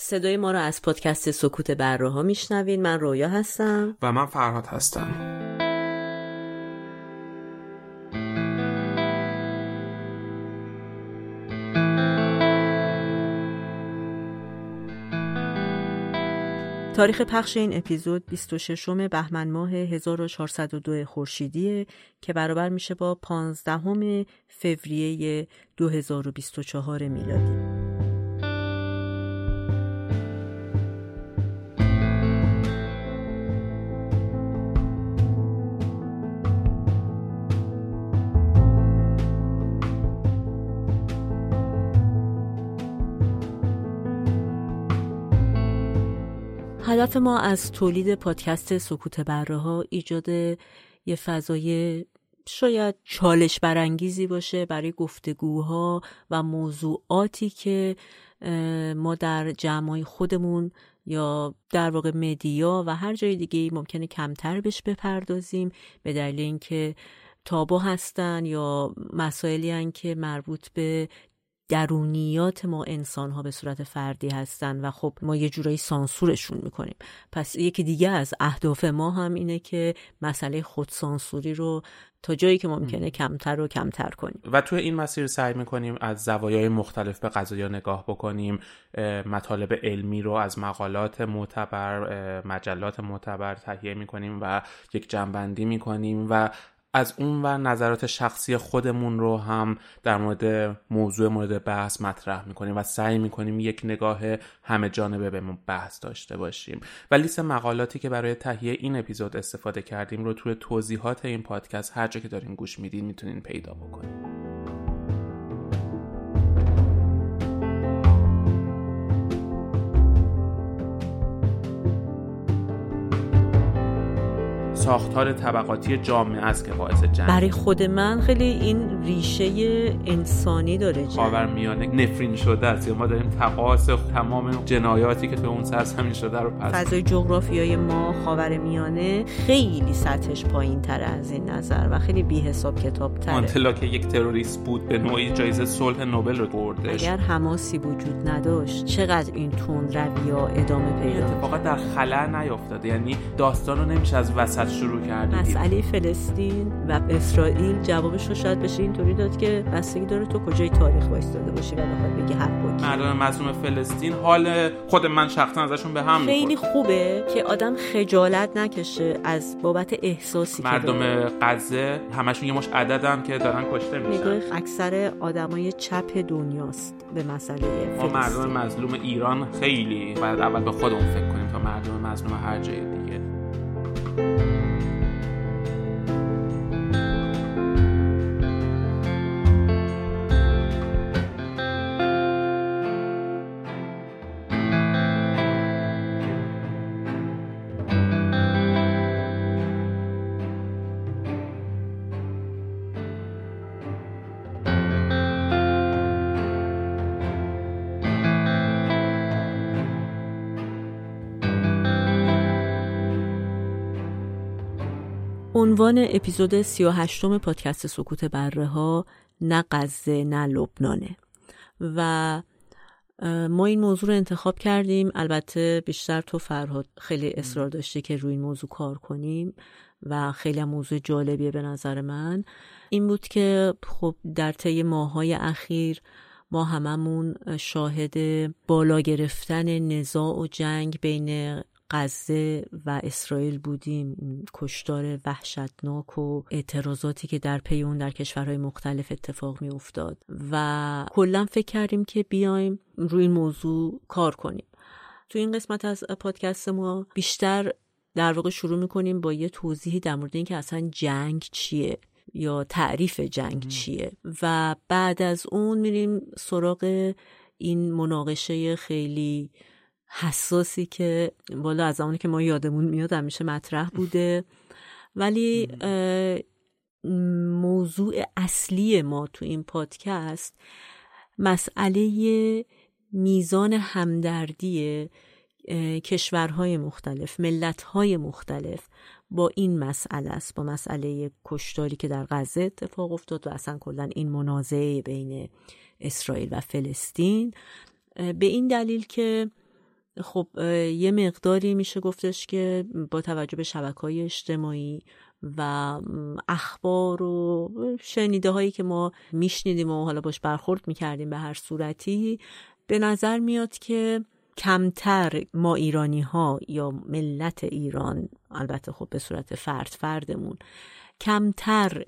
صدای ما را از پادکست سکوت بره ها میشنوین من رویا هستم. و من فرهاد هستم. تاریخ پخش این اپیزود 26 بهمن ماه 1402 خورشیدی که برابر میشه با 15 فوریه 2024 میلادی. هدف ما از تولید پادکست سکوت بره ها ایجاد یه فضای شاید چالش برانگیزی باشه برای گفتگوها و موضوعاتی که ما در جمعای خودمون یا در واقع مدیا و هر جای دیگه ممکنه کمتر بهش بپردازیم. به دلیل اینکه تابو هستن یا مسائلی که مربوط به درونیات ما انسان ها به صورت فردی هستن و خب ما یه جورایی سانسورشون می‌کنیم. پس یکی دیگه از اهداف ما هم اینه که مسئله خودسانسوری رو تا جایی که ممکنه کمتر و کمتر کنیم. و توی این مسیر سعی می‌کنیم از زوایای مختلف به قضایا نگاه بکنیم. مطالب علمی رو از مقالات معتبر مجلات معتبر تهیه می‌کنیم و یک جنبندی می‌کنیم و از اون و نظرات شخصی خودمون رو هم در مورد موضوع مورد بحث مطرح می‌کنیم و سعی می‌کنیم یک نگاه همه جانبه به بحث داشته باشیم. و لیست مقالاتی که برای تهیه این اپیزود استفاده کردیم رو توی توضیحات این پادکست هر جا که دارین گوش میدین می‌تونین پیدا بکنیم ساختار طبقاتی جامعه است که باعث جنگ. برای خود من خیلی این ریشه انسانی داره میانه نفرین شده است. ما داریم تقاس تمام جنایاتی که تو اون سرزمین شده رو پس فضای جغرافیای ما میانه خیلی سطحش پایین تر از این نظر و خیلی بی حساب کتاب تره مانتلا که یک تروریست بود به نوعی جایزه صلح نوبل رو بردش. اگر حماسی وجود نداشت چقدر این تون رویا ادامه پیدا اتفاقا در خلا نیافتاده. یعنی داستان رو نمیشه از وسط شروع کرده مسئله فلسطین و اسرائیل جوابش رو شاید بشه اینطوری داد که بستگی داره تو کجای تاریخ وایستاده باشی و بخواد بگی حق بود مردم مظلوم فلسطین حال خود من شخصا ازشون به هم خیلی خوبه که آدم خجالت نکشه از بابت احساسی مردم غزه همشون یه مش عددن که دارن کشته میشن. اکثر آدمای چپ دنیاست به مسئله ما مردم مظلوم ایران خیلی. باید اول به خودمون فکر کنیم تا مردم مظلوم هر جای دیگه. Música عنوان اپیزود 38 پادکست سکوت بره ها نه غزه نه لبنانه. و ما این موضوع رو انتخاب کردیم. البته بیشتر تو فرهاد خیلی اصرار داشته که روی این موضوع کار کنیم و خیلی موضوع جالبیه به نظر من. این بود که خب در طی ماهای اخیر ما هممون شاهد بالا گرفتن نزاع و جنگ بین غزه و اسرائیل بودیم کشتار وحشتناک و اعتراضاتی که در پی اون در کشورهای مختلف اتفاق می افتاد و کلا فکر کردیم که بیایم روی این موضوع کار کنیم. تو این قسمت از پادکست ما بیشتر در واقع شروع می‌کنیم با یه توضیحی در مورد اینکه اصلا جنگ چیه یا تعریف جنگ چیه و بعد از اون میریم سراغ این مناقشه خیلی حساسی که بالا از زمانی که ما یادمون میاد همیشه مطرح بوده. ولی موضوع اصلی ما تو این پادکست مسئله میزان همدردی کشورهای مختلف ملتهای مختلف با این مسئله است با مسئله کشتاری که در غزه اتفاق افتاد و اصلا کلا این منازعه بین اسرائیل و فلسطین. به این دلیل که خب یه مقداری میشه گفتش که با توجه به شبکه های اجتماعی و اخبار و شنیده هایی که ما میشنیدیم و حالا باش برخورد می‌کردیم به هر صورتی به نظر میاد که کمتر ما ایرانی ها یا ملت ایران البته خب به صورت فرد فردمون کمتر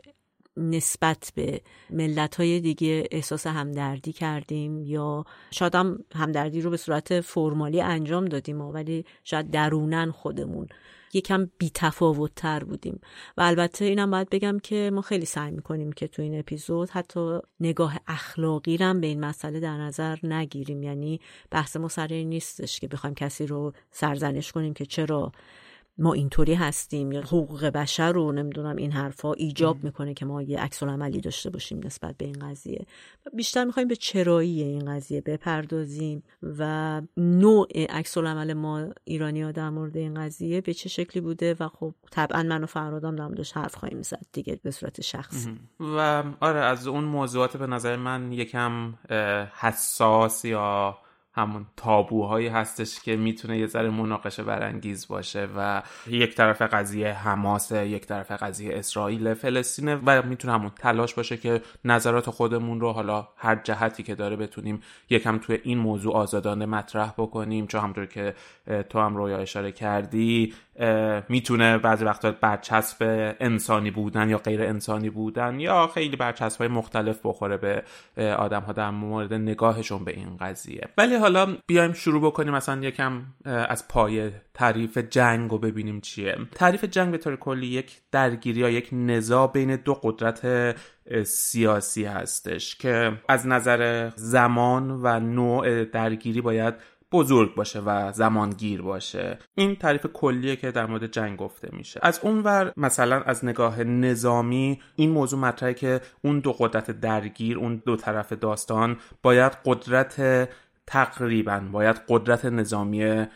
نسبت به ملت های دیگه احساس همدردی کردیم یا شاید هم همدردی رو به صورت فرمالی انجام دادیم ولی شاید درونن خودمون یکم بیتفاوت تر بودیم. و البته اینم باید بگم که ما خیلی سعی می‌کنیم که تو این اپیزود حتی نگاه اخلاقی رم به این مسئله در نظر نگیریم. یعنی بحث ما سر نیستش که بخوایم کسی رو سرزنش کنیم که چرا ما اینطوری هستیم یا حقوق بشر رو نمی‌دونم این حرفا ایجاب می‌کنه که ما یه عکس عملی داشته باشیم نسبت به این قضیه. بیشتر می‌خوایم به چرایی این قضیه بپردازیم و نوع عکس عمل ما ایرانی ها در مورد این قضیه به چه شکلی بوده و خب طبعا من و فرادام دارم داشت حرف خواهیم زد دیگه به صورت شخصی. و آره از اون موضوعات به نظر من یکم حساس یا همون تابوهایی هستش که می‌تونه یه ذره مناقشه برانگیز باشه و یک طرف قضیه حماس یک طرف قضیه اسرائیل فلسطینه و می‌تونه همون تلاش باشه که نظرات خودمون رو حالا هر جهتی که داره بتونیم یکم توی این موضوع آزادانه مطرح بکنیم. چون همطور که تو هم رویا اشاره کردی می‌تونه بعضی وقتا برچسب انسانی بودن یا غیر انسانی بودن یا خیلی برچسب های مختلف بخوره به آدم ها در مورد نگاهشون به این قضیه. ولی بیایم شروع بکنیم مثلا یکم از پای تعریف جنگ رو ببینیم چیه. تعریف جنگ به طور کلی یک درگیری یا یک نزاع بین دو قدرت سیاسی هستش که از نظر زمان و نوع درگیری باید بزرگ باشه و زمانگیر باشه. این تعریف کلیه که در مورد جنگ گفته میشه. از اونور مثلا از نگاه نظامی این موضوع مطرحه که اون دو قدرت درگیر اون دو طرف داستان باید قدرت تقریبا باید قدرت نظامی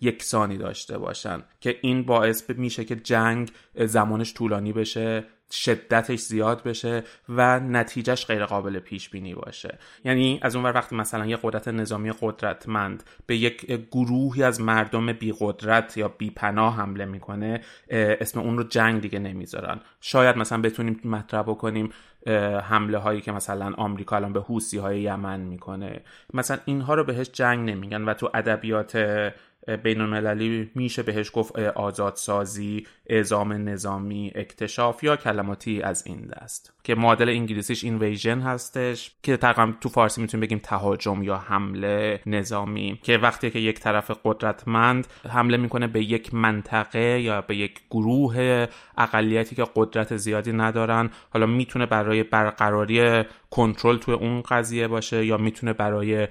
یکسانی داشته باشن که این باعث میشه که جنگ زمانش طولانی بشه شدتش زیاد بشه و نتیجهش غیر قابل پیش بینی باشه. یعنی از اون وقتی مثلا یه قدرت نظامی قدرتمند به یک گروهی از مردم بی قدرت یا بی پناه حمله می‌کنه اسم اون رو جنگ دیگه نمی‌ذارن. شاید مثلا بتونیم مطرح بکنیم حمله هایی که مثلا آمریکا الان به حوسی های یمن می‌کنه. مثلا اینها رو بهش جنگ نمیگن و تو ادبیات بین المللی میشه بهش گفت آزادسازی اعزام نظامی اکتشاف یا کلماتی از این دست. که معادل انگلیسیش اینویژن هستش که تقریبا تو فارسی می‌تونیم بگیم تهاجم یا حمله نظامی که وقتی که یک طرف قدرتمند حمله می‌کنه به یک منطقه یا به یک گروه اقلیتی که قدرت زیادی ندارن حالا می‌تونه برای برقراری کنترل توی اون قضیه باشه یا می‌تونه برای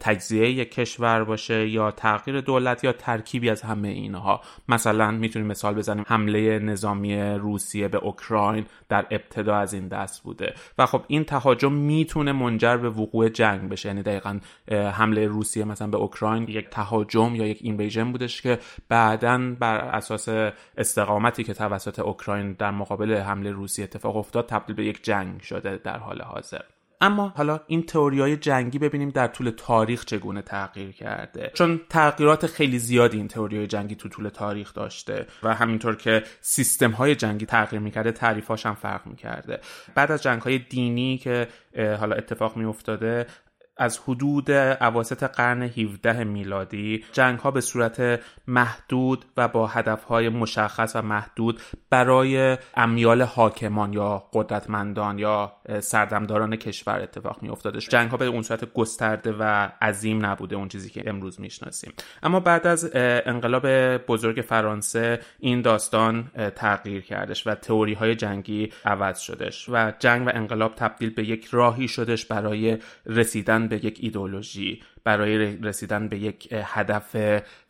تجزیه یک کشور باشه یا تغییر دولت یا ترکیبی از همه اینها. مثلا می‌تونیم مثال بزنیم حمله نظامی روسیه به اوکراین در ابتدا از این دست بوده. و خب این تهاجم می‌تونه منجر به وقوع جنگ بشه. یعنی دقیقا حمله روسیه مثلا به اوکراین یک تهاجم یا یک اینویژن بودش که بعدا بر اساس استقامتی که توسط اوکراین در مقابل حمله روسیه اتفاق افتاد تبدیل به یک جنگ شده در حال حاضر. اما حالا این های جنگی ببینیم در طول تاریخ چگونه تغییر کرده. چون تغییرات خیلی زیادی این های جنگی تو طول تاریخ داشته و همینطور که سیستم های جنگی تغییر می‌کرده تعریفاش هم فرق می‌کرده. بعد از جنگ های دینی که حالا اتفاق میافتاده از حدود عواسط قرن 17 میلادی جنگ ها به صورت محدود و با هدف های مشخص و محدود برای امیال حاکمان یا قدرتمندان یا سردمداران کشور اتفاق می افتاده جنگ ها به اون صورت گسترده و عظیم نبوده اون چیزی که امروز می‌شناسیم. اما بعد از انقلاب بزرگ فرانسه این داستان تغییر کردش و تئوری های جنگی عوض شدش و جنگ و انقلاب تبدیل به یک راهی شدش برای رسیدن به یک ایدولوژی برای رسیدن به یک هدف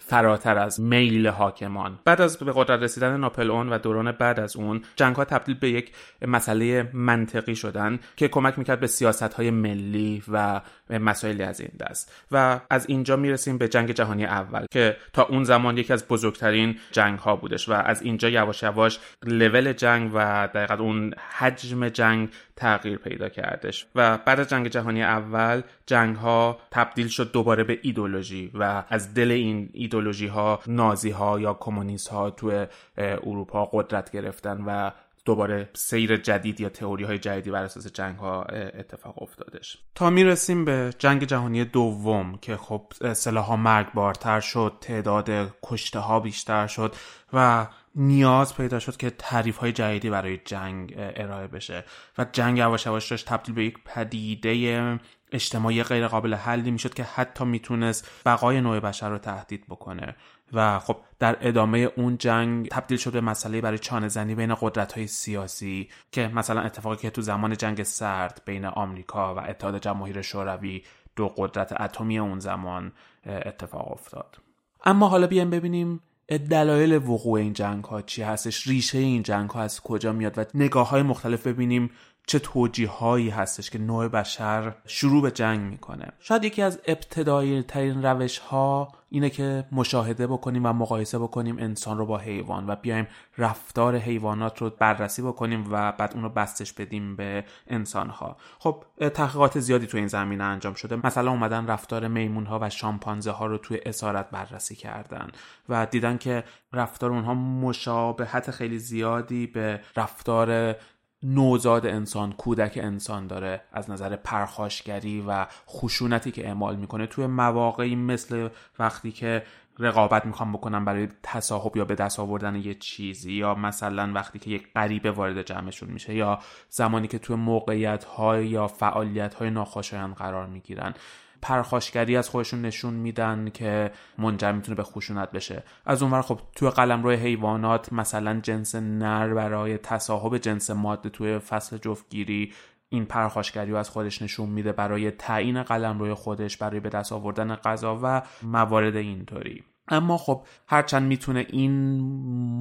فراتر از میل حاکمان. بعد از به قدرت رسیدن ناپلئون و دوران بعد از اون جنگ ها تبدیل به یک مسئله منطقی شدن که کمک می‌کرد به سیاست های ملی و مسائلی از این دست. و از اینجا می‌رسیم به جنگ جهانی اول که تا اون زمان یکی از بزرگترین جنگ ها بودش و از اینجا یواش یواش لول جنگ و دقیقا اون حجم جنگ تغییر پیدا کردش. و بعد از جنگ جهانی اول جنگ ها تبدیل شد دوباره به ایدولوژی و از دل این ایدولوژی ها نازی ها یا کمونیست ها تو اروپا قدرت گرفتن و دوباره سیر جدید یا تئوری های جدیدی بر اساس جنگ ها اتفاق افتادش. تا می‌رسیم به جنگ جهانی دوم که خب سلاح ها مرگبارتر شد تعداد کشته ها بیشتر شد و نیاز پیدا شد که تعریف های جدیدی برای جنگ ارائه بشه. و جنگ یواش یواش داشت تبدیل به یک پدیده اجتماعی غیر قابل حلی می‌شد که حتی می‌تونست بقای نوع بشر رو تهدید بکنه. و خب در ادامه اون جنگ تبدیل شد به مسئله برای چانه زنی بین قدرت های سیاسی که مثلا اتفاقی که تو زمان جنگ سرد بین آمریکا و اتحاد جماهیر شوروی دو قدرت اتمی اون زمان اتفاق افتاد. اما حالا بیایم ببینیم دلایل وقوع این جنگ ها چی هستش ریشه این جنگ ها از کجا میاد و نگاه های مختلف ببینیم چه توجیه هایی هستش که نوع بشر شروع به جنگ می‌کنه. شاید یکی از ابتدایی ترین روش ها اینه که مشاهده بکنیم و مقایسه بکنیم انسان رو با حیوان و بیایم رفتار حیوانات رو بررسی بکنیم و بعد اون رو بستش بدیم به انسان ها خب تحقیقات زیادی تو این زمینه انجام شده. مثلا اومدن رفتار میمون ها و شامپانزه ها رو توی اسارت بررسی کردن و دیدن که رفتار اونها مشابهت خیلی زیادی به رفتار نوزاد انسان کودک انسان داره از نظر پرخاشگری و خشونتی که اعمال می‌کنه توی مواقعی مثل وقتی که رقابت می‌خوام بکنم برای تصاحب یا به دست آوردن یه چیزی یا مثلا وقتی که یک غریبه وارد جمعشون میشه یا زمانی که توی موقعیت های یا فعالیت های ناخوشایند قرار می‌گیرن. پرخاشگری از خودشون نشون میدن که منجر می‌تونه به خشونت بشه. از اونور خب توی روی حیوانات مثلا جنس نر برای تصاحب جنس ماده توی فصل جفتگیری این پرخاشگری رو از خودش نشون میده برای تعیین روی خودش برای به دست آوردن غذا و موارد اینطوری. اما خب هرچند می‌تونه این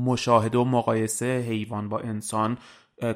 مشاهده و مقایسه حیوان با انسان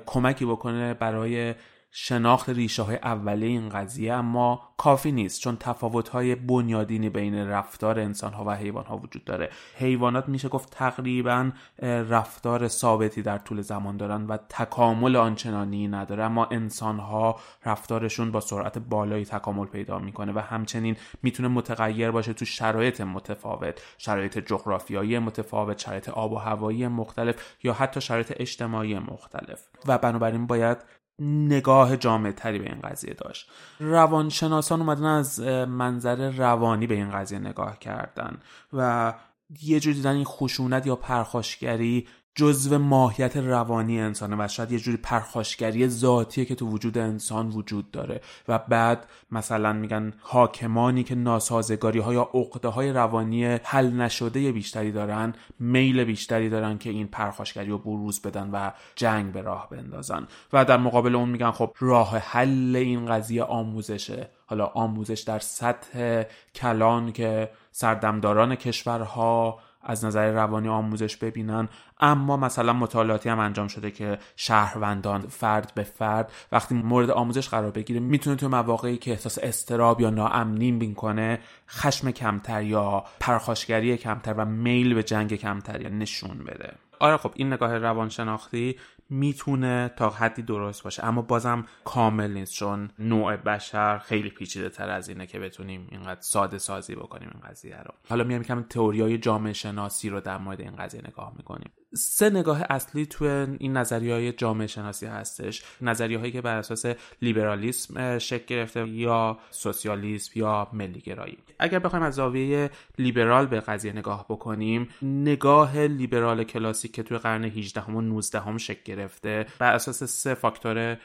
کمکی بکنه برای شناخت ریشه های اولیه این قضیه اما کافی نیست چون تفاوت های بنیادینی بین رفتار انسان ها و حیوان ها وجود داره. حیوانات میشه گفت تقریبا رفتار ثابتی در طول زمان دارن و تکامل آنچنانی نداره. اما انسان ها رفتارشون با سرعت بالایی تکامل پیدا می‌کنه و همچنین می‌تونه متغیر باشه تو شرایط متفاوت. شرایط جغرافیایی متفاوت شرایط آب و هوایی مختلف یا حتی شرایط اجتماعی مختلف. و بنابراین باید نگاه جامع تری به این قضیه داشت. روانشناسان اومدن از منظر روانی به این قضیه نگاه کردن و یه جور دیدن این خشونت یا پرخاشگری جزو ماهیت روانی انسانه و شاید یه جوری پرخاشگری ذاتیه که تو وجود انسان وجود داره. و بعد مثلا میگن حاکمانی که ناسازگاری ها یا عقده های روانی حل نشده بیشتری دارن میل بیشتری دارن که این پرخاشگری رو بروز بدن و جنگ به راه بندازن. و در مقابل اون میگن خب راه حل این قضیه آموزشه. حالا آموزش در سطح کلان که سردمداران کشورها از نظر روانی آموزش ببینن. اما مثلا مطالعاتی هم انجام شده که شهروندان فرد به فرد وقتی مورد آموزش قرار بگیره می‌تونه تو مواقعی که احساس استراب یا ناامنی می‌کنه خشم کمتر یا پرخاشگری کمتر و میل به جنگ کمتر نشون بده. آره خب این نگاه روانشناختی می‌تونه تا حدی درست باشه. اما بازم کامل نیست چون نوع بشر خیلی پیچیده تر از اینه که بتونیم اینقدر ساده سازی بکنیم این قضیه رو. حالا میام کم تئوریای جامعه شناسی رو در مورد این قضیه نگاه می‌کنیم. سه نگاه اصلی تو این نظریه های جامعه شناسی هستش. نظریه هایی که بر اساس لیبرالیسم شکل گرفته یا سوسیالیسم یا ملیگرایی. اگر بخوایم از زاویه لیبرال به قضیه نگاه بکنیم نگاه لیبرال کلاسیک که توی قرن 18 و 19 شکل گرفته بر اساس سه فاکتور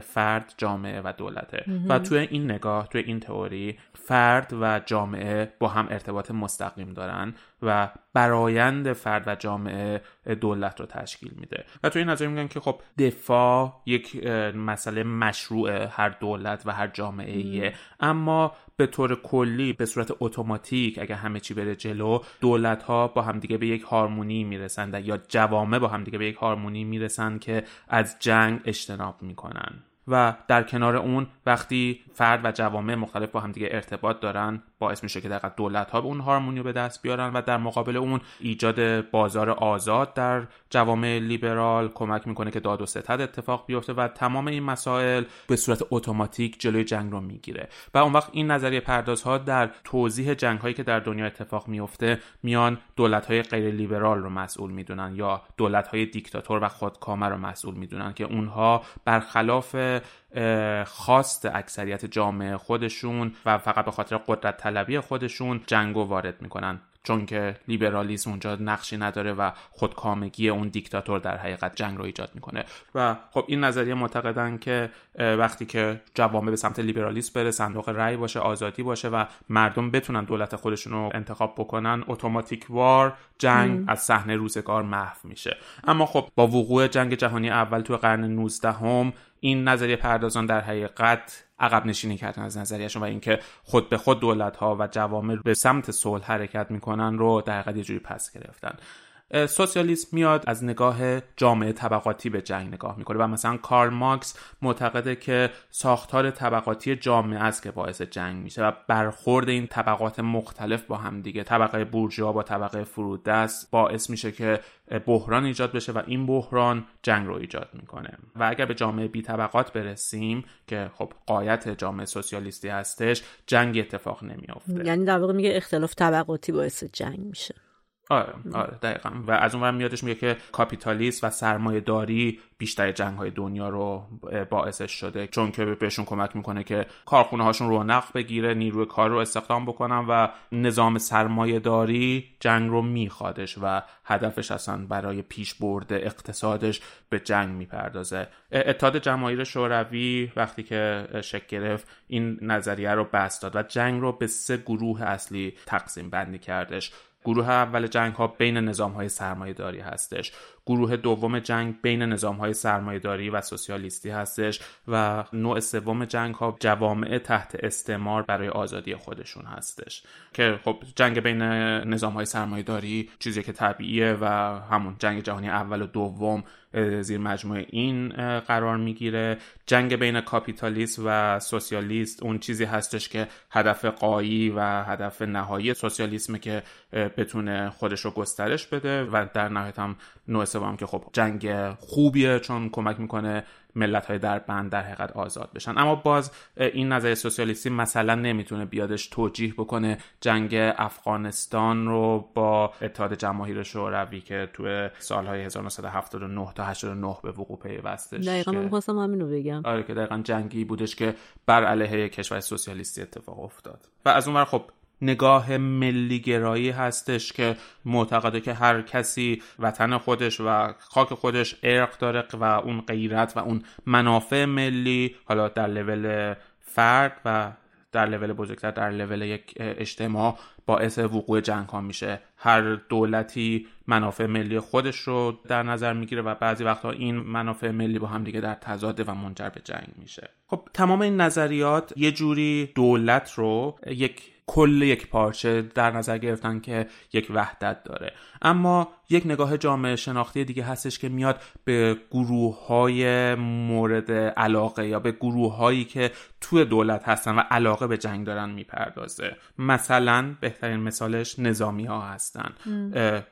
فرد جامعه و دولته. و توی این نگاه توی این تئوری فرد و جامعه با هم ارتباط مستقیم دارن. و برایند فرد و جامعه دولت رو تشکیل میده. و توی این نظر میگن که خب دفاع یک مسئله مشروع هر دولت و هر جامعه اما به طور کلی به صورت اتوماتیک اگر همه چی بره جلو دولت ها با همدیگه به یک هارمونی می‌رسند یا جوامع با همدیگه به یک هارمونی می‌رسند که از جنگ اجتناب می‌کنن. و در کنار اون وقتی فرد و جوامع مختلف با همدیگه ارتباط دارن باعث میشه که دقیقا دولت ها به اون هارمونی به دست بیارن و در مقابل اون ایجاد بازار آزاد در جوامع لیبرال کمک می‌کنه که داد و ستد اتفاق بیفته و تمام این مسائل به صورت اتوماتیک جلوی جنگ رو می‌گیره. و اون وقت این نظریه پردازها در توضیح جنگ هایی که در دنیا اتفاق میفته میان دولت های غیر لیبرال رو مسئول می‌دونن یا دولت های دیکتاتور و خودکامه رو مسئول می‌دونن که اونها برخلاف خواست اکثریت جامعه خودشون و فقط به خاطر قدرت طلبی خودشون جنگو وارد می‌کنن. چون که لیبرالیسم اونجا نقشی نداره و خودکامگی اون دیکتاتور در حقیقت جنگ رو ایجاد می‌کنه. و خب این نظریه معتقدن که وقتی که جوامع به سمت لیبرالیسم بره صندوق رأی باشه آزادی باشه و مردم بتونن دولت خودشون رو انتخاب بکنن اتوماتیک وار جنگ از صحنه روزگار محو میشه. اما خب با وقوع جنگ جهانی اول تو قرن 19 هم این نظریه پردازان در حقیقت عقب نشینی کردن از نظریهشون و اینکه خود به خود دولت ها و جوامع به سمت صلح حرکت می‌کنن رو در حقیقت یه جوری پس گرفتن. سوسیالیسم میاد از نگاه جامعه طبقاتی به جنگ نگاه می‌کنه و مثلا کارل ماکس معتقده که ساختار طبقاتی جامعه است که باعث جنگ میشه و برخورد این طبقات مختلف با هم دیگه. طبقه بورژوا با طبقه فرودست باعث میشه که بحران ایجاد بشه و این بحران جنگ رو ایجاد می‌کنه. و اگر به جامعه بی طبقات برسیم که خب قایت جامعه سوسیالیستی هستش جنگ اتفاق نمیافته. یعنی در واقع میگه اختلاف طبقاتی باعث جنگ میشه. آره آره دقیقا. و از اون میادش میگه که کاپیتالیست و سرمایه داری بیشتر جنگ های دنیا رو باعثش شده. چون که بهشون کمک می‌کنه که کارخونه هاشون رونق بگیره نیروی کار رو استخدام بکنن و نظام سرمایه داری جنگ رو میخوادش و هدفش اصلا برای پیش برده اقتصادش به جنگ می‌پردازه. اتحاد جماهیر شوروی وقتی که شکل گرفت این نظریه رو بست داد و جنگ رو به سه گروه اصلی تقسیم بندی کردش. گروه اول جنگ ها بین نظام های سرمایه داری هستش. گروه دوم جنگ بین نظام های سرمایه داری و سوسیالیستی هستش و نوع سوم جنگ ها جوامع تحت استعمار برای آزادی خودشون هستش که خب جنگ بین نظام های سرمایه داری چیزی که طبیعیه و همون جنگ جهانی اول و دوم زیر مجموعه این قرار می‌گیره. جنگ بین کاپیتالیست و سوسیالیست اون چیزی هستش که هدف قایی و هدف نهایی سوسیالیسم که بتونه خودش رو گسترش بده و در نهایت هم نوع سوم که خب جنگ خوبیه چون کمک می‌کنه ملت های در بند در حقیقت آزاد بشن. اما باز این نظر سوسیالیستی مثلا نمی‌تونه بیادش توجیه بکنه جنگ افغانستان رو با اتحاد جماهیر شوروی که تو سالهای 1979 تا 89 به وقوع پیوستش دقیقا من خواستم همینو بگم. آره که دقیقا جنگی بودش که بر علیه کشور سوسیالیستی اتفاق افتاد. و از اون خب نگاه ملیگرایی هستش که معتقده که هر کسی وطن خودش و خاک خودش ارق داره و اون غیرت و اون منافع ملی حالا در لول فرد و در لول بزرگتر در لول یک اجتماع باعث وقوع جنگ ها میشه. هر دولتی منافع ملی خودش رو در نظر می‌گیره و بعضی وقتها این منافع ملی با هم دیگه در تضاده و منجر به جنگ میشه. خب تمام این نظریات یه جوری دولت رو یک کل یک پارچه در نظر گرفتن که یک وحدت داره. اما یک نگاه جامعه شناختی دیگه هستش که میاد به گروه های مورد علاقه یا به گروه هایی که توی دولت هستن و علاقه به جنگ دارن می‌پردازه. مثلا بهترین مثالش نظامی ها هستن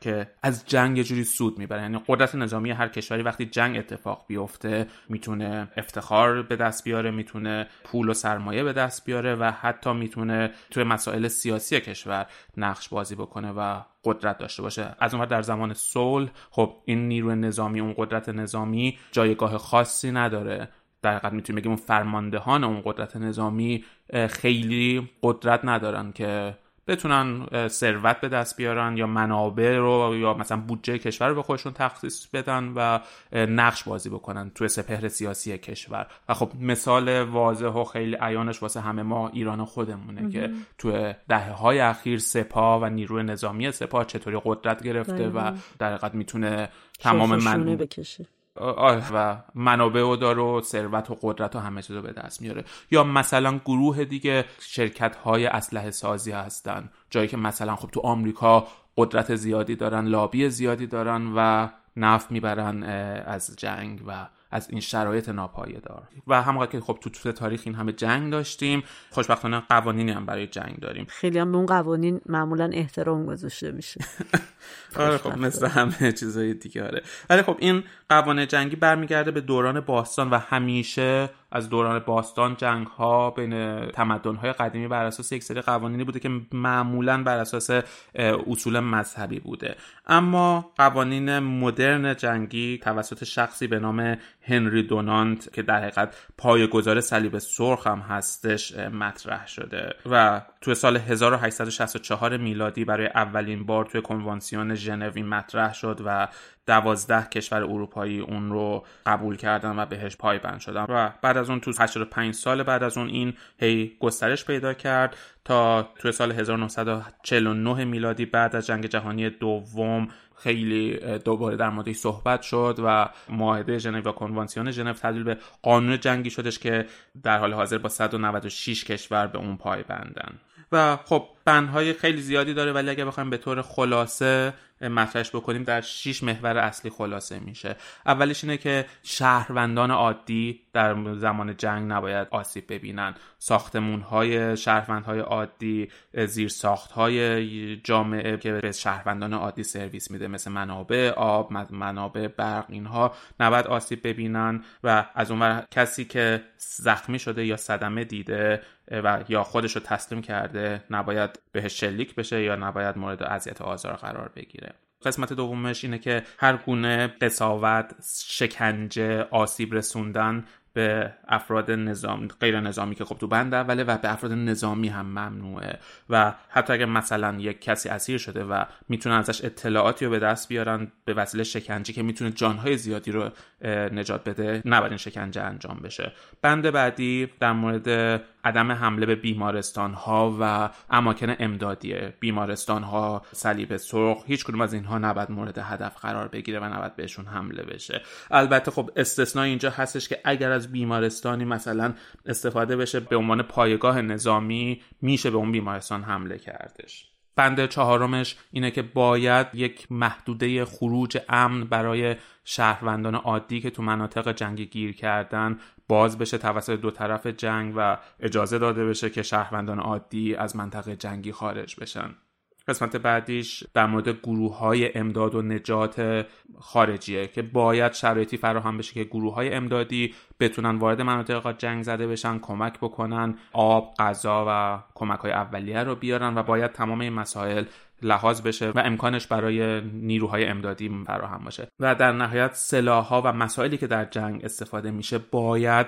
که از جنگ یه جوری سود می‌برن. یعنی قدرت نظامی هر کشوری وقتی جنگ اتفاق بیفته می‌تونه افتخار به دست بیاره می‌تونه پول و سرمایه به دست بیاره و حتی می‌تونه توی مسائل سیاسی کشور نقش بازی بکنه و قدرت داشته باشه. از اون در زمان صلح خب این نیروی نظامی اون قدرت نظامی جایگاه خاصی نداره. در حقیقت می‌تونیم بگیم فرماندهان اون قدرت نظامی خیلی قدرت ندارن که بتونن ثروت به دست بیارن یا منابع رو یا مثلا بودجه کشور رو به خودشون تخصیص بدن و نقش بازی بکنن توی سپهر سیاسی کشور. و خب مثال واضح و خیلی عیانش واسه همه ما ایران خودمونه که توی دهه های اخیر سپاه و نیروی نظامی سپاه چطوری قدرت گرفته و در حقیقت می‌تونه تمام من بکشه. و منابع و داره و ثروت و قدرت و همه چیز رو به دست میاره. یا مثلا گروه دیگه شرکت های اسلحه سازی هستن جایی که مثلا خب تو آمریکا قدرت زیادی دارن لابی زیادی دارن و نفت می‌برن از جنگ و از این شرایط ناپایدار. و همونقدر که خب تو طول تاریخ این همه جنگ داشتیم خوشبختانه قوانینی هم برای جنگ داریم. خیلی هم به اون قوانین معمولا احترام گذاشته میشه. آره خب مثل همه چیزای دیگه آره. ولی خب این قوانین جنگی برمیگرده به دوران باستان و همیشه از دوران باستان جنگ ها بین تمدن های قدیمی بر اساس یک سری قوانینی بوده که معمولا بر اساس اصول مذهبی بوده. اما قوانین مدرن جنگی توسط شخصی به نام هنری دونانت که در حقیقت گذار صلیب سرخ هم هستش مطرح شده. و توی سال 1864 میلادی برای اولین بار توی کنوانسیون ژنو مطرح شد و دوازده کشور اروپایی اون رو قبول کردن و بهش پایبند شدن. و بعد از اون تو 85 سال بعد از اون این هی گسترش پیدا کرد تا توی سال 1949 میلادی بعد از جنگ جهانی دوم خیلی دوباره در موردش صحبت شد و معاهده ژنو و کنوانسیون ژنو تبدیل به قانون جنگی شدش که در حال حاضر با 196 کشور به اون پایبندن. و خب بندهای خیلی زیادی داره ولی اگه بخوایم به طور خلاصه مطرحش بکنیم در شش محور اصلی خلاصه میشه. اولش اینه که شهروندان عادی در زمان جنگ نباید آسیب ببینن. ساختمون های شهروندهای عادی زیر ساخت های جامعه که به شهروندان عادی سرویس میده مثل منابع آب منابع برق اینها نباید آسیب ببینن و از اون کسی که زخمی شده یا صدمه دیده و یا خودش رو تسلیم کرده نباید بهش شلیک بشه یا نباید مورد اذیت آزار قرار بگیره. قسمت دومش اینه که هر گونه قصاوت شکنجه آسیب رسوندن به افراد نظام غیر نظامی که خب تو بند اوله و به افراد نظامی هم ممنوعه. و حتی اگر مثلا یک کسی اسیر شده و می‌تونن ازش اطلاعاتی رو به دست بیارن به وسیله شکنجه که می‌تونه جانهای زیادی رو نجات بده نباید این شکنجه انجام بشه. بند بعدی در مورد عدم حمله به بیمارستان ها و اماکن امدادی بیمارستان ها صلیب سرخ هیچ کدوم از اینها نباید مورد هدف قرار بگیره و نباید بهشون حمله بشه. البته خب استثنای اینجا هستش که اگر از بیمارستانی مثلا استفاده بشه به عنوان پایگاه نظامی میشه به اون بیمارستان حمله کردش. بند چهارمش اینه که باید یک محدوده خروج امن برای شهروندان عادی که تو مناطق جنگی گیر کردن باز بشه توسط دو طرف جنگ و اجازه داده بشه که شهروندان عادی از منطقه جنگی خارج بشن. قسمت بعدیش در مورد گروه های امداد و نجات خارجیه که باید شرایطی فراهم بشه که گروه های امدادی بتونن وارد مناطق جنگ زده بشن کمک بکنن آب غذا و کمک های اولیه رو بیارن و باید تمام این مسائل لحاظ بشه و امکانش برای نیروهای امدادی فراهم باشه. و در نهایت سلاح ها و مسائلی که در جنگ استفاده میشه باید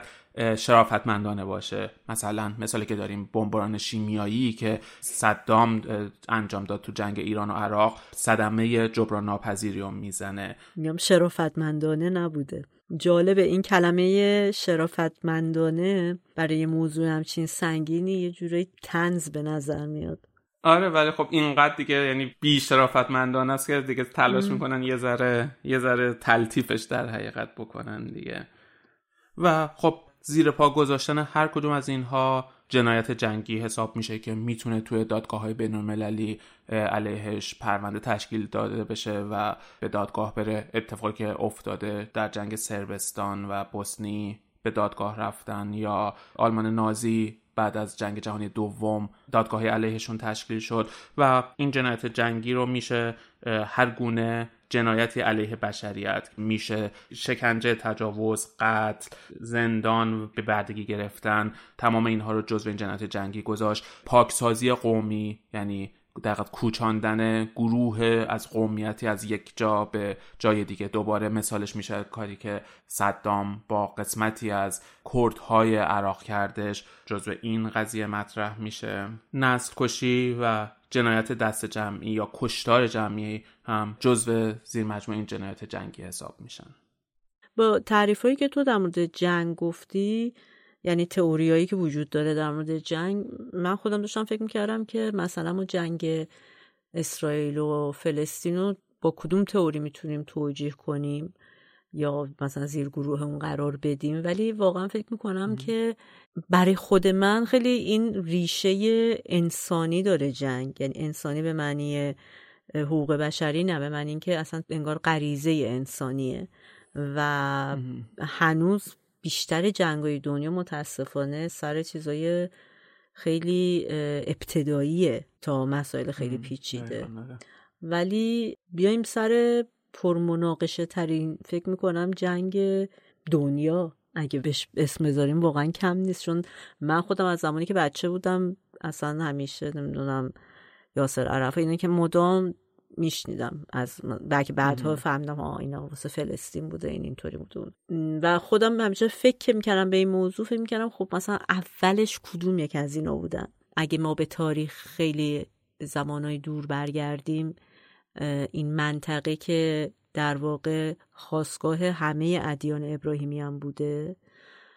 شرافتمندانه باشه. مثلا مثالی که داریم بمباران شیمیایی که صدام انجام داد تو جنگ ایران و عراق صدمه جبران ناپذیری رو می‌زنه. میگم شرافتمندانه نبوده. جالب این کلمه شرافتمندانه برای موضوع همچین سنگینی یه جوری تنز به نظر میاد. آره ولی خب اینقدر دیگه یعنی بی شرافتمندانه است که دیگه تلاش می‌کنن یه ذره یه ذره تلطیفش در حقیقت بکنن دیگه. و خب زیر پا گذاشتن هر کدوم از اینها جنایت جنگی حساب میشه که می‌تونه توی دادگاه های بین المللی علیهش پرونده تشکیل داده بشه و به دادگاه بره. اتفاقی که افتاده در جنگ سربستان و بوسنی به دادگاه رفتن یا آلمان نازی بعد از جنگ جهانی دوم دادگاهی علیهشون تشکیل شد و این جنایت جنگی رو میشه هر گونه جنایتی علیه بشریت. میشه شکنجه تجاوز قتل زندان به بردگی گرفتن. تمام اینها رو جزو این جنایت جنگی گذاشت. پاکسازی قومی یعنی در کوچاندن گروه از قومیتی از یک جا به جای دیگه. دوباره مثالش میشه کاری که صدام با قسمتی از کردهای عراق کردش. جزو این قضیه مطرح میشه. نسل کشی و جنایت دست جمعی یا کشتار جمعی هم جزو زیر مجموع این جنایت جنگی حساب میشن. با تعریفایی که تو در مورد جنگ گفتی یعنی تئوریایی که وجود داره در مورد جنگ من خودم داشتم فکر می‌کردم که مثلا ما جنگ اسرائیل و فلسطین رو با کدوم تئوری می‌تونیم توجیه کنیم یا مثلا زیر گروه اون قرار بدیم. ولی واقعا فکر می‌کنم که برای خود من خیلی این ریشه انسانی داره جنگ. یعنی انسانی به معنی حقوق بشری نه به معنی اینکه اصلا انگار غریزه انسانیه. و هنوز بیشتر جنگای دنیا متاسفانه سر چیزای خیلی ابتداییه تا مسائل خیلی پیچیده آره. ولی بیایم سر پرمناقشه ترین فکر می‌کنم جنگ دنیا اگه بهش اسم بذاریم واقعا کم نیست چون من خودم از زمانی که بچه بودم اصلا همیشه نمی‌دونم یاسر عرفه اینه که مدام میشنیدم از بلکه بعدها فهمیدم ها اینا واسه فلسطین بوده این اینطوری بوده و خودم همیشه فکر می‌کردم به این موضوع فکر می‌کردم خب مثلا اولش کدوم یک از اینا بودن؟ اگه ما به تاریخ خیلی زمانهای دور برگردیم این منطقه که در واقع خواستگاه همه ادیان ابراهیمی هم بوده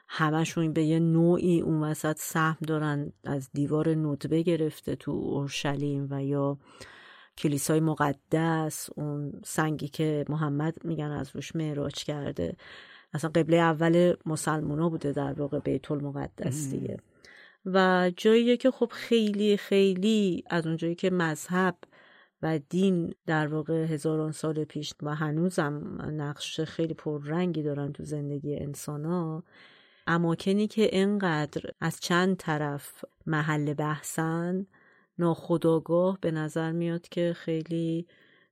همشون به یه نوعی اون وسط سهم دارن از دیوار ندبه گرفته تو اورشلیم و یا کلیسای مقدس اون سنگی که محمد میگن از روش معراج کرده. اصلا قبله اول مسلمونا بوده در واقع بیت المقدس دیگه. و جاییه که خب خیلی خیلی از اونجایی که مذهب و دین در واقع هزاران سال پیش و هنوزم نقش خیلی پررنگی دارن تو زندگی انسان ها اماکنی که انقدر از چند طرف محل بحثن ناخداگاه به نظر میاد که خیلی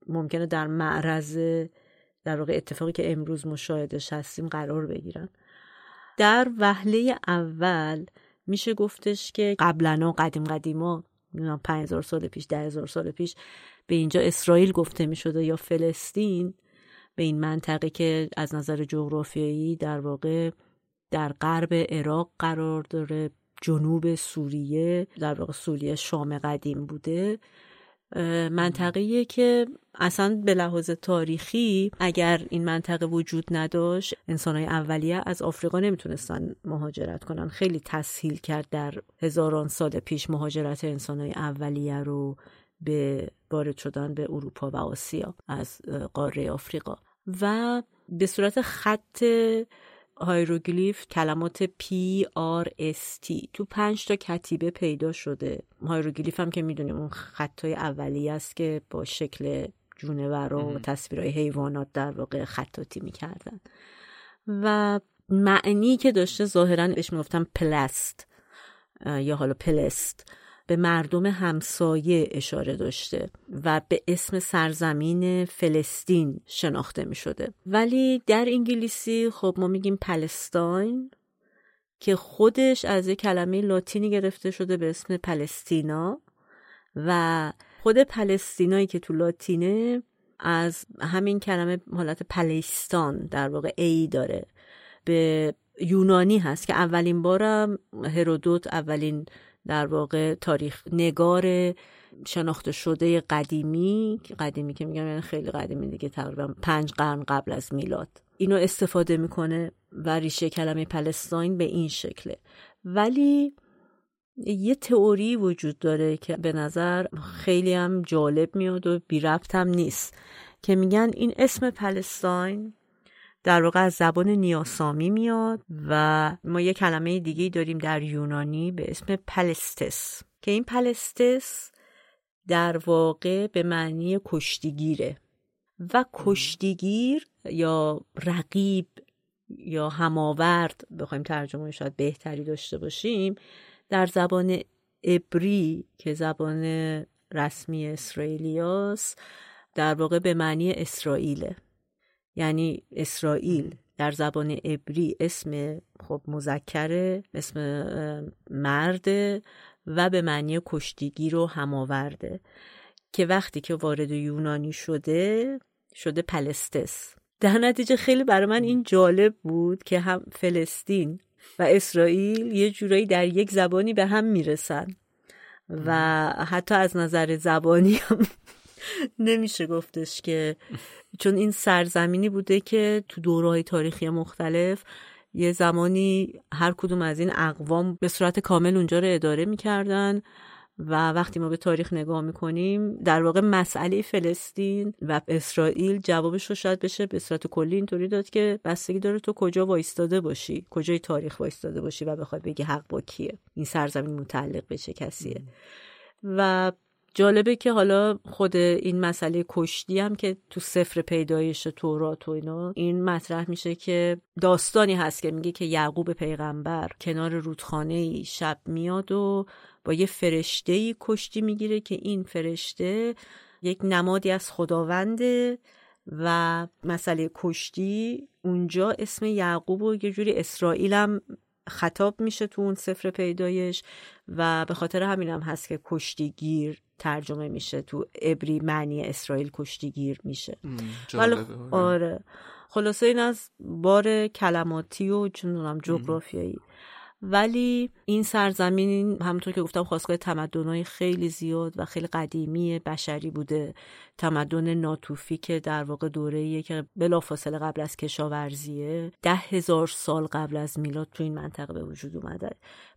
ممکنه در معرض در واقع اتفاقی که امروز مشاهدش هستیم قرار بگیرن. در وهله اول میشه گفتش که قبلا قدیم قدیما هزار سال پیش ده هزار سال پیش به اینجا اسرائیل گفته می شده یا فلسطین به این منطقه که از نظر جغرافیایی در واقع در غرب عراق قرار داره جنوب سوریه در واقع سوریه شام قدیم بوده. منطقه که اصلا به لحاظ تاریخی اگر این منطقه وجود نداشت انسانهای اولیه از آفریقا نمی‌تونستن مهاجرت کنن. خیلی تسهیل کرد در هزاران سال پیش مهاجرت انسانهای اولیه رو به وارد شدن به اروپا و آسیا از قاره آفریقا. و به صورت خط Hieroglyph کلمات P R S T. تو پنج تا کتیبه پیدا شده. Hieroglyph هم که می‌دونیم اون خط‌های اولیه است که با شکل جونور و تصویرهای حیوانات در واقع خطاطی می‌کردن. و معنی که داشته ظاهرا بهش می‌گفتن پلست یا حالا پلست به مردم همسایه اشاره داشته و به اسم سرزمین فلسطین شناخته می شده ولی در انگلیسی خب ما میگیم Palestine که خودش از یک کلمه لاتینی گرفته شده به اسم پلستینا و خود پلستینایی که تو لاتینه از همین کلمه حالت پلستان در واقع ای داره. به یونانی هست که اولین بارم هرودوت اولین در واقع تاریخ نگار شناخته شده قدیمی قدیمی که میگم یعنی خیلی قدیمی دیگه تقریبا پنج قرن قبل از میلاد. اینو استفاده می‌کنه و ریشه کلمه Palestine به این شکله. ولی یه تئوری وجود داره که به نظر خیلی هم جالب میاد و بی ربط هم نیست که میگن این اسم Palestine در واقع از زبان نیاسامی میاد و ما یه کلمه دیگه داریم در یونانی به اسم پلستس که این پلستس در واقع به معنی کشتیگیره و کشتیگیر یا رقیب یا هماورد بخوایم ترجمه شاید بهتری داشته باشیم در زبان ابری که زبان رسمی اسرائیلیاست در واقع به معنی اسرائیله. یعنی اسرائیل در زبان عبری اسم خب مذکره اسم مرد و به معنی کشتیگیر و هماورده که وقتی که وارد یونانی شده شده پلستس. در نتیجه خیلی برای من این جالب بود که هم فلسطین و اسرائیل یه جورایی در یک زبانی به هم می‌رسن و حتی از نظر زبانی هم نمیشه گفتش که چون این سرزمینی بوده که تو دورهای تاریخی مختلف یه زمانی هر کدوم از این اقوام به صورت کامل اونجا رو اداره می‌کردن و وقتی ما به تاریخ نگاه می‌کنیم در واقع مسئله فلسطین و اسرائیل جوابش رو شاید بشه به صورت کلی اینطوری داد که بستگی داره تو کجا وایستاده باشی کجای تاریخ وایستاده باشی و بخوای بگی حق با کیه این سرزمین متعلق به چه کسیه. و جالبه که حالا خود این مسئله کشتی هم که تو سفر پیدایش تورات و اینا این مطرح میشه که داستانی هست که میگه که یعقوب پیغمبر کنار رودخانه شب میاد و با یه فرشته ای کشتی می‌گیره که این فرشته یک نمادی از خداونده و مسئله کشتی اونجا اسم یعقوب و یه جوری اسرائیل هم خطاب میشه تو اون سفر پیدایش و به خاطر همین هم هست که کشتیگیر ترجمه میشه تو ابری معنی اسرائیل کشتیگیر میشه. ولی آره. خلاصه این از بار کلماتی و چون جغرافیایی. ولی این سرزمین همونطور که گفتم خواستگاه تمدنهای خیلی زیاد و خیلی قدیمی بشری بوده. تمدن ناتوفی که در واقع دوره که بلافاصله قبل از کشاورزیه ده هزار سال قبل از میلاد تو این منطقه به وجود اومده.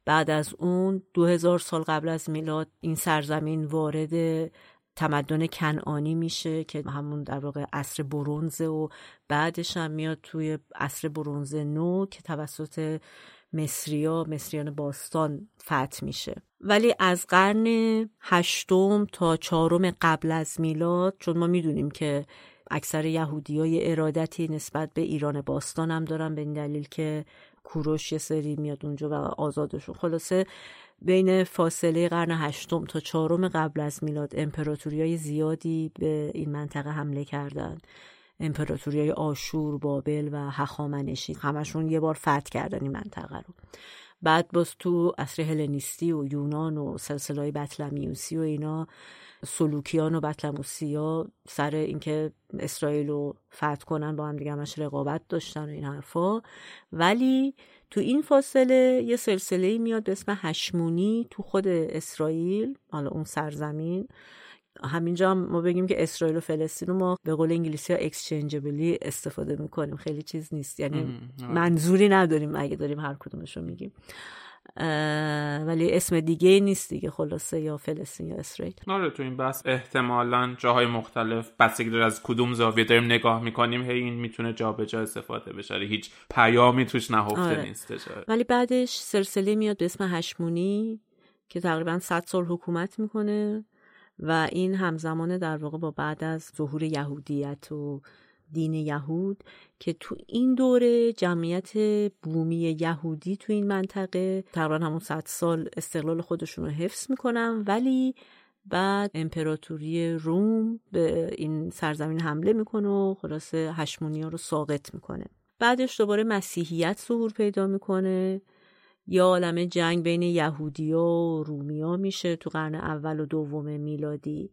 بعد از اون دو هزار سال قبل از میلاد این سرزمین وارد تمدن کنعانی میشه که همون در واقع عصر برونزه و بعدش هم میاد توی عصر برونز نو که توسط مصریا مصریان باستان فتح میشه. ولی از قرن هشتم تا چهارم قبل از میلاد چون ما می‌دونیم که اکثر یهودی های ارادتی نسبت به ایران باستان هم دارن به این دلیل که کوروش یه سری میاد اونجا و آزادشون. خلاصه بین فاصله قرن هشتم تا چهارم قبل از میلاد امپراتوری های زیادی به این منطقه حمله کردند امپراتوری آشور بابل و هخامنشی. همشون یه بار فتح کردن این منطقه رو. بعد باز تو اصر هلنیستی و یونان و سلسله های بطلمیوسی و اینا سلوکیان و بطلموسی ها سر اینکه اسرائیل رو فتح کنن با هم دیگه همش رقابت داشتن و این حرفا. ولی تو این فاصله یه سلسله میاد به اسم هشمونی تو خود اسرائیل حالا اون سرزمین. همینجا هم ما بگیم که اسرائیل و فلسطین رو ما به قول انگلیسی ها اکسچنجبلی استفاده می‌کنیم. خیلی چیز نیست. یعنی منظوری نداریم اگه داریم هر کدومش رو میگیم. ولی اسم دیگه نیست دیگه خلاصه یا فلسطین یا اسرائیل. آره تو این بحث احتمالا جاهای مختلف بستگی داره از کدوم زاویه داریم نگاه می‌کنیم هی این می‌تونه جابجا استفاده بشه. آره، هیچ پیامی توش نهفته آره. نیست. ولی بعدش سلسله میاد به اسم هشمونی که تقریبا 100 سال حکومت می‌کنه. و این همزمانه در واقع با بعد از ظهور یهودیت و دین یهود که تو این دوره جمعیت بومی یهودی تو این منطقه تقریبا همون صد سال استقلال خودشون رو حفظ می‌کنن ولی بعد امپراتوری روم به این سرزمین حمله می‌کنه و خلاصه هشمونی ها رو ساقط می‌کنه. بعدش دوباره مسیحیت ظهور پیدا می‌کنه. یا عالم جنگ بین یهودیا و رومیا میشه تو قرن اول و دوم میلادی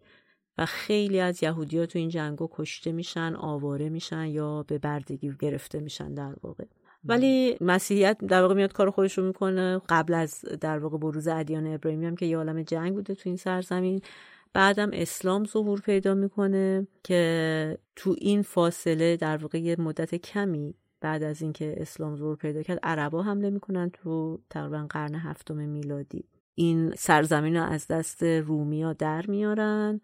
و خیلی از یهودیا تو این جنگو کشته میشن آواره میشن یا به بردگی گرفته میشن در واقع. ولی مسیحیت در واقع میاد کار خودش رو می‌کنه. قبل از در واقع بروز ادیان ابراهیمی هم که یه عالم جنگ بوده تو این سرزمین. بعدم اسلام ظهور پیدا می‌کنه که تو این فاصله در واقع یه مدت کمی بعد از اینکه اسلام ظهور پیدا کرد عربا حمله می‌کنن تو تقریبا قرن هفتم میلادی. این سرزمین رو از دست رومیا در میارن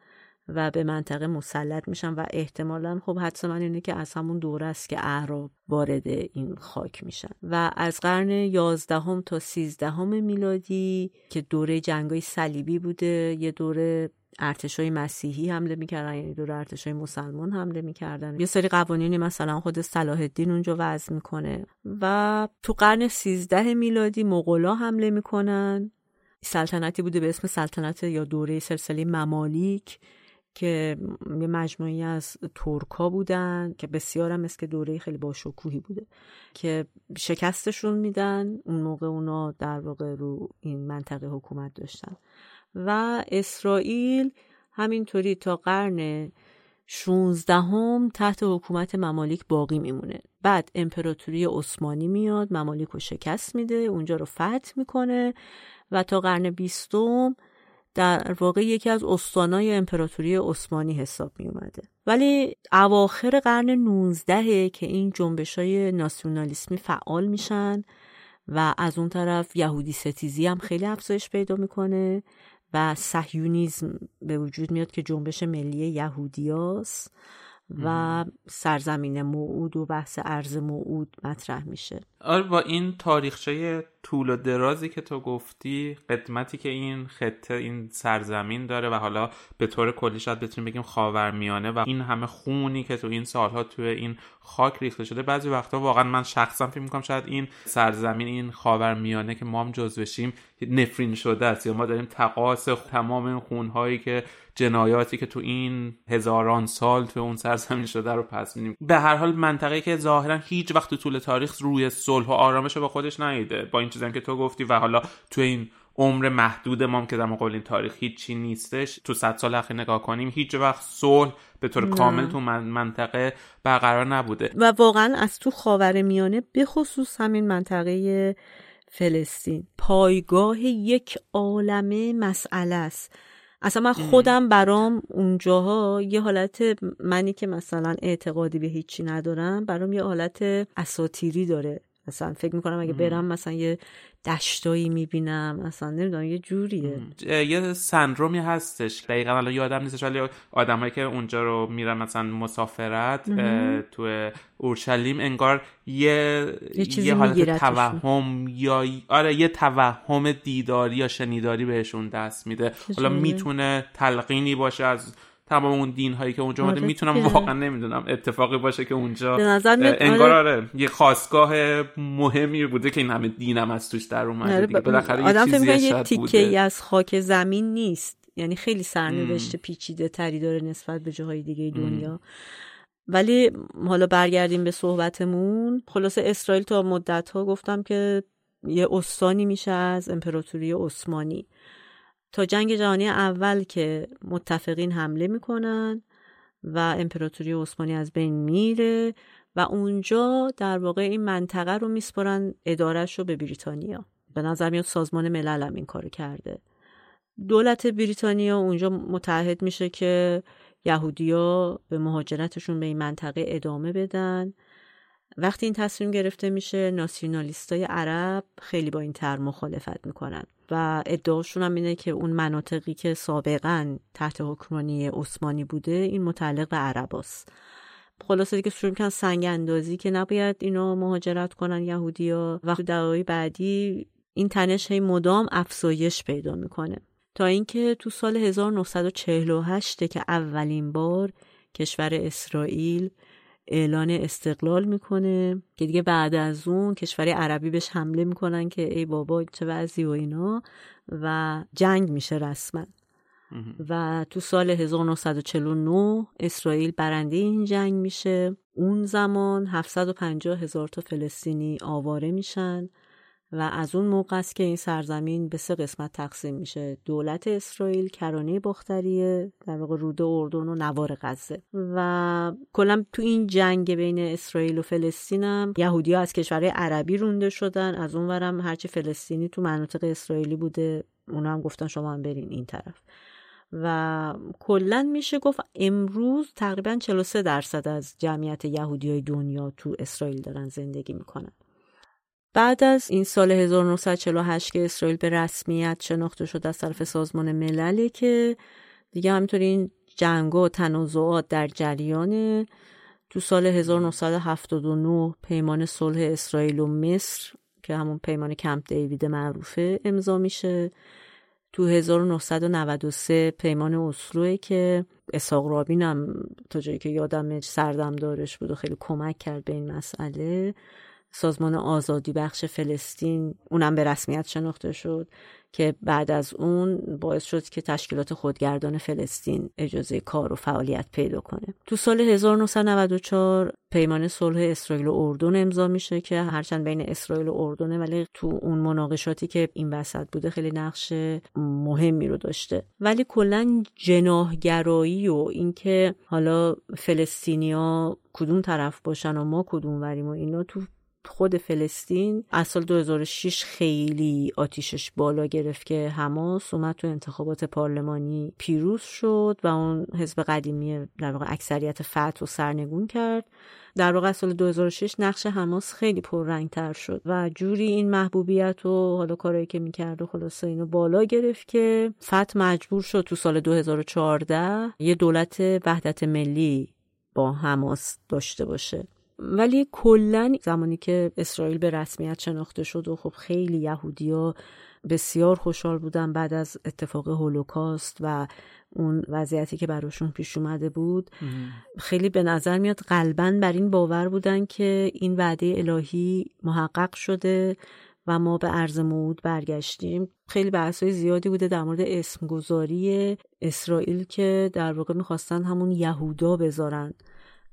و به منطقه مسلط میشن و احتمالا خب حدس اینه که از همون دوره است که اعراب وارد این خاک میشن. و از قرن یازدهم تا سیزدهم میلادی که دوره جنگای صلیبی بوده یه دوره ارتش های مسیحی حمله می‌کردن یعنی دور ارتش های مسلمان حمله می‌کردن. یه سری قوانینی مثلا خود صلاح الدین اونجا وضع می‌کنه. و تو قرن سیزده میلادی مغلا حمله می‌کنن. سلطنتی بوده به اسم سلطنت یا دوره سلسله ممالیک که یه مجموعی از ترکا بودن که بسیار هم که دوره خیلی باشکوهی بوده که شکستشون میدن. اون موقع اونا در واقع رو این منطقه حکومت داشتن. و اسرائیل همینطوری تا قرن 16 هم تحت حکومت ممالیک باقی میمونه. بعد امپراتوری عثمانی میاد ممالیک رو شکست میده اونجا رو فتح می‌کنه و تا قرن بیستم در واقع یکی از استانای امپراتوری عثمانی حساب می اومده ولی اواخر قرن 19 که این جنبش های ناسیونالیسمی فعال میشن و از اون طرف یهودی ستیزی هم خیلی افزایش پیدا می‌کنه و صهیونیزم به وجود میاد که جنبش ملی یهودیاست و سرزمین موعود و بحث ارز موعود مطرح میشه. آره با این تاریخچه طول و درازی که تو گفتی قدمتی که این خطه این سرزمین داره و حالا به طور کلی شاید بتونیم بگیم خاورمیانه و این همه خونی که تو این سالها توی این خاک ریخته شده بعضی وقتا واقعا من شخصا فکر می‌کنم شاید این سرزمین این خاورمیانه که ما هم جزوشیم نفرین شده است یا ما داریم تقاس تمام این خونهایی که جنایاتی که تو این هزاران سال تو اون سرزمین شده رو پس میدیم به هر حال منطقه که ظاهرا هیچ وقت تو طول تاریخ روی صلح و آرامش با خودش نیده با این چیزی که تو گفتی و حالا تو این عمر محدود ما که در مقابل این تاریخ هیچی نیستش تو صد سال اخیر نگاه کنیم هیچ وقت صلح به طور کامل تو منطقه برقرار نبوده. و واقعا از تو خاور میانه به خصوص همین منطقه فلسطین. پایگاه یک عالمه مسئله است. اصلا من خودم برام اونجاها یه حالت منی که مثلا اعتقادی به هیچی ندارم برام یه حالت اساتیری داره. مثلا فکر می‌کنم اگه برم مثلا یه دشتایی می‌بینم مثلا نمی‌دونم یه جوریه. یه سندرومی هستش. دقیقا الان یادم نیستش ولی آدمایی که اونجا رو میرن مثلا مسافرت تو اورشلیم انگار یه یه, یه حالت توهم یا آره یه توهم دیداری یا شنیداری بهشون دست میده. حالا می‌تونه تلقینی باشه از تمام اون دین هایی که اونجا اومده آره. می‌تونم واقعا نمی‌دونم. اتفاقی باشه که اونجا. انگار آره. آره یه خواستگاه مهمی بوده که این همه دینم از توش در اومده آره بالاخره آدم فکر یه تیکه از خاک زمین نیست. یعنی خیلی سرنوشت پیچیده تری داره نسبت به جاهای دیگه دنیا. ولی حالا برگردیم به صحبتمون. خلاصه اسرائیل تا مدت ها گفتم که یه استانی میشه از امپراتوری عثمانی. تا جنگ جهانی اول که متفقین حمله می‌کنن و امپراتوری عثمانی از بین میره و اونجا در واقع این منطقه رو میسپرن ادارش رو به بریتانیا. به نظر میاد سازمان ملل هم این کارو کرده. دولت بریتانیا اونجا متحد میشه که یهودیا به مهاجرتشون به این منطقه ادامه بدن. وقتی این تصمیم گرفته میشه ناسیونالیستای عرب خیلی با این تر مخالفت می‌کنن و ادعاشون هم اینه که اون مناطقی که سابقا تحت حکمرانی عثمانی بوده این متعلق به عرباست. خلاصه دیگه شروع کردن سنگ اندازی که نباید اینا مهاجرت کنن یهودیا و دعای بعدی این تنش هی مدام افزایش پیدا می‌کنه. تا اینکه تو سال 1948 که اولین بار کشور اسرائیل اعلان استقلال می‌کنه که دیگه بعد از اون کشور عربی بهش حمله می‌کنن که ای بابا چه وضعی و اینا و جنگ میشه رسما. و تو سال 1949 اسرائیل برنده این جنگ میشه. اون زمان 750 هزار تا فلسطینی آواره میشن. و از اون موقع است که این سرزمین به سه قسمت تقسیم میشه. دولت اسرائیل کرانه باختریه در واقع روده اردن و نوار غزه. و کلا تو این جنگ بین اسرائیل و فلسطین هم یهودی ها از کشورهای عربی رونده شدن. از اون ورم هرچی فلسطینی تو مناطق اسرائیلی بوده اونا هم گفتن شما هم برین این طرف. و کلا میشه گفت امروز تقریبا 43 درصد از جمعیت یهودی های دنیا تو اسرائیل دارن زندگی می‌کنن. بعد از این سال 1948 که اسرائیل به رسمیت شناخته شد از طرف سازمان مللی که دیگه همینطور این جنگ و تنازعات در جریان تو سال 1979 پیمان صلح اسرائیل و مصر که همون پیمان کمپ دیوید معروفه امضا میشه. تو 1993 پیمان اسلوه که اساق رابین هم تا جایی که یادم سردم دارش بود و خیلی کمک کرد به این مسئله. سازمان آزادی بخش فلسطین اونم به رسمیت شناخته شد که بعد از اون باعث شد که تشکیلات خودگردان فلسطین اجازه کار و فعالیت پیدا کنه. تو سال 1994 پیمان صلح اسرائیل و اردن امضا میشه که هرچند بین اسرائیل و اردنه ولی تو اون مناقشاتی که این وسط بوده خیلی نقش مهمی رو داشته. ولی کلا جناهگرایی و اینکه حالا فلسطینیا کدوم طرف باشن و ما کدوم وریم و اینا تو خود فلسطین از سال 2006 خیلی آتیشش بالا گرفت که حماس اومد تو انتخابات پارلمانی پیروز شد و اون حزب قدیمی در واقع اکثریت فتح و سرنگون کرد. در واقع سال 2006 نقش حماس خیلی پررنگتر شد و جوری این محبوبیت و حالا کارایی که می‌کرد و خلاصه اینو بالا گرفت که فتح مجبور شد تو سال 2014 یه دولت وحدت ملی با حماس داشته باشه. ولی کلا زمانی که اسرائیل به رسمیت شناخته شد و خب خیلی یهودیا بسیار خوشحال بودن بعد از اتفاق هولوکاست و اون وضعیتی که براشون پیش اومده بود خیلی به نظر میاد قلبا بر این باور بودن که این وعده الهی محقق شده و ما به عرض موعود برگشتیم. خیلی بحث زیادی بوده در مورد اسمگذاری اسرائیل که در واقع می‌خواستن همون یهودا بذارن.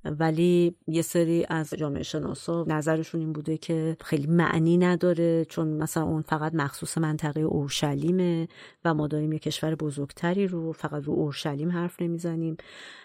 ولی یه سری از جامعه شناسا نظرشون این بوده که خیلی معنی نداره چون مثلا اون فقط مخصوص منطقه اورشلیمه و ما داریم یه کشور بزرگتری رو فقط رو اورشلیم حرف نمی‌زنیم.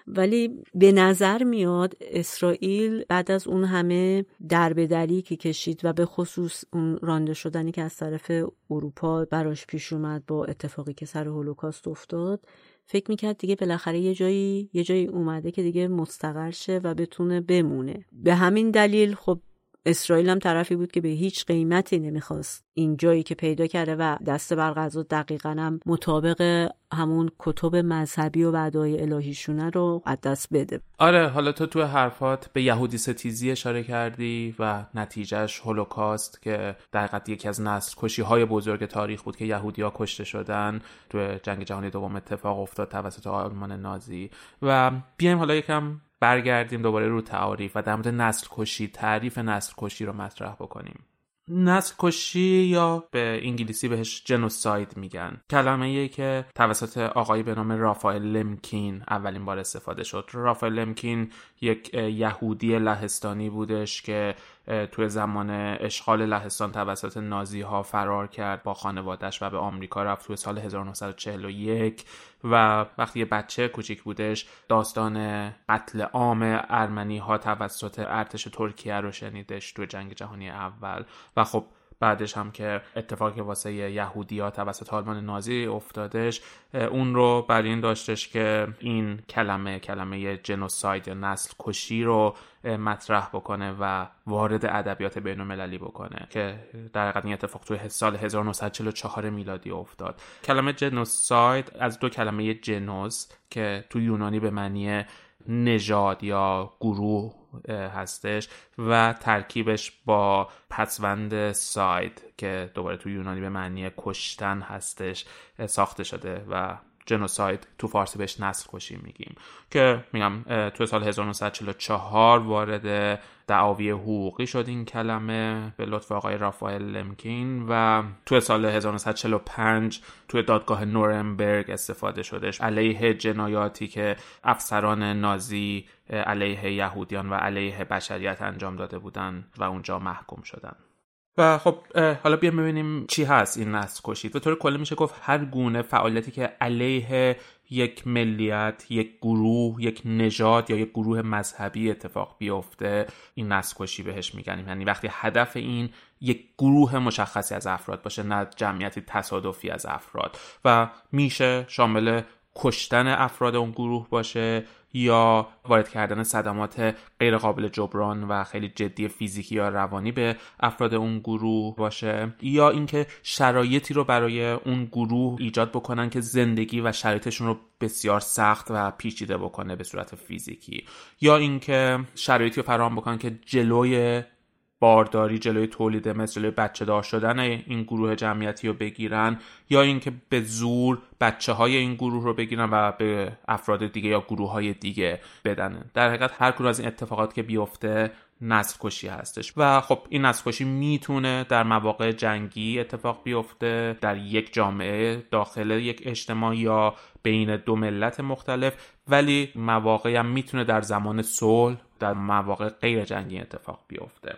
ولی به نظر میاد اسرائیل بعد از اون همه دربدری که کشید و به خصوص اون رانده شدنی که از طرف اروپا براش پیش اومد با اتفاقی که سر هولوکاست افتاد فکر می‌کرد دیگه بالاخره یه جایی یه جایی اومده که دیگه مستقر شه و بتونه بمونه. به همین دلیل خب اسرائیل هم طرفی بود که به هیچ قیمتی نمی‌خواست. این جایی که پیدا کرده و دست بر غذا دقیقا هم مطابق همون کتب مذهبی و وعدای الهیشونه رو از دست بده. آره حالا تو تو حرفات به یهودی ستیزی اشاره کردی و نتیجهش هولوکاست که دقیقا یکی از نسل کشی های بزرگ تاریخ بود که یهودی ها کشته شدن تو جنگ جهانی دوم اتفاق افتاد توسط آلمان نازی. و بیایم حالا یکم برگردیم دوباره رو تعاریف و در مورد نسل کشی تعریف نسل کشی رو مطرح بکنیم. نسل کشی یا به انگلیسی بهش جنوساید میگن. کلمه ای که توسط آقایی به نام رافائل لمکین اولین بار استفاده شد. رافائل لمکین یک یهودی لهستانی بودش که توی زمان اشغال لهستان توسط نازی ها فرار کرد با خانوادش و به آمریکا رفت توی سال 1941 و وقتی یه بچه کوچیک بودش داستان قتل عام ارمنی ها توسط ارتش ترکیه رو شنیدش توی جنگ جهانی اول. و خب بعدش هم که اتفاقی واسه یهودی ها توسط آلمان نازی افتادش اون رو بر این داشتش که این کلمه کلمه جنوساید یا نسل کشی رو مطرح بکنه و وارد ادبیات بین المللی بکنه که در حقیقت این اتفاق توی سال 1944 میلادی افتاد. کلمه جنوساید از دو کلمه جنوس که تو یونانی به معنی نژاد یا گروه هستش و ترکیبش با پسوند ساید که دوباره تو یونانی به معنی کشتن هستش ساخته شده و جنوساید تو فارسی بهش نسل کشی میگیم. که میگم تو سال 1944 وارد دعاوی حقوقی شد این کلمه به لطف آقای رافائل لمکین و تو سال 1945 توی دادگاه نورنبرگ استفاده شدش. علیه جنایاتی که افسران نازی علیه یهودیان و علیه بشریت انجام داده بودند و اونجا محکوم شدن و خب حالا بیایم ببینیم چی هست این نسل کشید. به طور کلی میشه گفت هر گونه فعالیتی که علیه یک ملیت یک گروه یک نژاد یا یک گروه مذهبی اتفاق بیفته این نسل کشی بهش میگن یعنی وقتی هدف این یک گروه مشخصی از افراد باشه نه جمعیتی تصادفی از افراد. و میشه شامل کشتن افراد اون گروه باشه یا وارد کردن صدمات غیر قابل جبران و خیلی جدی فیزیکی یا روانی به افراد اون گروه باشه یا اینکه شرایطی رو برای اون گروه ایجاد بکنن که زندگی و شرایطشون رو بسیار سخت و پیچیده بکنه به صورت فیزیکی یا اینکه شرایطی رو فراهم بکنن که جلوی بارداری جلوی تولید مثل جلوی بچه دار شدن این گروه جمعیتی رو بگیرن یا اینکه به زور بچه های این گروه رو بگیرن و به افراد دیگه یا گروه های دیگه بدن در حقیقت هر کدوم از این اتفاقات که بیفته نسل کشی هستش. و خب این نسل کشی می‌تونه در مواقع جنگی اتفاق بیفته در یک جامعه داخل یک اجتماع یا بین دو ملت مختلف ولی مواقعی هم می‌تونه در زمان صلح در مواقع غیر جنگی اتفاق بیفته.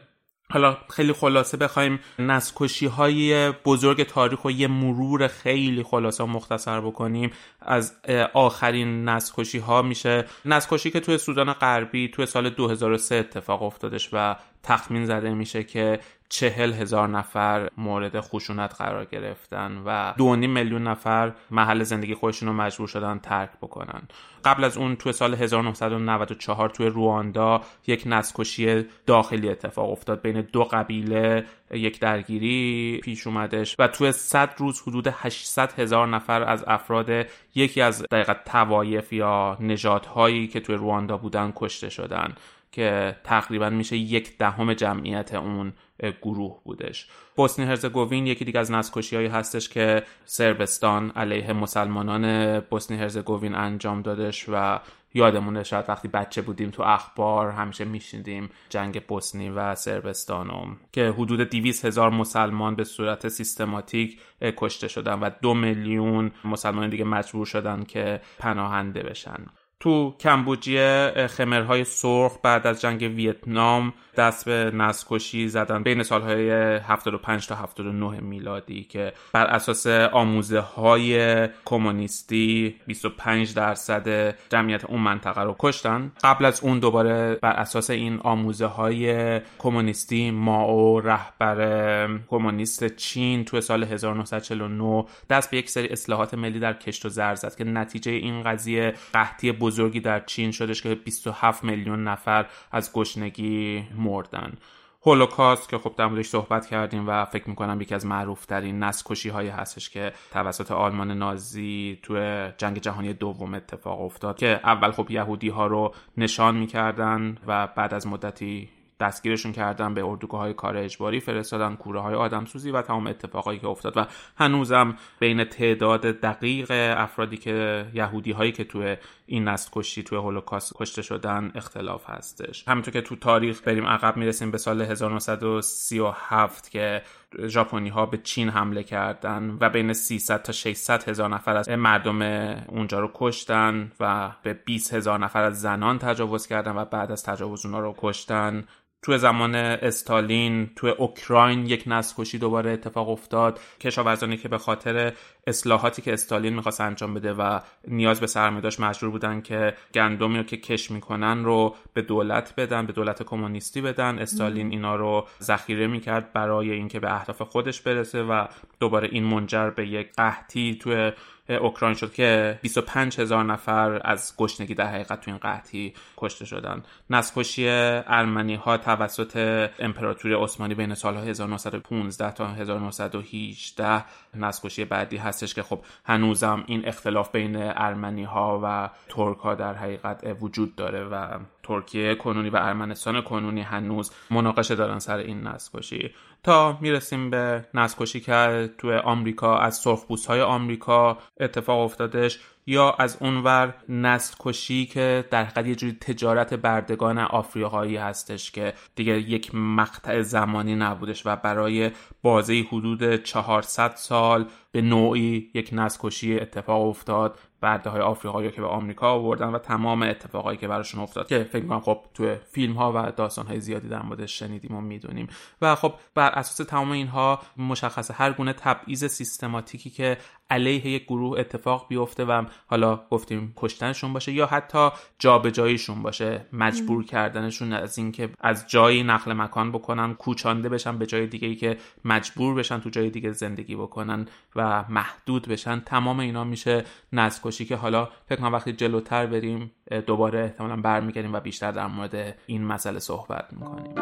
حالا خیلی خلاصه بخوایم نسکشی های بزرگ تاریخ و یه مرور خیلی خلاصه و مختصر بکنیم. از آخرین نسکشی ها میشه. نسکشی که توی سودان غربی توی سال 2003 اتفاق افتادش و تخمین زده میشه که چهل هزار نفر مورد خشونت قرار گرفتن و دو میلیون نفر محل زندگی خودشون رو مجبور شدن ترک بکنن. قبل از اون توی سال 1994 توی رواندا یک نسکشی داخلی اتفاق افتاد. بین دو قبیله یک درگیری پیش اومدش و توی 100 روز حدود 800 هزار نفر از افراد یکی از دقیقا توایف یا نژادهایی که توی رواندا بودن کشته شدن که تقریبا میشه یک دهم جمعیت اون گروه بودش. بوسنی هرزگوین یکی دیگه از نسکشی هستش که سربستان علیه مسلمانان بوسنی هرزگوین انجام دادش و یادمونه شاید وقتی بچه بودیم تو اخبار همیشه میشنیدیم جنگ بوسنی و سربستانو که حدود 200 هزار مسلمان به صورت سیستماتیک کشته شدن و دو میلیون مسلمان دیگه مجبور شدن که پناهنده بشن. تو کمبوجیه خمرهای سرخ بعد از جنگ ویتنام دست به نسکشی زدن بین سالهای 75 تا 79 میلادی که بر اساس آموزه های کمونیستی 25 درصد جمعیت اون منطقه رو کشتن. قبل از اون دوباره بر اساس این آموزه های کمونیستی ماو رهبر کمونیست چین تو سال 1949 دست به یک سری اصلاحات ملی در کشت و زر زد که نتیجه این قضیه قحطی بزرگی در چین شدش که 27 میلیون نفر از گشنگی مردن. هولوکاست که خب در موردش صحبت کردیم و فکر می‌کنم یکی از معروف ترین نسکشی هایی هستش که توسط آلمان نازی تو جنگ جهانی دوم اتفاق افتاد که اول خب یهودی ها رو نشان می‌کردن و بعد از مدتی دستگیرشون کردن به اردوگاه های کار اجباری فرستادن کوره های آدمسوزی و تمام اتفاقایی که افتاد. و هنوزم بین تعداد دقیق افرادی که یهودی هایی که توی این نسل کشی توی هولوکاست کشته شدن اختلاف هستش. همینطور که تو تاریخ بریم عقب می‌رسیم به سال 1937 که ژاپنی ها به چین حمله کردن و بین 300 تا 600 هزار نفر از مردم اونجا رو کشتن و به 20 هزار نفر از زنان تجاوز کردن و بعد از تجاوز اونا رو کشتن. تو زمان استالین تو اوکراین یک نسل دوباره اتفاق افتاد. کشاورزانی که به خاطر اصلاحاتی که استالین می‌خواست انجام بده و نیاز به سرمایه داشت مجبور بودن که گندمی رو که کش می‌کنن رو به دولت بدن به دولت کمونیستی بدن. استالین اینا رو ذخیره می‌کرد برای اینکه به اهداف خودش برسه و دوباره این منجر به یک قحطی توی اوکراین شد که 25 هزار نفر از گشنگی در حقیقت تو این قحطی کشته شدن. نسکشی ارمنی ها توسط امپراتوری عثمانی بین سالها 1915 تا 1918 نسکشی بعدی هستش که خب هنوزم این اختلاف بین ارمنی ها و ترک ها در حقیقت وجود داره و ترکیه کنونی و ارمنستان کنونی هنوز مناقشه دارن سر این نسکشی تا می‌رسیم به نسکشی که توی آمریکا از سرخپوست های آمریکا اتفاق افتادش یا از اونور نسل کشی که در حقیقت یه جوری تجارت بردگان آفریقایی هستش که دیگه یک مقطع زمانی نبودش و برای بازه حدود 400 سال به نوعی یک نسل کشی اتفاق افتاد برده های آفریقایی که به آمریکا آوردن و تمام اتفاقایی که براشون افتاد که فکر کنم خب توی فیلم ها و داستان های زیادی در موردش شنیدیم و می‌دونیم. و خب بر اساس تمام اینها مشخصه هر گونه تبعیض سیستماتیکی که علیه یک گروه اتفاق بیفته و حالا گفتیم کشتنشون باشه یا حتی جابجاییشون باشه مجبور کردنشون از اینکه از جایی نقل مکان بکنن کوچانده بشن به جای دیگه ای که مجبور بشن تو جای دیگه زندگی بکنن و محدود بشن. تمام اینا میشه نزدکشی که حالا فکر کنم وقتی جلوتر بریم دوباره احتمالا برمیگردیم و بیشتر در مورد این مسئله صحبت می‌کنیم.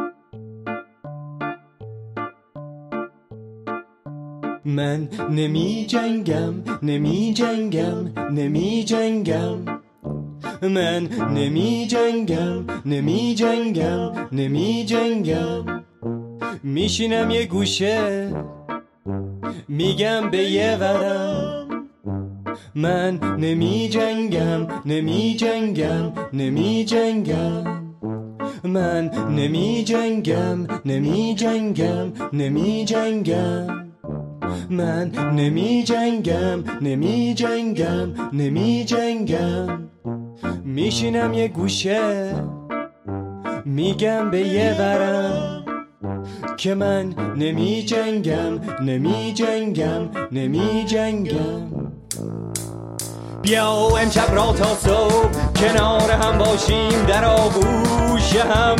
من نمی جنگم نمی جنگم نمی جنگم. من نمی جنگم نمی جنگم نمی جنگم. میشینم یه گوشه میگم به یه ورم. من نمی جنگم نمی جنگم نمی جنگم من نمی جنگم نمی جنگم نمی جنگم من نمی جنگم نمی جنگم نمی جنگم میشینم یه گوشه. میگم به یه ورم. که من نمی جنگم نمی جنگم نمی جنگم. بیا امشب را تا صبح کنار هم باشیم در آغوش هم.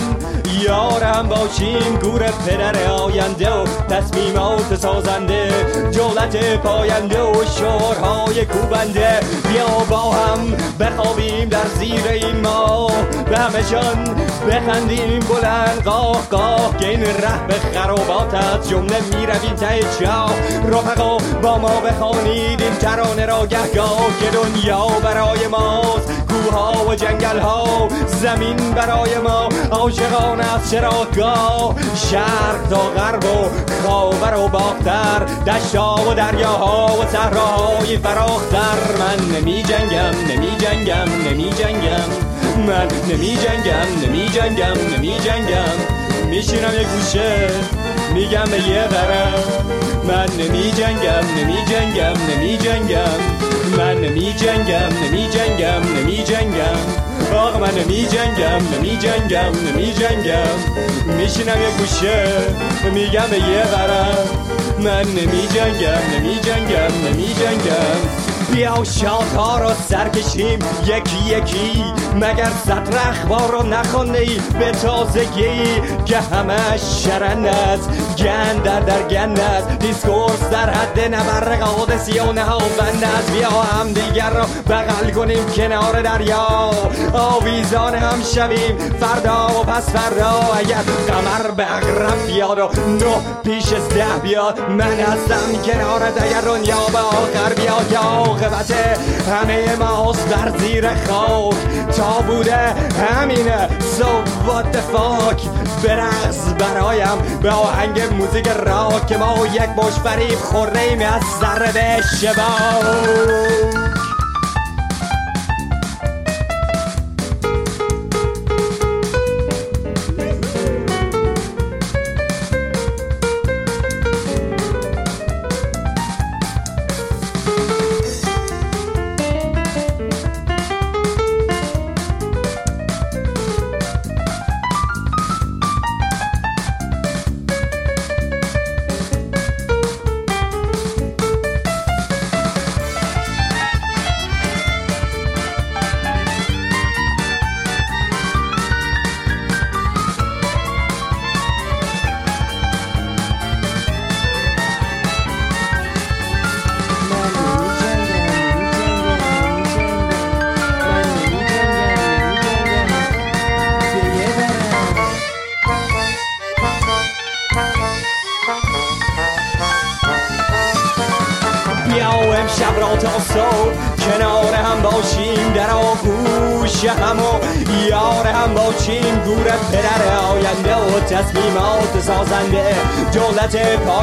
یار هم باشیم گور پدر آینده و تصمیمات سازنده جولت پاینده و شعرهای کوبنده. بیا با هم بخوابیم در زیر این ما. به همشان بخندیم بلند قاه قاه که این ره به خرابات از جمله می‌رویم ته چاه رفقا با ما بخوانید این ترانه را گهگاه. که دنیا برای ماست. کوها و جنگل ها زمین برای ما عاشقان از چراگاه شرق تا غرب و خاور و باختر دشتا و دریاها و صحراهای فراختر. من نمی جنگم نمی جنگم نمی جنگم من نمی جنگم نمی جنگم نمی جنگم میشینم یه گوشه میگم به یه برم من نمی جنگم نمی جنگم نمی جنگم من نمی جنگم نمی جنگم نمی جنگم آقا من نمی جنگم نمی جنگم نمی جنگم میشینم یه گوشه میگم به یه برم من نمی جنگم نمی جنگم نمی جنگم بیا ها رو سر کشیم یکی یکی. مگر سطر اخبار رو نخونده ای به تازگی که همه شرن است؟ گند در گند است. دیسکورس در حد نبر قادسی و بند است. بیا هم دیگر رو بغل کنیم کنار دریا. آویزان هم شویم. فردا و پس فردا. اگر قمر به اغرب بیاد و نه پیش از ده بیاد من هستم کنارت اگر دنیا به آخر بیاد. یا عاقبت همه ماست در زیر خاک. تا بوده همینه سو فاک برقص برایم به آهنگ موزیک راک. که ما یک باش فریب خوریم از ذره شباک.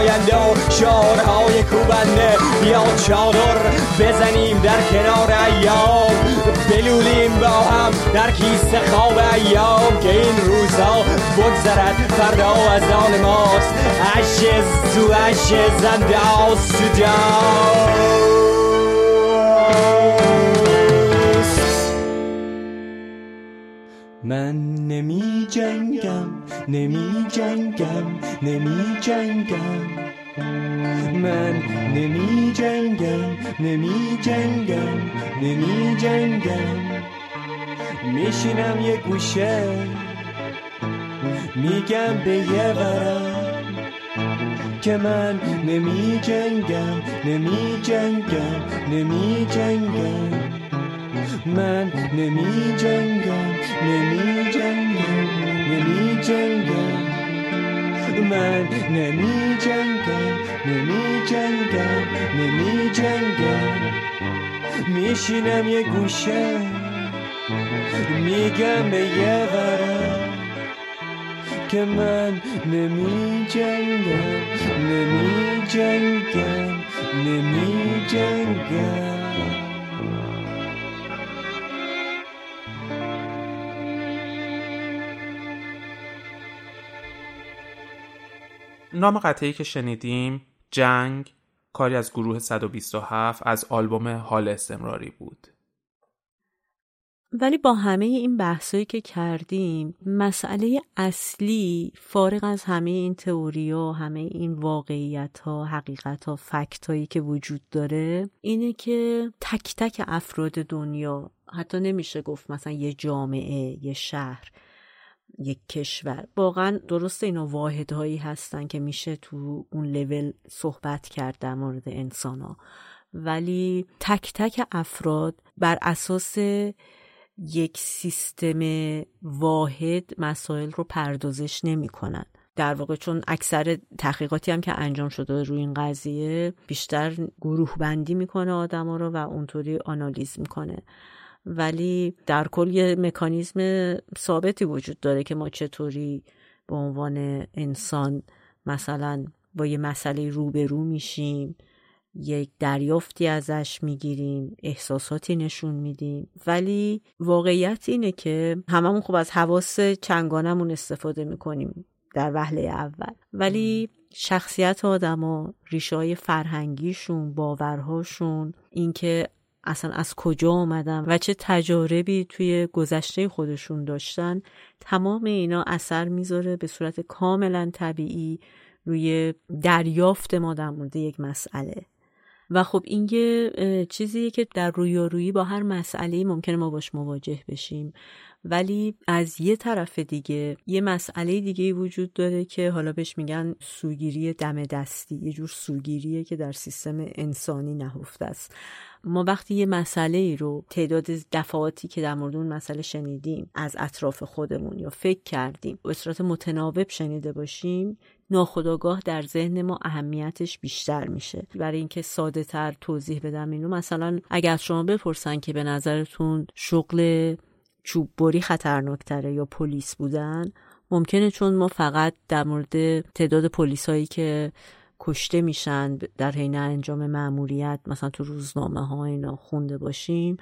پاینده و شعارهای کوبنده. بیا چادر بزنیم در کنار ایام. بلولیم با هم در کیسه خواب ایام. که این روزها بگذرد فردا از آن ماست. زو اش زنده من نمی جنگم نمی جنگم من نمی جنگم نمی جنگم نمی جنگم میشینم یه گوشه میگم به یه ورم که من نمی جنگم نمی جنگم نمی جنگم من نمی جنگم نمی جنگم جنگم من نمی جنگم نمی جنگم نمی جنگم میشینم یه گوشه میگم به یه ورم که من نمی جنگم نمی جنگم نمی جنگم نام قطعی که شنیدیم جنگ کاری از گروه 127 از آلبوم حال استمراری بود. ولی با همه این بحثایی که کردیم مسئله اصلی فارغ از همه این تئوری ها همه این واقعیت ها حقیقت ها فکت هایی که وجود داره اینه که تک تک افراد دنیا حتی نمیشه گفت مثلا یه جامعه یه شهر یک کشور. واقعا درست اینا واحدهایی هستن که میشه تو اون لول صحبت کرد در مورد انسان ها ولی تک تک افراد بر اساس یک سیستم واحد مسائل رو پردازش نمی کنن. در واقع چون اکثر تحقیقاتی هم که انجام شده روی این قضیه بیشتر گروه بندی می‌کنه آدم ها رو و اونطوری آنالیز می‌کنه. ولی در کل یه مکانیزم ثابتی وجود داره که ما چطوری به عنوان انسان مثلا با یه مسئله روبرو میشیم یک دریافتی ازش می‌گیریم احساساتی نشون میدیم. ولی واقعیت اینه که هممون خوب از حواس چنگانمون استفاده می‌کنیم در وهله اول. ولی شخصیت آدما ریشه های فرهنگیشون باورهاشون اینکه اصلا از کجا آمدن و چه تجاربی توی گذشته خودشون داشتن تمام اینا اثر می‌ذاره به صورت کاملا طبیعی روی دریافت ما در مورد یک مسئله. و خب این یه چیزیه که در رویارویی با هر مسئله ممکنه ما باش مواجه بشیم. ولی از یه طرف دیگه یه مسئله دیگه وجود داره که حالا بهش میگن سوگیری دم دستی یه جور سوگیریه که در سیستم انسانی نهفته است. ما وقتی یه مسئله ای رو تعداد دفعاتی که در مورد اون مسئله شنیدیم از اطراف خودمون یا فکر کردیم به صورت متناوب شنیده باشیم ناخداگاه در ذهن ما اهمیتش بیشتر میشه. برای اینکه ساده تر توضیح بدم اینو مثلا اگر شما بپرسن که به نظرتون شغل چوب بری خطرناکتره یا پلیس بودن ممکنه چون ما فقط در مورد تعداد پلیس هایی که کشته میشن در حین انجام مأموریت مثلا تو روزنامه ها اینا خونده باشیم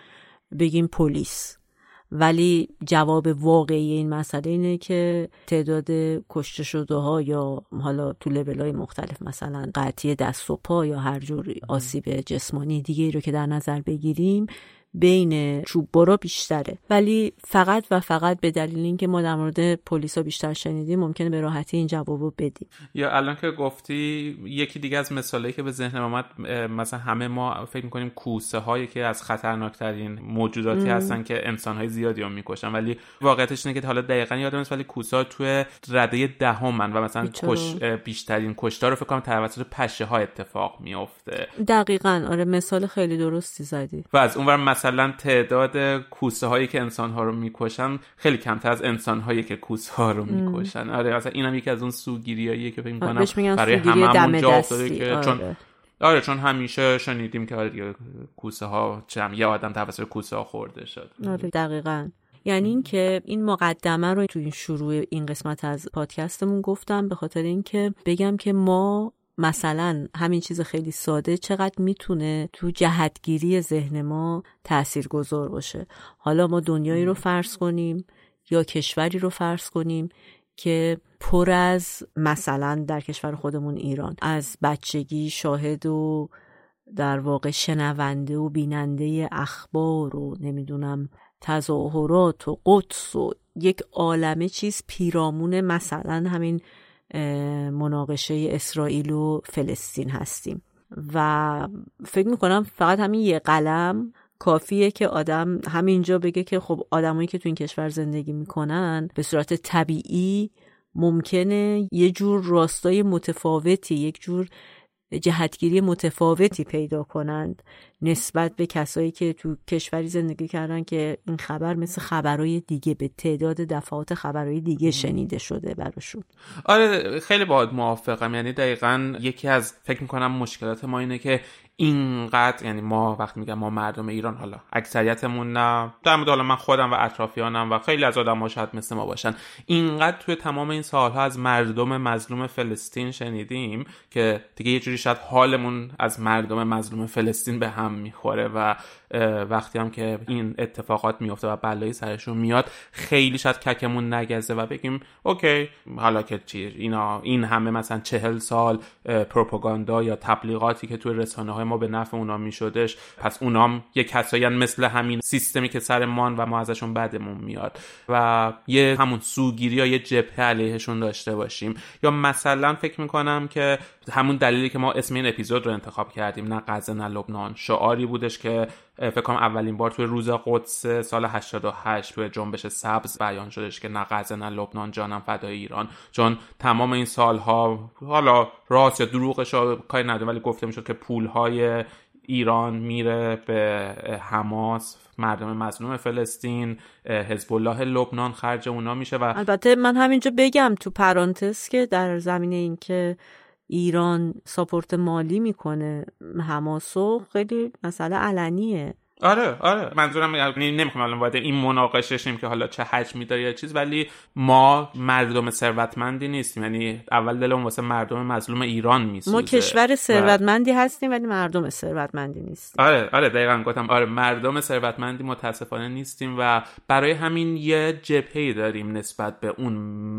بگیم پلیس. ولی جواب واقعی این مسئله اینه که تعداد کشته شده ها یا حالا تو لبل های مختلف مثلا قطعی دست و پا یا هر جور آسیب جسمانی دیگه رو که در نظر بگیریم بین چوب برا بیشتره. ولی فقط و فقط به دلیل اینکه ما در مورد پلیسا بیشتر شنیدیم ممکنه به راحتی این جوابو بدیم. یا الان که گفتی یکی دیگه از مثالایی که به ذهن اومد مثلا همه ما فکر می‌کنیم کوسه هایی که از خطرناکترین موجوداتی هستن که انسان های زیادی هم می‌کشن. ولی واقعیتش اینه که حالا دقیقا یادم نیست ولی کوسه ها توی رده دهمن و مثلا کش بیشترین کشتار رو فکر کنم توسط پشه ها اتفاق میفته دقیقا. آره مثال خیلی درستی زدی. و از اونور مثلا تعداد کوسه هایی که انسان ها رو می‌کشن خیلی کمتر از انسان هایی که کوسه ها رو می‌کشن. آره مثلا اینم یکی از اون سوگیریاییه که فکر می‌کنم برای هممون جا افتاده که آره. چون آره چون همیشه شنیدیم که آره کوسه ها چم یه آدم توسط کوسه ها خورده شد. آره دقیقا. یعنی اینکه این مقدمه رو تو این شروع این قسمت از پادکستمون گفتم به خاطر اینکه بگم که ما مثلا همین چیز خیلی ساده چقدر می‌تونه تو جهتگیری ذهن ما تأثیر گذار باشه. حالا ما دنیایی رو فرض کنیم یا کشوری رو فرض کنیم که پر از مثلا در کشور خودمون ایران از بچگی شاهد و در واقع شنونده و بیننده اخبار و نمی‌دونم تظاهرات و قدس و یک عالمه چیز پیرامون مثلا همین مناقشه اسرائیل و فلسطین هستیم. و فکر می‌کنم فقط همین یه قلم کافیه که آدم همینجا بگه که خب آدمایی که تو این کشور زندگی می‌کنن به صورت طبیعی ممکنه یه جور راستای متفاوتی یک جور جهتگیری متفاوتی پیدا کنند نسبت به کسایی که تو کشوری زندگی کردن که این خبر مثل خبرهای دیگه به تعداد دفعات خبرهای دیگه شنیده شده براشون. آره خیلی باید موافقم. یعنی دقیقا یکی از فکر می‌کنم مشکلات ما اینه که اینقدر یعنی ما وقتی میگم ما مردم ایران حالا اکثریتمون نه. در مورد حالا من خودم و اطرافیانم و خیلی از آدم ها شاید مثل ما باشن. اینقدر توی تمام این سالها از مردم مظلوم فلسطین شنیدیم که دیگه یه جوری شاید حالمون از مردم مظلوم فلسطین به هم می‌خوره و وقتی هم که این اتفاقات میفته و بلایی سرشون میاد خیلی شاید ککمون نگزه و بگیم اوکی حالا که چی اینا این همه مثلا چهل سال پروپاگاندا یا تبلیغاتی که توی رسانه های ما به نفع اونا میشدش پس اونام یه کسایی مثل همین سیستمی که سر مان و ما ازشون بدمون میاد و یه همون سوگیری یا یه جبهه علیهشون داشته باشیم. یا مثلا فکر می‌کنم که همون دلیلی که ما اسم این اپیزود رو انتخاب کردیم نه غزه نه لبنان شعاری بودش که فکر کنم اولین بار توی روز قدس سال 88 توی جنبش سبز بیان شدش که نه غزه نه لبنان جانم فدای ایران. چون تمام این سالها حالا راست یا دروغش کاری نداره ولی گفته می‌شد که پولهای ایران میره به حماس مردم مظلوم فلسطین حزب الله لبنان خرج اونا میشه و البته من همینجا بگم تو پرانتز که در زمینه اینکه ایران ساپورت مالی می‌کنه حماسو خیلی مسئله علنیه. آره آره. منظورم یعنی نمی‌خوام الان وارد این مناقشه شیم که حالا چه حجمی داره یا چیز ولی ما مردم ثروتمندی نیستیم. یعنی اول دلمون واسه مردم مظلوم ایران میسوزه. ما کشور ثروتمندی هستیم ولی مردم ثروتمندی نیستیم. آره آره دقیقا گفتم. آره مردم ثروتمندی متاسفانه نیستیم و برای همین یه جبهه داریم نسبت به اون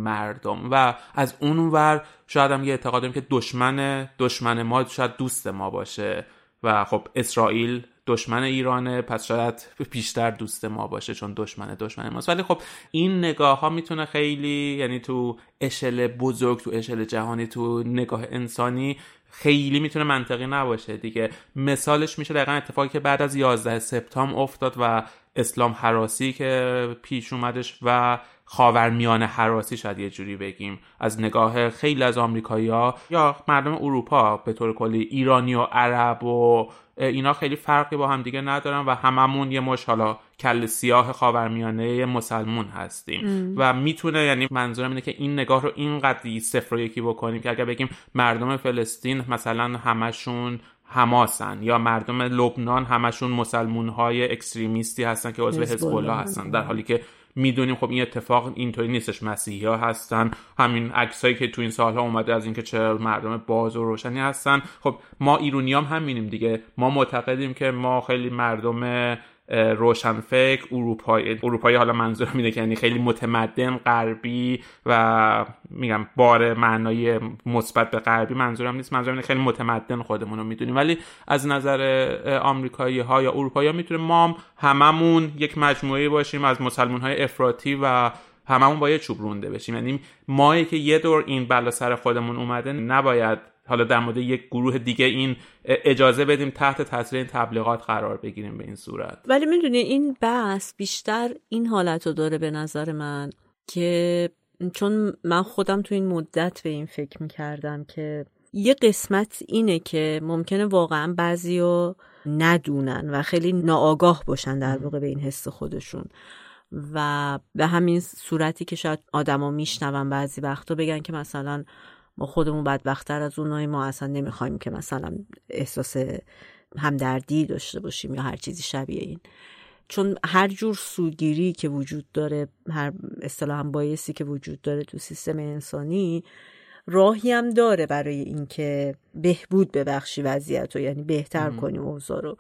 مردم. و از اون ور شاید هم یه اعتقاد داریم که دشمن دشمن ما شاید دوست ما باشه. و خب اسرائیل دشمن ایرانه پس شاید بیشتر دوست ما باشه چون دشمن دشمن ماست. ولی خب این نگاه ها می‌تونه خیلی یعنی تو اشل بزرگ تو اشل جهانی تو نگاه انسانی خیلی می‌تونه منطقی نباشه. دیگه مثالش میشه دقیقا اتفاقی که بعد از 11 سپتامبر افتاد و اسلام حراسی که پیش اومدش و خاورمیانه حراسی شاید یه جوری بگیم از نگاه خیلی از آمریکایی‌ها یا مردم اروپا به طور کلی ایرانی و عرب و اینا خیلی فرقی با هم دیگه ندارن و هممون یه مش حالا کل سیاه خاورمیانه مسلمون هستیم. و می‌تونه یعنی منظورم اینه که این نگاه رو اینقدر صفر و یکی بکنیم که اگر بگیم مردم فلسطین مثلا همشون حماسن یا مردم لبنان همشون مسلمون های اکستریمیستی هستن که عضو حزب الله هستن. در حالی که می‌دونیم خب این اتفاق اینطوری نیستش. مسیحی ها هستن. همین عکسایی که تو این سالها اومده از اینکه چه مردم باز و روشنی هستن. خب ما ایرونی هم همینیم دیگه. ما معتقدیم که ما خیلی مردم روشنفکر اروپایی اروپایی حالا منظورم اینه که یعنی خیلی متمدن غربی و میگم بار معنای مثبت به غربی منظورم نیست. منظورم اینه خیلی متمدن خودمون رو می‌دونیم. ولی از نظر آمریکایی ها یا اروپایی ها می‌تونه ما هممون یک مجموعه باشیم از مسلمان های افراطی و هممون با یه چوب رونده بشیم. یعنی مایی که یه دور این بلا سر خودمون اومده نباید حالا در مورد یک گروه دیگه این اجازه بدیم تحت تاثیر این تبلیغات قرار بگیریم به این صورت. ولی می‌دونی این بحث بیشتر این حالت رو داره به نظر من که چون من خودم تو این مدت به این فکر می‌کردم که یه قسمت اینه که ممکنه واقعا بعضی رو ندونن و خیلی ناآگاه باشن در واقع به این حس خودشون و به همین صورتی که شاید آدما میشنون بعضی وقتا بگن که مثلا ما خودمون بدبختتر از اونایی. ما اصلا نمی‌خوایم که مثلا احساس همدردی داشته باشیم یا هر چیزی شبیه این. چون هر جور سودگیری که وجود داره هر اصطلاحا بایسی که وجود داره تو سیستم انسانی راهی هم داره برای اینکه بهبود ببخشی وضعیت رو یعنی بهتر کنی اوضاع رو.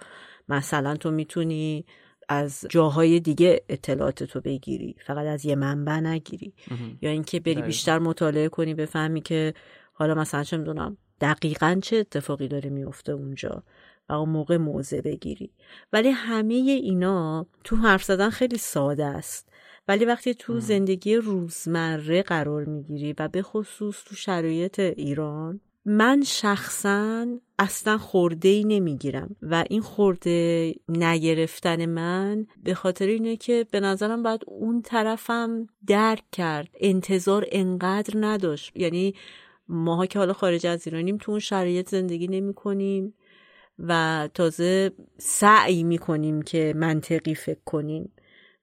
مثلا تو می‌تونی از جاهای دیگه اطلاعات تو بگیری فقط از یه منبع نگیری. یا اینکه بری بیشتر مطالعه کنی بفهمی که حالا مثلا چه می‌دونم دقیقا چه اتفاقی داره میفته اونجا و اون موقع موضع بگیری. ولی همه اینا تو حرف زدن خیلی ساده است. ولی وقتی تو زندگی روزمره قرار می‌گیری و به خصوص تو شرایط ایران من شخصا اصلا خورده ای نمی‌گیرم و این خورده نگرفتن من به خاطر اینه که به نظرم باید اون طرفم درک کرد. انتظار انقدر نداشت. یعنی ماها که حالا خارج از ایرانیم تو اون شرایط زندگی نمی کنیم و تازه سعی می کنیم که منطقی فکر کنیم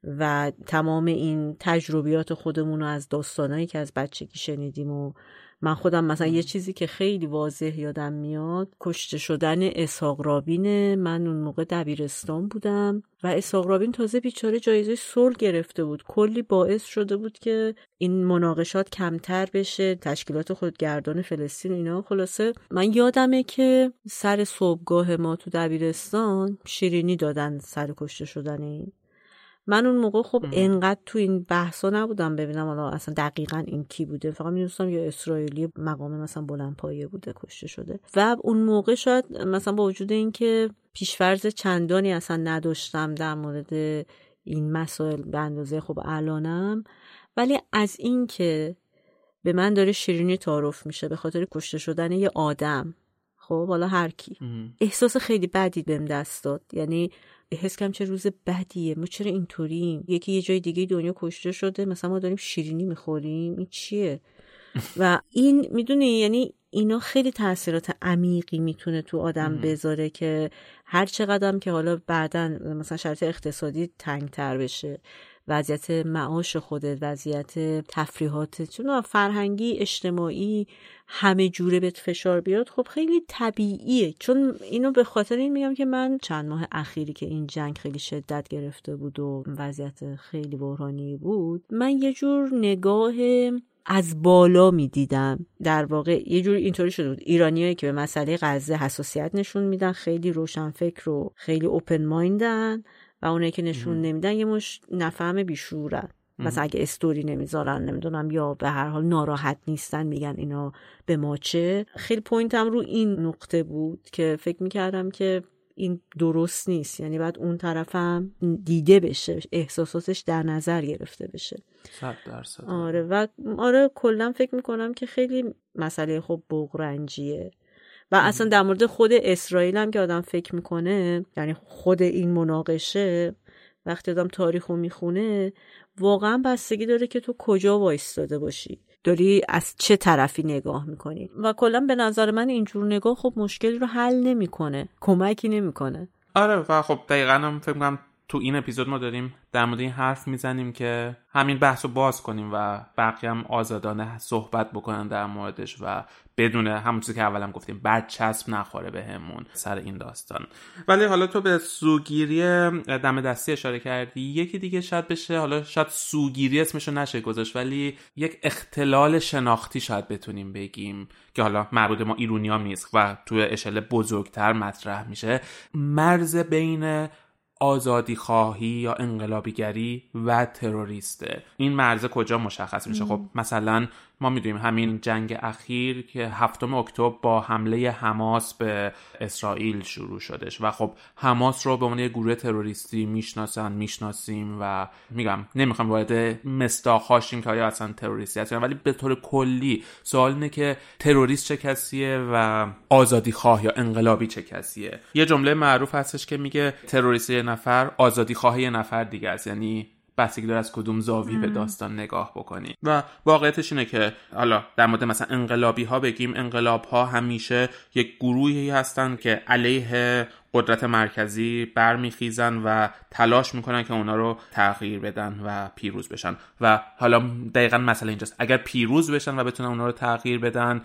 و تمام این تجربیات خودمون رو از داستانهایی که از بچگی شنیدیم و من خودم مثلا یه چیزی که خیلی واضح یادم میاد کشته شدن اسحاق رابینه من اون موقع دبیرستان بودم و اسحاق رابین تازه بیچاره جایزه صلح گرفته بود. کلی باعث شده بود که این مناقشات کمتر بشه تشکیلات خودگردان فلسطین اینا. خلاصه من یادمه که سر صبحگاه ما تو دبیرستان شیرینی دادن سر کشته شدن این. من اون موقع خب انقدر تو این بحثا نبودم ببینم حالا اصلا دقیقا این کی بوده. فقط می‌دونستم یا اسرائیلی مقام مثلا بلند پایه بوده کشته شده. و اون موقع شاید مثلا با وجود اینکه پیشفرز چندانی اصلا نداشتم در مورد این مسائل به اندازه خب الانم ولی از اینکه به من داره شیرینی تعارف میشه به خاطر کشته شدن یه آدم خب حالا هر کی. احساس خیلی بدی بهم دست داد. یعنی حس کم چه روز بدیه. ما چرا اینطوریم؟ یکی یه جای دیگه دنیا کشته شده. مثلا ما داریم شیرینی می‌خوریم. این چیه؟ و این می‌دونی یعنی اینا خیلی تاثیرات عمیقی می‌تونه تو آدم بذاره که هر چقدر که حالا بعدا مثلا شرط اقتصادی تنگتر بشه. وضعیت معاش خودت وضعیت تفریحات. چون فرهنگی اجتماعی همه جوره بهت فشار بیاد خب خیلی طبیعیه. چون اینو به خاطر این میگم که من چند ماه اخیری که این جنگ خیلی شدت گرفته بود و وضعیت خیلی بحرانی بود من یه جور نگاه از بالا می‌دیدم. در واقع یه جور اینطوری شده بود. ایرانیایی که به مسئله غزه حساسیت نشون میدن خیلی روشن فکر و خیلی اوپن مایندن و اونایی که نشون نمیدن یه مش نفهم بیشورن مثلا اگه استوری نمی‌ذارن نمی‌دونم یا به هر حال ناراحت نیستن میگن اینا به ما چه. خیلی پوینتم رو این نقطه بود که فکر می‌کردم که این درست نیست. یعنی باید اون طرفم دیده بشه احساساتش در نظر گرفته بشه. صد درصد. آره و آره کلا فکر می‌کنم که خیلی مسئله خب بغرنجیه. و اصلا در مورد خود اسرائیل هم که آدم فکر می‌کنه یعنی خود این مناقشه وقتی آدم تاریخ رو می‌خونه واقعا بستگی داره که تو کجا وایستاده باشی. داری از چه طرفی نگاه می‌کنی؟ و کلا به نظر من اینجور نگاه خب مشکلی رو حل نمی‌کنه کمکی نمی‌کنه. آره و خب دقیقا هم فکر کنم تو این اپیزود ما داریم در مورد این حرف می‌زنیم که همین بحث رو باز کنیم و بقیه هم آزادانه صحبت بکنن در موردش و بدون همون چیزی که اولم گفتیم برچسب نخوره بهمون سر این داستان. ولی حالا تو به سوگیری دم دستی اشاره کردی یکی دیگه شاید بشه حالا شاید سوگیری اسمشو نشه گذاشت ولی یک اختلال شناختی شاید بتونیم بگیم که حالا مربوط ما ایرونیام نیست و تو اشل بزرگتر مطرح میشه. مرز بین آزادی خواهی یا انقلابیگری و تروریسته. این مرزه کجا مشخص میشه؟ خب مثلا ما می‌دونیم همین جنگ اخیر که هفتم اکتبر با حمله حماس به اسرائیل شروع شدش و خب حماس رو به عنوان یه گروه تروریستی می‌شناسن می‌شناسیم و میگم نمی‌خوام وارد مستاق هاشیم که آیا اصلا تروریستی هستن ولی به طور کلی سوال اینه که تروریست چه کسیه و آزادی خواه یا انقلابی چه کسیه. یه جمله معروف هستش که میگه تروریست یه نفر آزادی خواه یه نفر دیگه است. یعنی بستگی داره از کدوم زاوی به داستان نگاه بکنی. و واقعیتش اینه که حالا در مورد مثلا انقلابی ها بگیم انقلاب ها همیشه یک گروهی هستن که علیه قدرت مرکزی برمیخیزن و تلاش می‌کنن که اونا رو تغییر بدن و پیروز بشن. و حالا دقیقا مسئله اینجاست. اگر پیروز بشن و بتونن اونا رو تغییر بدن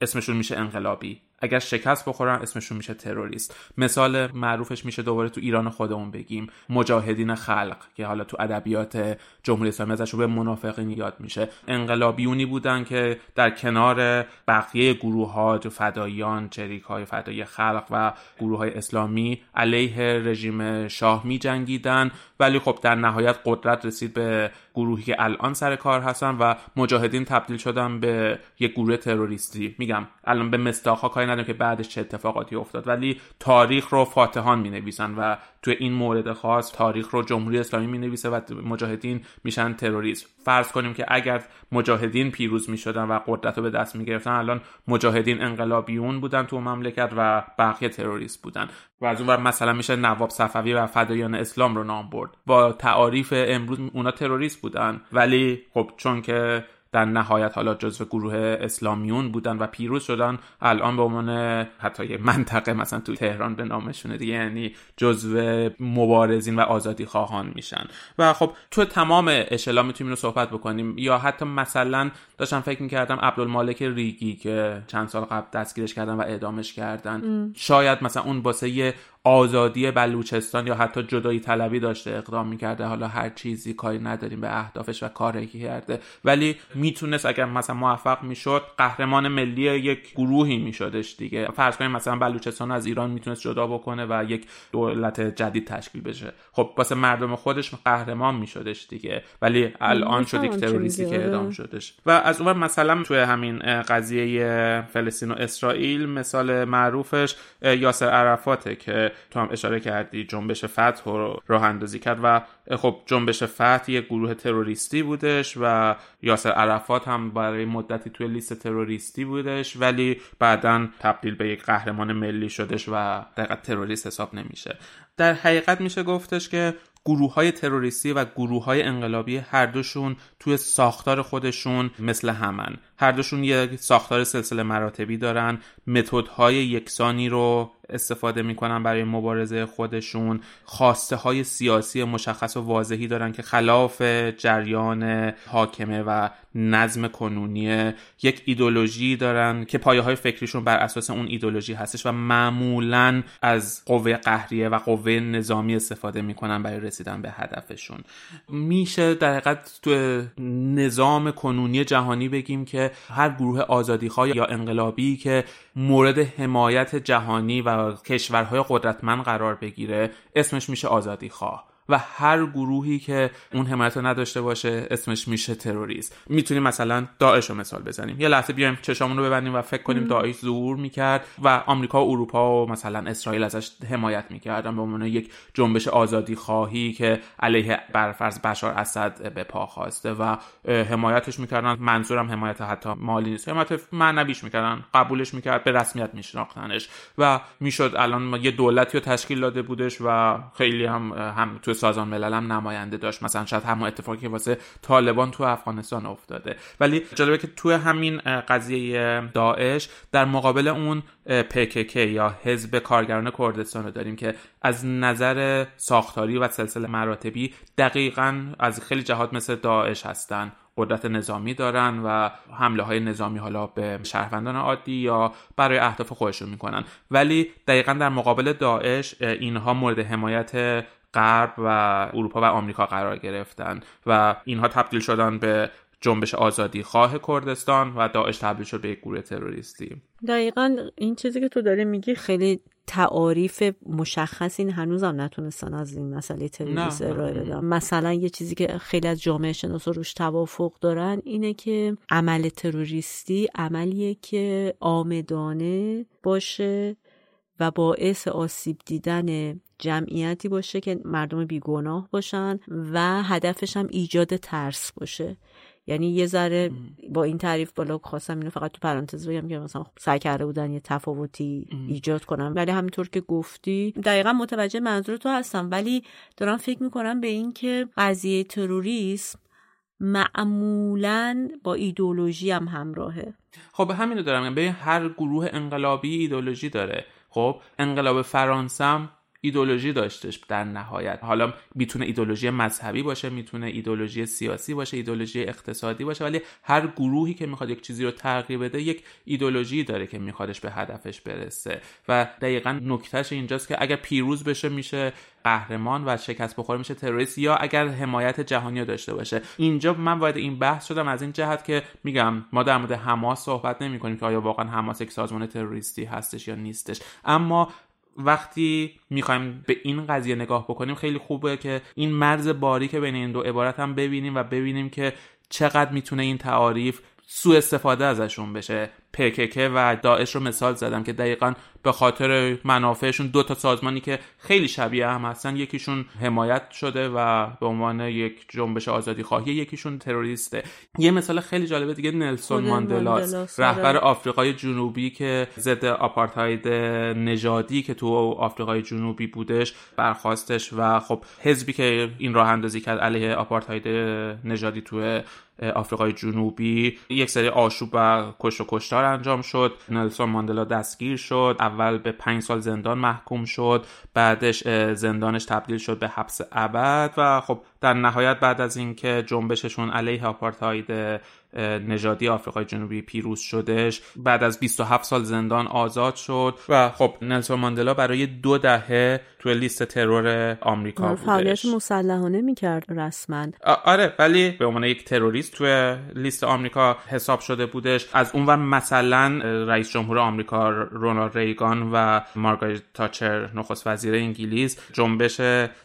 اسمشون میشه انقلابی. اگر شکست بخورن اسمشون میشه تروریست. مثال معروفش میشه دوباره تو ایران خودمون بگیم. مجاهدین خلق که حالا تو ادبیات جمهوری اسلامی ازش به منافقین یاد میشه. انقلابیونی بودن که در کنار بقیه گروه ها فدایان چریک های فدایی خلق و گروه های اسلامی علیه رژیم شاه می جنگیدن ولی خب در نهایت قدرت رسید به گروهی که الان سر کار هستن و مجاهدین تبدیل شدن به یک گروه تروریستی. میگم الان به مستاخ کاری ندارم که بعدش چه اتفاقاتی افتاد. ولی تاریخ رو فاتحان می نویسن و تو این مورد خاص تاریخ رو جمهوری اسلامی می نویسه و مجاهدین میشن تروریست. فرض کنیم که اگر مجاهدین پیروز می شدن و قدرت رو به دست می گرفتن الان مجاهدین انقلابیون بودن تو مملکت و بقیه تروریست بودن. و از اون مثلا میشه نواب صفوی و فدایان اسلام رو نام برد. با تعاریف امروز اونا تروریست بودن. ولی خب چون که در نهایت حالا جزو گروه اسلامیون بودن و پیروز شدن. الان به عنوان حتی یه منطقه مثلا تو تهران به نامشونه دیگه یعنی جزو مبارزین و آزادی خواهان میشن. و خب تو تمام اشلا می‌تونیم رو صحبت بکنیم. یا حتی مثلا داشتم فکر می‌کردم عبدالمالک ریگی که چند سال قبل دستگیرش کردن و اعدامش کردن. شاید مثلا اون باسه آزادی بلوچستان یا حتی جدایی طلبی داشته اقدام می‌کرده حالا هر چیزی کاری نداریم به اهدافش و کاری کرده. ولی می‌تونست اگر مثلا موفق می‌شد قهرمان ملی یک گروهی میشدش دیگه. فرض کنیم مثلا بلوچستان از ایران می‌تونست جدا بکنه و یک دولت جدید تشکیل بشه. خب واسه مردم خودش قهرمان میشدش دیگه. ولی الان شد یک تروریستی که اعدام شدش. و از اون مثلا توی همین قضیه فلسطین و اسرائیل مثال معروفش یاسر عرفاته که تو هم اشاره کردی جنبش فتح رو راه اندازی کرد و خب جنبش فتح یک گروه تروریستی بودش و یاسر عرفات هم برای مدتی توی لیست تروریستی بودش ولی بعدا تبدیل به یک قهرمان ملی شدش و دقیقا تروریست حساب نمیشه. در حقیقت میشه گفتش که گروه های تروریستی و گروه های انقلابی هر دوشون توی ساختار خودشون مثل همن. هر دوشون یک ساختار سلسله مراتبی دارن. متدهای یکسانی رو استفاده می‌کنن برای مبارزه خودشون. خواسته های سیاسی مشخص و واضحی دارن که خلاف جریان حاکمه و نظم کنونی یک ایدولوژی دارن که پایه های فکریشون بر اساس اون ایدولوژی هستش و معمولا از قوه قهریه و قوه نظامی استفاده می‌کنن برای رسیدن به هدفشون. میشه در حقیقت تو نظام کنونی جهانی بگیم که هر گروه آزادیخواه یا انقلابی که مورد حمایت جهانی و کشورهای قدرتمند قرار بگیره اسمش میشه آزادیخواه. و هر گروهی که اون حمایت رو نداشته باشه اسمش میشه تروریست. می‌تونیم مثلا داعش رو مثال بزنیم. یه لحظه بیایم چشامون رو ببندیم و فکر کنیم داعش ظهور می‌کرد و آمریکا و اروپا و مثلا اسرائیل ازش حمایت می‌کردن. به عنوان یک جنبش آزادی خواهی که علیه برفرض بشار اسد به پا خواسته و حمایتش می‌کردن. منظورم حمایت حتی مالی نیست. حمایت معنویش می‌کردن. قبولش می‌کرد. به رسمیت میشناختنش. و می‌شد الان یه دولتی رو تشکیل داده بودش و خیلی هم هم تو سازمان ملل هم نماینده داشت. مثلا شاید همون اتفاقی که واسه طالبان تو افغانستان افتاده. ولی جالبه که تو همین قضیه داعش در مقابل اون PKK یا حزب کارگران کردستان رو داریم که از نظر ساختاری و سلسله مراتبی دقیقا از خیلی جهات مثل داعش هستن. قدرت نظامی دارن و حمله های نظامی حالا به شهروندان عادی یا برای اهداف خودشون می‌کنن. ولی دقیقا در مقابل داعش اینها مورد حمایت غرب و اروپا و آمریکا قرار گرفتن و اینها تبدیل شدن به جنبش آزادی خواه کردستان و داعش تبدیل شد به یک گروه تروریستی. دقیقا این چیزی که تو داری میگی خیلی تعاریف مشخص این هم نتونستن از این مسئله تروریسم ارائه بدن. مثلا یه چیزی که خیلی از جامعه شناسا روش توافق دارن اینه که عمل تروریستی عملیه که آمدانه باشه و باعث آسیب دیدن جمعیتی باشه که مردم بیگناه باشن و هدفش هم ایجاد ترس باشه. یعنی یه ذره با این تعریف بالا خواستم اینو فقط تو پرانتز بگم که مثلا سعی کرده بودن یه تفاوتی ایجاد کنم ولی همینطور که گفتی دقیقا متوجه منظور تو هستم. ولی دارم فکر می‌کنم به این که قضیه تروریسم معمولا با ایدولوژی هم همراهه. خب همین رو دارم به هر گروه انقلابی ایدولوژی داره. خب انقلاب فرانسه ایدولوژی داشتش در نهایت. حالا می‌تونه ایدولوژی مذهبی باشه می‌تونه ایدولوژی سیاسی باشه ایدولوژی اقتصادی باشه ولی هر گروهی که می‌خواد یک چیزی رو تغییر بده یک ایدولوژی داره که میخوادش به هدفش برسه. و دقیقا نکتهش اینجاست که اگر پیروز بشه میشه قهرمان و شکست بخوره میشه تروریست یا اگر حمایت جهانی داشته باشه. اینجا من وارد این بحث شدم از این جهت که میگم ما در مورد حماس صحبت نمی کنیم که آیا واقعا حماس یک سازمان تروریستی هستش یا نیستش. اما وقتی می‌خوایم به این قضیه نگاه بکنیم خیلی خوبه که این مرز باری که بین این دو عبارت هم ببینیم و ببینیم که چقدر می‌تونه این تعاریف سوء استفاده ازشون بشه. پککه و داعش رو مثال زدم که دقیقا به خاطر منافعشون دو تا سازمانی که خیلی شبیه هم هستن یکیشون حمایت شده و به عنوان یک جنبش آزادی خواهی یکیشون تروریسته. یه مثال خیلی جالبه دیگه نلسون ماندلا رهبر آفریقای جنوبی که ضد آپارتاید نژادی که تو آفریقای جنوبی بودش برخواستش و خب حزبی که این راه اندازی کرد علیه آپارتاید نژادی تو آفریقای جنوبی یک سری آشوب و کش و کشتار انجام شد. نلسون ماندلا دستگیر شد. اول به پنج سال زندان محکوم شد. بعدش زندانش تبدیل شد به حبس ابد و خب در نهایت بعد از اینکه جنبششون علیه آپارتاید نژادی آفریقای جنوبی پیروز شدش بعد از 27 سال زندان آزاد شد و خب نلسون ماندلا برای دو دهه توی لیست ترور آمریکا بودش فعالیت مسلحانه می‌کرد رسما. آره ولی به عنوان یک تروریست توی لیست آمریکا حساب شده بودش از اون و مثلا رئیس جمهور آمریکا رونالد ریگان و مارگارت تاچر نخست وزیر انگلیس جنبش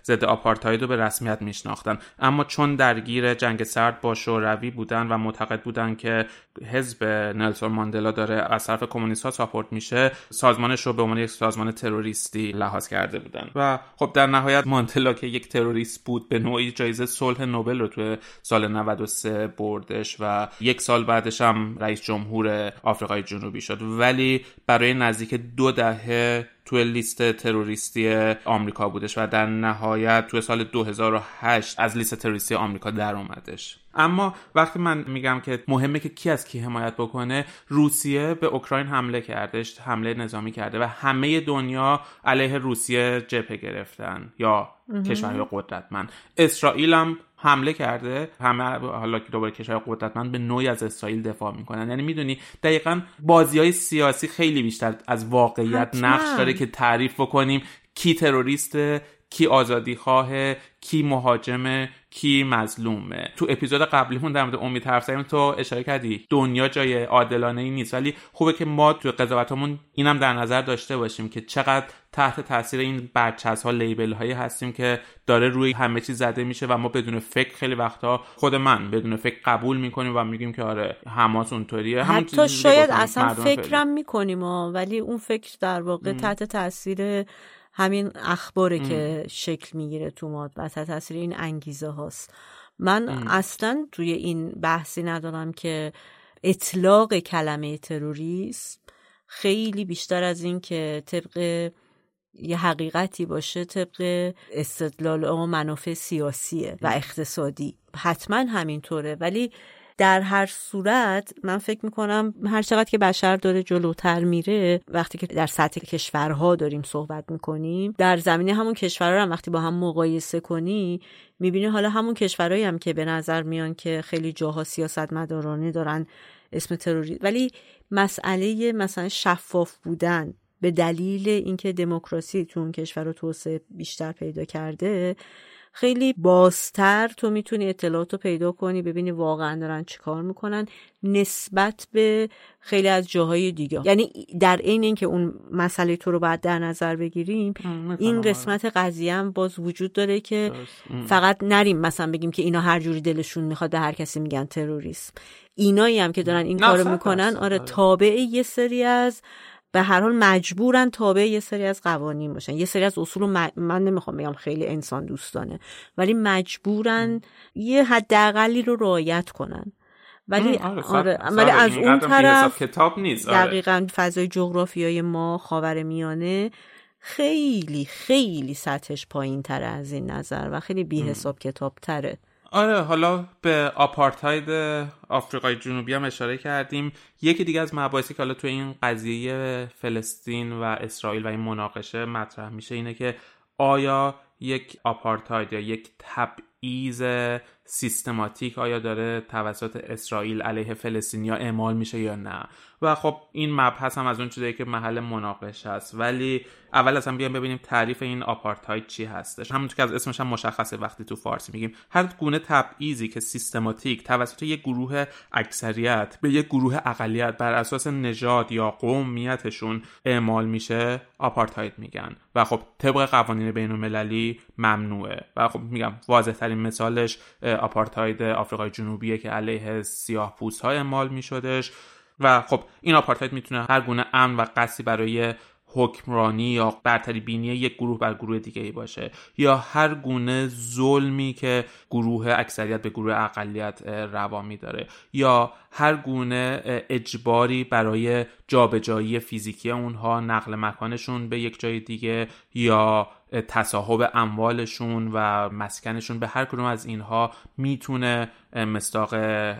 ضد آپارتاید رو به رسمیت میشناختن اما چون درگیر جنگ سرد با شوروی بودن و معتقد بودن که حزب نلسون ماندلا داره از طرف کمونیست ها ساپورت میشه سازمانش رو به عنوان یک سازمان تروریستی لحاظ کرده بودن. و خب در نهایت ماندلا که یک تروریست بود به نوعی جایزه صلح نوبل رو توی سال 93 بردش و یک سال بعدش هم رئیس جمهور آفریقای جنوبی شد. ولی برای نزدیک دو دهه توی لیست تروریستی آمریکا بودش و در نهایت توی سال 2008 از لیست تروریستی آمریکا در اومدش. اما وقتی من میگم که مهمه که کی از کی حمایت بکنه روسیه به اوکراین حمله کردش حمله نظامی کرده و همه دنیا علیه روسیه جبهه گرفتن یا کشورهای قدرتمند. اسرائیل هم حمله کرده. همه حالا که دوباره کشور قدرتمند به نوعی از اسرائیل دفاع می‌کنن. یعنی می‌دونی دقیقا بازی های سیاسی خیلی بیشتر از واقعیت نقش داره که تعریف بکنیم. کی تروریست کی آزادی خواه کی مهاجمه کی مظلومه. تو اپیزود قبلیمون در مورد امید حرف زدیم. تو اشاره کردی دنیا جای عادلانه ای نیست ولی خوبه که ما تو قضاوتمون اینم در نظر داشته باشیم که چقدر تحت تاثیر این برچسب ها لیبل هایی هستیم که داره روی همه چیز زده میشه و ما بدون فکر خیلی وقتا خود من بدون فکر قبول می‌کنیم و میگیم که آره حماس اونطوریه. حتی شاید اصلا فکرم می‌کنیم ولی اون فکر در واقع تحت تاثیر همین اخباره که شکل می‌گیره تو ما و تاثیر این انگیزه هاست. من اصلا توی این بحثی ندارم که اطلاق کلمه تروریسم خیلی بیشتر از این که طبق یه حقیقتی باشه طبق استدلال و منافع سیاسیه و اقتصادی. حتما همینطوره. ولی در هر صورت من فکر می‌کنم هر چقدر که بشر داره جلوتر میره وقتی که در سطح کشورها داریم صحبت می‌کنیم در زمینه همون کشورها هم وقتی با هم مقایسه کنی می‌بینی حالا همون کشورهایی هم که به نظر میان که خیلی جاها سیاست مدارانه دارن اسم تروریسم ولی مسئله مثلا شفاف بودن به دلیل اینکه دموکراسی تو اون کشور رو توسعه بیشتر پیدا کرده خیلی بازتر تو می‌تونی اطلاعات رو پیدا کنی ببینی واقعا دارن چیکار می‌کنن نسبت به خیلی از جاهای دیگه. یعنی در عین اینکه اون مسئله تو رو باید در نظر بگیریم این قسمت قضیه هم باز وجود داره که فقط نریم مثلا بگیم که اینا هر جوری دلشون می‌خواد به هر کسی میگن تروریسم. اینایی هم که دارن این کارو می‌کنن آره, آره. تابع یه سری از به هر حال مجبورن تابع یه سری از قوانین باشن. یه سری از اصول من نمی‌خوام بگم خیلی انسان دوستانه ولی مجبورن یه حداقلی رو رعایت کنن. ولی آره, آره. ولی از اون طرف کتاب نیست آره. دقیقا فضای جغرافیای ما خاور میانه خیلی خیلی سطحش پایین تره از این نظر و خیلی بی حساب کتاب تره آره حالا به آپارتاید آفریقای جنوبی هم اشاره کردیم. یکی دیگه از مباحثی که حالا تو این قضیه فلسطین و اسرائیل و این مناقشه مطرح میشه اینه که آیا یک آپارتاید یا یک تبعیض سیستماتیک آیا داره توسط اسرائیل علیه فلسطینیا اعمال میشه یا نه؟ و خب این مبحث هم از اون چیزایی که محل مناقشه است. ولی اول اصلا بیایم ببینیم تعریف این آپارتاید چی هستش. همونطور که از اسمش هم مشخصه وقتی تو فارسی میگیم. هر گونه تبعیضی که سیستماتیک توسط یک گروه اکثریت به یک گروه اقلیت بر اساس نژاد یا قومیتشون اعمال میشه آپارتاید میگن. و خب طبق قوانین بین المللی ممنوعه. و خب میگم واضح ترین مثالش آپارتاید آفریقای جنوبیه که علیه سیاه اعمال میشدش. و خب این آپارتاید می‌تونه هر گونه امن و قصی برای حکمرانی یا برتری بینی یک گروه بر گروه دیگه ای باشه یا هر گونه ظلمی که گروه اکثریت به گروه اقلیت روا داره یا هر گونه اجباری برای جابجایی فیزیکی اونها نقل مکانشون به یک جای دیگه یا تصاحب اموالشون و مسکنشون به هر کدوم از اینها می‌تونه مستاق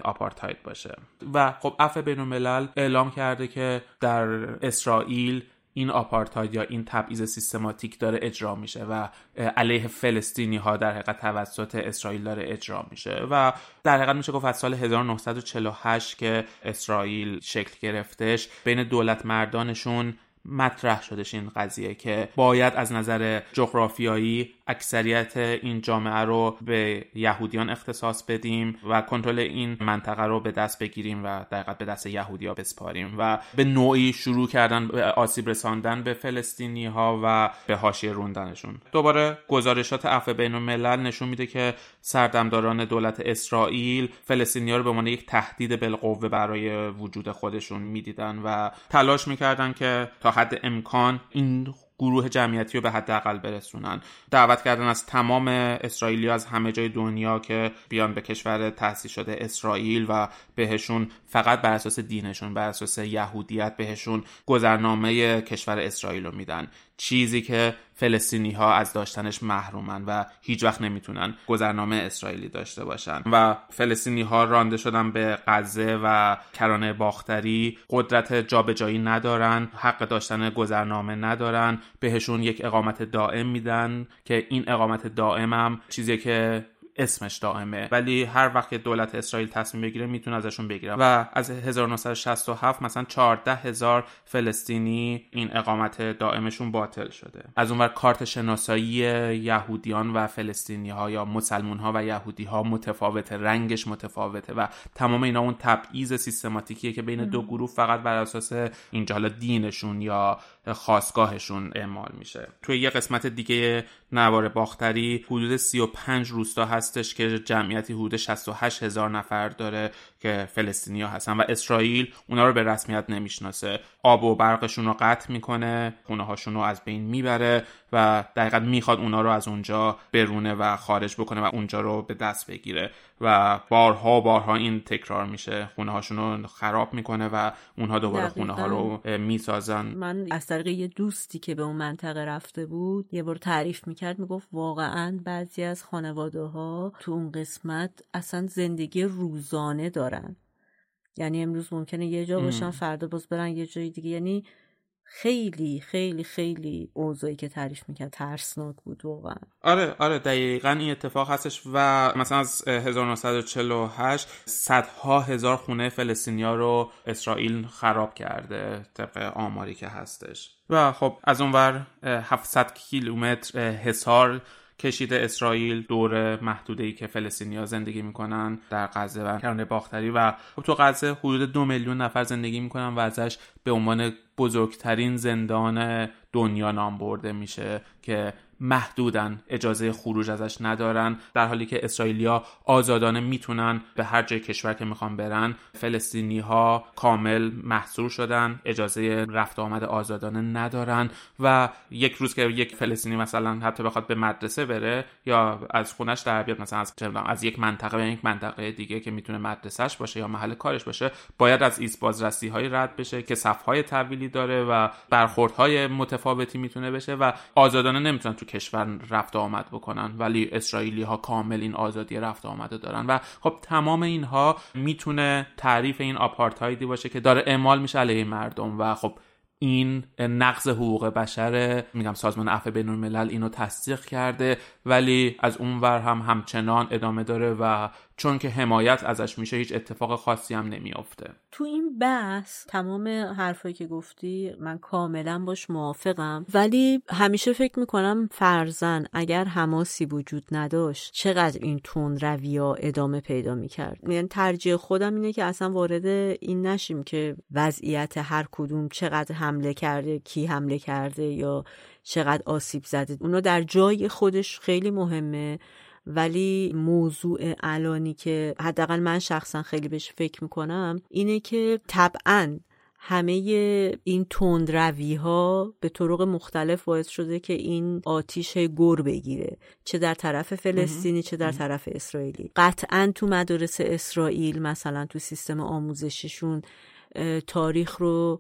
آپارتاید باشه. و خب عفو بین الملل اعلام کرده که در اسرائیل این آپارتاید یا این تبعیض سیستماتیک داره اجرا میشه و علیه فلسطینی ها در حقیقت توسط اسرائیل داره اجرا میشه و در حقیقت میشه گفت از سال 1948 که اسرائیل شکل گرفتش بین دولت مردانشون مطرح شدش این قضیه که باید از نظر جغرافیایی اکثریت این جامعه رو به یهودیان اختصاص بدیم و کنترل این منطقه رو به دست بگیریم و در به دست یهودیا بسپاریم و به نوعی شروع کردن به آسیب رساندن به فلسطینی ها و به حاشیه روندنشون. دوباره گزارشات عفو بین الملل نشون میده که سردمداران دولت اسرائیل فلسطینی ها رو به عنوان یک تهدید بالقوه برای وجود خودشون می‌دیدن و تلاش می‌کردن که تا حد امکان این گروه جمعیتی رو به حداقل برسونن. دعوت کردن از تمام اسرائیلی از همه جای دنیا که بیان به کشور تأسیس شده اسرائیل و بهشون فقط بر اساس دینشون بر اساس یهودیت بهشون گذرنامه کشور اسرائیل رو میدن. چیزی که فلسطینی ها از داشتنش محرومن و هیچ وقت نمی‌تونن گذرنامه اسرائیلی داشته باشن. و فلسطینی ها رانده شدن به غزه و کرانه باختری قدرت جابجایی ندارن حق داشتن گذرنامه ندارن بهشون یک اقامت دائم میدن که این اقامت دائم هم چیزی که اسمش دائمه. ولی هر وقت دولت اسرائیل تصمیم بگیره می‌تونه ازشون بگیره و از 1967 مثلا 14 هزار فلسطینی این اقامت دائمشون باطل شده. از اونور کارت شناسایی یهودیان و فلسطینی ها یا مسلمون ها و یهودی ها متفاوته رنگش متفاوته و تمام اینا اون تبعیض سیستماتیکیه که بین دو گروه فقط بر اساس اینجا دینشون یا خواستگاهشون اعمال میشه. توی یه قسمت دیگه نوار باختری حدود 35 روستا هستش که جمعیتی حدود 68 هزار نفر داره که فلسطینیا هستن و اسرائیل اونا رو به رسمیت نمی‌شناسه. آب و برقشون رو قطع می‌کنه خونه هاشون رو از بین می‌بره و دقیقا می‌خواد اونا رو از اونجا برونه و خارج بکنه و اونجا رو به دست بگیره. و بارها بارها این تکرار میشه. خونه هاشون رو خراب می‌کنه و اونها دوباره خونه ها رو می‌سازن. من از طریق یه دوستی که به اون منطقه رفته بود یه بار تعریف می‌کرد می‌گفت واقعا بعضی از خانواده ها تو اون قسمت اصلا زندگی روزانه دارن. یعنی امروز ممکنه یه جا باشن فردا باز برن یه جای دیگه. یعنی خیلی خیلی خیلی اوضاعی که تعریف می‌کرد ترسناک بود واقعا. آره آره دقیقا این اتفاق هستش و مثلا از 1948 صدها هزار خونه فلسطینیا رو اسرائیل خراب کرده طبق آماری که هستش. و خب از اونور 700 کیلومتر حصار کشیده اسرائیل دور محدوده ای که فلسطینیا زندگی می‌کنن در غزه و کرانه باختری و تو غزه حدود دو میلیون نفر زندگی می‌کنن و ازش به عنوان بزرگترین زندان دنیا نام برده میشه که محدودن اجازه خروج ازش ندارن در حالی که اسرائیلیا آزادانه می‌تونن به هر جای کشور که می‌خوان برن. فلسطینی ها کامل محصور شدن اجازه رفت آمد آزادانه ندارن و یک روز که یک فلسطینی مثلا حتی بخواد به مدرسه بره یا از خونش در بیاد مثلا از از یک منطقه به یک منطقه دیگه که می‌تونه مدرسهش باشه یا محل کارش باشه باید از ایست بازرسی های رد بشه که صف های طویلی داره و برخوردهای متفاوتی می‌تونه بشه و آزادانه نمی‌تونن تو کشور رفت آمد بکنن ولی اسرائیلی ها کامل این آزادی رفت آمده دارن و خب تمام اینها می‌تونه تعریف این آپارتایدی باشه که داره اعمال میشه علیه مردم و خب این نقض حقوق بشر میگم سازمان عفو بین الملل اینو تصدیق کرده ولی از اون ور هم همچنان ادامه داره و چون که حمایت ازش میشه هیچ اتفاق خاصی هم نمیافته. تو این بحث تمام حرفایی که گفتی من کاملا باش موافقم. ولی همیشه فکر می‌کنم فرزن اگر حماسی وجود نداشت چقدر این تون رویا ادامه پیدا می‌کرد؟ یعنی ترجیح خودم اینه که اصلا وارد این نشیم که وضعیت هر کدوم چقدر حمله کرده کی حمله کرده یا چقدر آسیب زده اونا در جای خودش خیلی مهمه ولی موضوع الانی که حداقل من شخصا خیلی بهش فکر می‌کنم اینه که طبعا همه این تندروی ها به طرق مختلف باعث شده که این آتیش گر بگیره. چه در طرف فلسطینی چه در طرف اسرائیلی. قطعا تو مدارس اسرائیل مثلا تو سیستم آموزششون تاریخ رو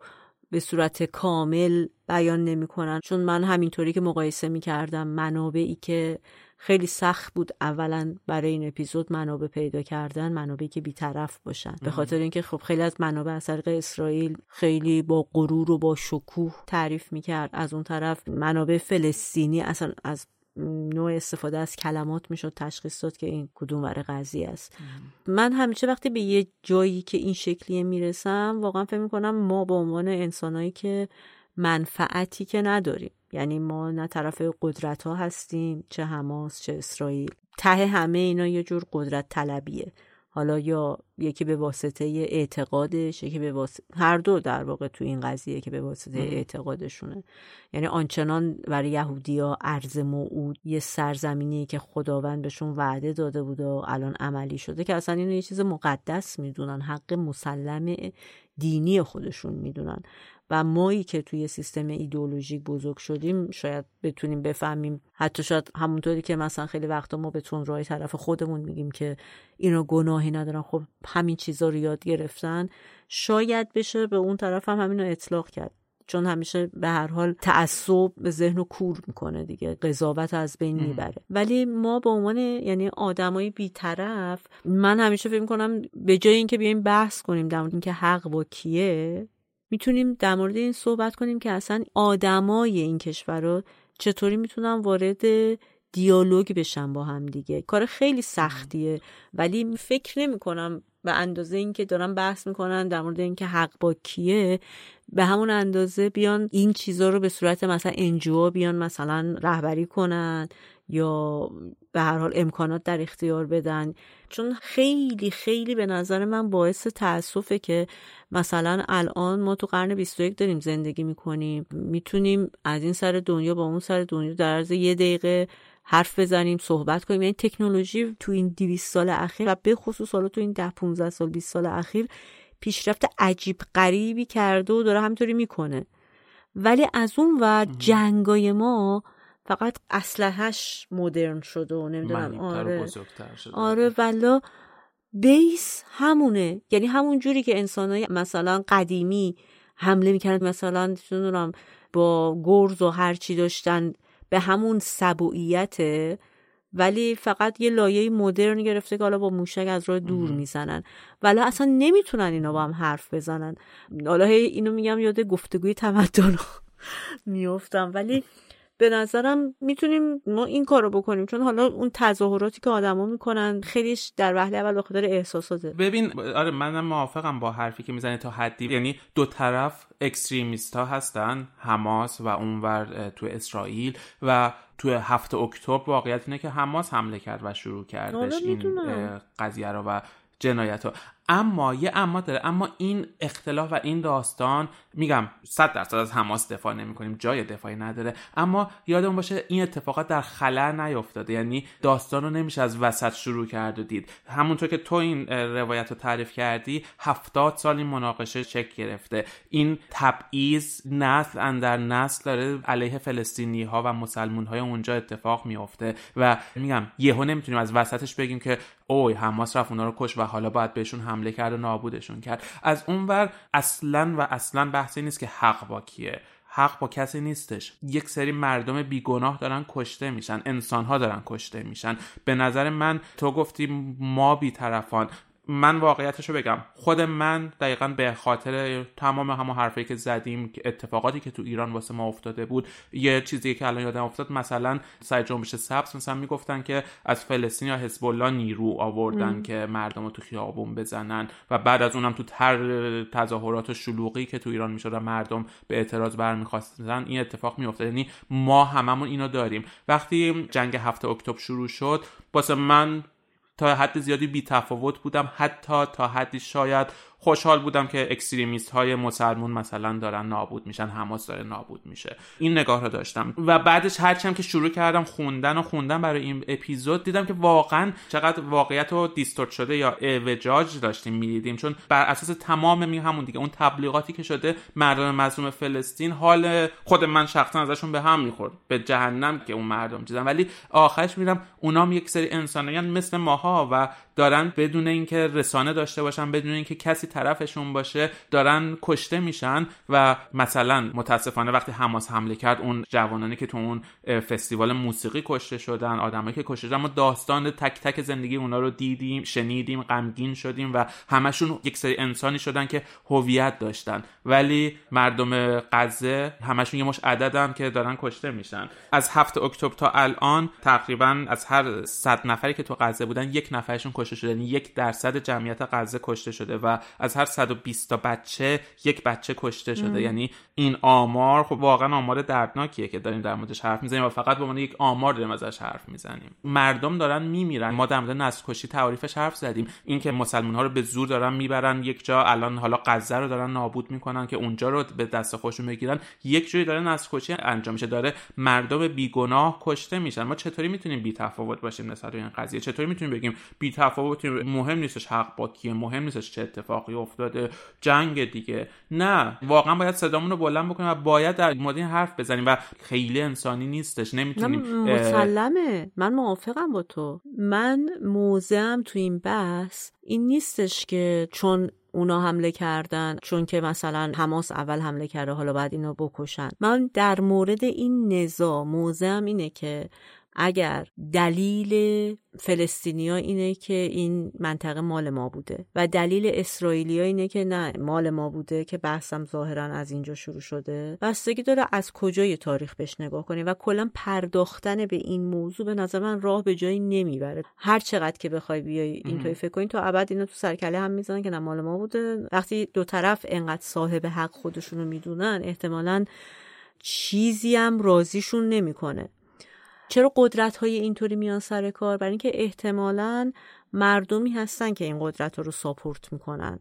به صورت کامل بیان نمی‌کنن. چون من همینطوری که مقایسه می‌کردم منابعی که خیلی سخت بود اولا برای این اپیزود منابع پیدا کردن منابعی که بیطرف باشن. به خاطر اینکه خب خیلی از منابع از طریق اسرائیل خیلی با غرور و با شکوه تعریف می‌کرد. از اون طرف منابع فلسطینی اصلا از نوع استفاده از کلمات می‌شد تشخیص داد که این کدوم ور قضیه است. من همیشه وقتی به یه جایی که این شکلیه می‌رسم واقعا فکر می‌کنم ما به عنوان انسانهایی که منفعتی که نداریم یعنی ما نه طرف قدرت ها هستیم چه حماس چه اسرائیل. ته همه اینا یه جور قدرت طلبیه. حالا یا یکی به واسطه اعتقادش یکی به واسطه هر دو در واقع تو این قضیه که به واسطه اعتقادشونه. یعنی آنچنان برای یهودیا ارز موعود یه سرزمینی که خداوند بهشون وعده داده بود و الان عملی شده که اصلا اینو یه چیز مقدس می‌دونن حق مسلم دینی خودشون می‌دونن. و مایی که توی سیستم ایدئولوژیک بزرگ شدیم شاید بتونیم بفهمیم. حتی شاید همونطوری که مثلا خیلی وقتا ما به رای طرف خودمون میگیم که اینا گناهی ندارن خب همین چیزا رو یاد گرفتن شاید بشه به اون طرف هم همین رو اطلاق کرد. چون همیشه به هر حال تعصب به ذهن و کور می‌کنه دیگه قضاوت از بین می‌بره. ولی ما به عنوان یعنی آدمای بیطرف من همیشه فکر می‌کنم به جای اینکه بیایم بحث کنیم در اینکه حق با کیه می‌تونیم در مورد این صحبت کنیم که اصلا آدمای این کشور رو چطوری می‌تونن وارد دیالوگ بشن با هم دیگه. کار خیلی سختیه. ولی فکر نمی کنم به اندازه اینکه دارن بحث می‌کنن در مورد اینکه حق با کیه به همون اندازه بیان این چیزا رو به صورت مثلا انجوا بیان مثلا رهبری کنن. یا به هر حال امکانات در اختیار بدن. چون خیلی خیلی به نظر من باعث تاسفه که مثلا الان ما تو قرن 21 داریم زندگی می‌کنیم. می‌تونیم از این سر دنیا با اون سر دنیا در عرض یه دقیقه حرف بزنیم صحبت کنیم. یعنی تکنولوژی تو این 200 سال اخیر و به خصوص حالا تو این 10 15 سال 20 سال اخیر پیشرفت عجیب غریبی کرده و داره همینطوری می‌کنه. ولی از اون و جنگای ما فقط اسلحهش مدرن شده و نمی‌دونم آره. آره ولا بیس همونه. یعنی همون جوری که انسانای مثلا قدیمی حمله می‌کردن مثلا نمی‌دونم با گرز و هرچی داشتن به همون سبوعیته ولی فقط یه لایه مدرن گرفته که حالا با موشک از راه دور می‌زنن. ولی اصلا نمی‌تونن اینا با هم حرف بزنن. حالا اینو میگم یاد گفتگوی تمدن میفتم ولی به نظرم می‌تونیم ما این کار رو بکنیم. چون حالا اون تظاهراتی که آدما می‌کنن خیلیش در وهله اول به خاطر احساساته. ببین آره منم موافقم با حرفی که می‌زنه تا حدی. یعنی دو طرف extremist ها هستن حماس و اونور تو اسرائیل و تو هفت اکتبر واقعیت اینه که حماس حمله کرد و شروع کردش این قضیه رو و جنایت ها اما یه اما داره. اما این اختلاف و این داستان میگم صد درصد از حماس دفاع نمی کنیم جای دفاعی نداره. اما یادمون باشه این اتفاقات در خلا نیفتاده. یعنی داستان رو نمیشه از وسط شروع کرد و دید. همونطور که تو این روایت رو تعریف کردی هفتاد سال این مناقشه شکل گرفته. این تبعیض نسل اندر نسل داره علیه فلسطینی ها و مسلمون های اونجا اتفاق میافته. و میگم یهو نمی‌تونیم از وسطش بگیم که اوی حماس رفت اونا رو کش و حالا باید بهشون حمله کرد و نابودشون کرد. از اونور اصلا و اصلا بحثی نیست که حق با کیه. حق با کسی نیستش. یک سری مردم بیگناه دارن کشته میشن. انسان ها دارن کشته میشن. به نظر من تو گفتی ما بیطرفان. من واقعیتش رو بگم. خود من دقیقا به خاطر تمام همون حرفایی که زدیم که اتفاقاتی که تو ایران واسه ما افتاده بود یه چیزی که الان یادم افتاد مثلا سر جنبش سبز مثلا می‌گفتن که از فلسطین یا حزب الله نیرو آوردن که مردم رو تو خیابون بزنن و بعد از اونم تو تر تظاهرات و شلوغی که تو ایران می‌شد مردم به اعتراض برمیخواستن این اتفاق میافتاد. یعنی ما هممون اینو داریم. وقتی جنگ هفته اکتبر شروع شد واسه من تا حد زیادی بی تفاوت بودم حتی تا حدی شاید خوشحال بودم که extremist های مسلمون مثلا دارن نابود میشن حماس داره نابود میشه. این نگاه رو داشتم. و بعدش هرچی که شروع کردم خوندن و خوندن برای این اپیزود دیدم که واقعا چقدر واقعیت رو distort شده یا اعوجاج داشتیم می‌دیدیم. چون بر اساس تمام می همون دیگه اون تبلیغاتی که شده مردم مظلوم فلسطین حال خود من شخصا ازشون به هم می‌خورد. به جهنم که اون مردم چیزن. ولی آخرش میرم اونام یک سری انسانیان مثل ماها و دارن بدون اینکه رسانه داشته باشن بدون اینکه کسی طرفشون باشه دارن کشته میشن و مثلا متاسفانه وقتی حماس حمله کرد اون جوانانی که تو اون فستیوال موسیقی کشته شدن آدمایی که کشته شدن ما داستان تک تک زندگی اونا رو دیدیم شنیدیم غمگین شدیم و همشون یک سری انسانی شدن که هویت داشتن. ولی مردم غزه همشون یه مش عددن که دارن کشته میشن. از هفته اکتبر تا الان تقریبا از هر صد نفری که تو غزه بودن یک نفرشون شده. یعنی یک درصد جمعیت غزه کشته شده و از هر 120 تا بچه یک بچه کشته شده. یعنی این آمار خب واقعا آمار دردناکیه که داریم در موردش حرف می‌زنیم و فقط به عنوان یک آمار داریم ازش حرف می‌زنیم. مردم دارن میمیرن. ما در مورد نسل کشی تعریفش حرف زدیم. اینکه مسلمان ها رو به زور دارن می‌برن یک جا الان حالا غزه رو دارن نابود می‌کنن که اونجا رو به دست خوشون بگیرن. یک جوری داره نسل کشی انجام میشه. داره مردم بیگناه کشته میشن. ما چطوری می‌تونیم بی تفاوت باشیم نسبت به این قضیه؟ چطوری می‌تونیم بگیم بی تفاوتی مهم نیستش حق با کیه مهم نیستش چه اتفاقی افتاده جنگ دیگه. نه واقعا باید صدامون رو بلند بکنیم و باید در مورد این حرف بزنیم و خیلی انسانی نیستش نمی‌تونیم مسلمه من موافقم با تو. من موزم تو این بحث این نیستش که چون اونا حمله کردن چون که مثلا حماس اول حمله کرده حالا بعد اینو بکشن. من در مورد این نزا موضعم اینه که اگر دلیل فلسطینیا اینه که این منطقه مال ما بوده و دلیل اسرائیلیا اینه که نه مال ما بوده که بحثم ظاهرا از اینجا شروع شده. بستگی داره از کجای تاریخ بهش نگاه کنیم و کلا پرداختن به این موضوع به نظر من راه به جایی نمی‌بره. هر چقدر که بخوای بیای اینطوری فکر کنی تو ابد اینا تو سرکله هم می‌زنن که نه مال ما بوده. وقتی دو طرف انقدر صاحب حق خودشونو می‌دونن احتمالا چیزی هم راضیشون نمی‌کنه. چرا قدرت های اینطوری میان سر کار؟ برای اینکه احتمالا مردمی هستن که این قدرت رو ساپورت می‌کنن.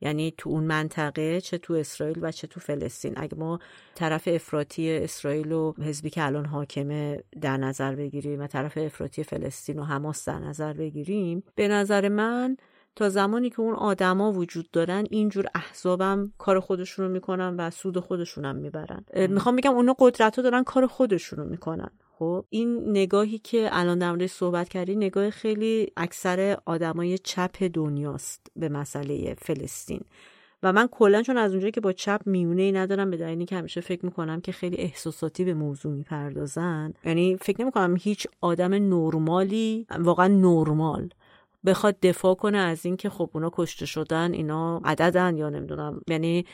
یعنی تو اون منطقه چه تو اسرائیل و چه تو فلسطین. اگه ما طرف افراطی اسرائیل و حزبی که الان حاکمه در نظر بگیریم و طرف افراطی فلسطین و حماس در نظر بگیریم به نظر من تا زمانی که اون آدما وجود دارن اینجور احزابم کار خودشونو می‌کنن و سود خودشونم می‌برن. می‌خوام بگم اونا قدرت دارن کار خودشونو می‌کنن. خب این نگاهی که الان در صحبت کردی نگاه خیلی اکثر آدمای چپ دنیاست به مسئله فلسطین. و من کلا چون از اونجایی که با چپ میونه ای ندارم به دلیلی که همیشه فکر می‌کنم که خیلی احساساتی به موضوع می‌پردازن یعنی فکر نمی‌کنم هیچ آدم نرمالی واقعا نرمال بخواد دفاع کنه از اینکه خب اونا کشته شدن اینا عددن یا نمی‌دونم. یعنی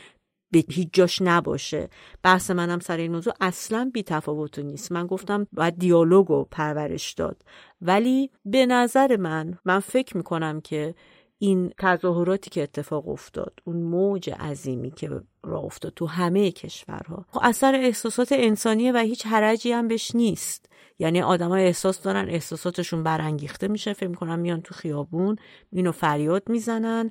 به هیچ جاش نباشه. بحث منم سر این موضوع اصلا بی تفاوت نیست. من گفتم باید دیالوگو پرورش داد. ولی به نظر من من فکر می‌کنم که این تظاهراتی که اتفاق افتاد اون موج عظیمی که راه افتاد تو همه کشورها. خب اثر احساسات انسانیه و هیچ حرجی هم بهش نیست. یعنی آدما احساس دارن احساساتشون برانگیخته میشه فکر می‌کنم میان تو خیابون اینو فریاد می‌زنن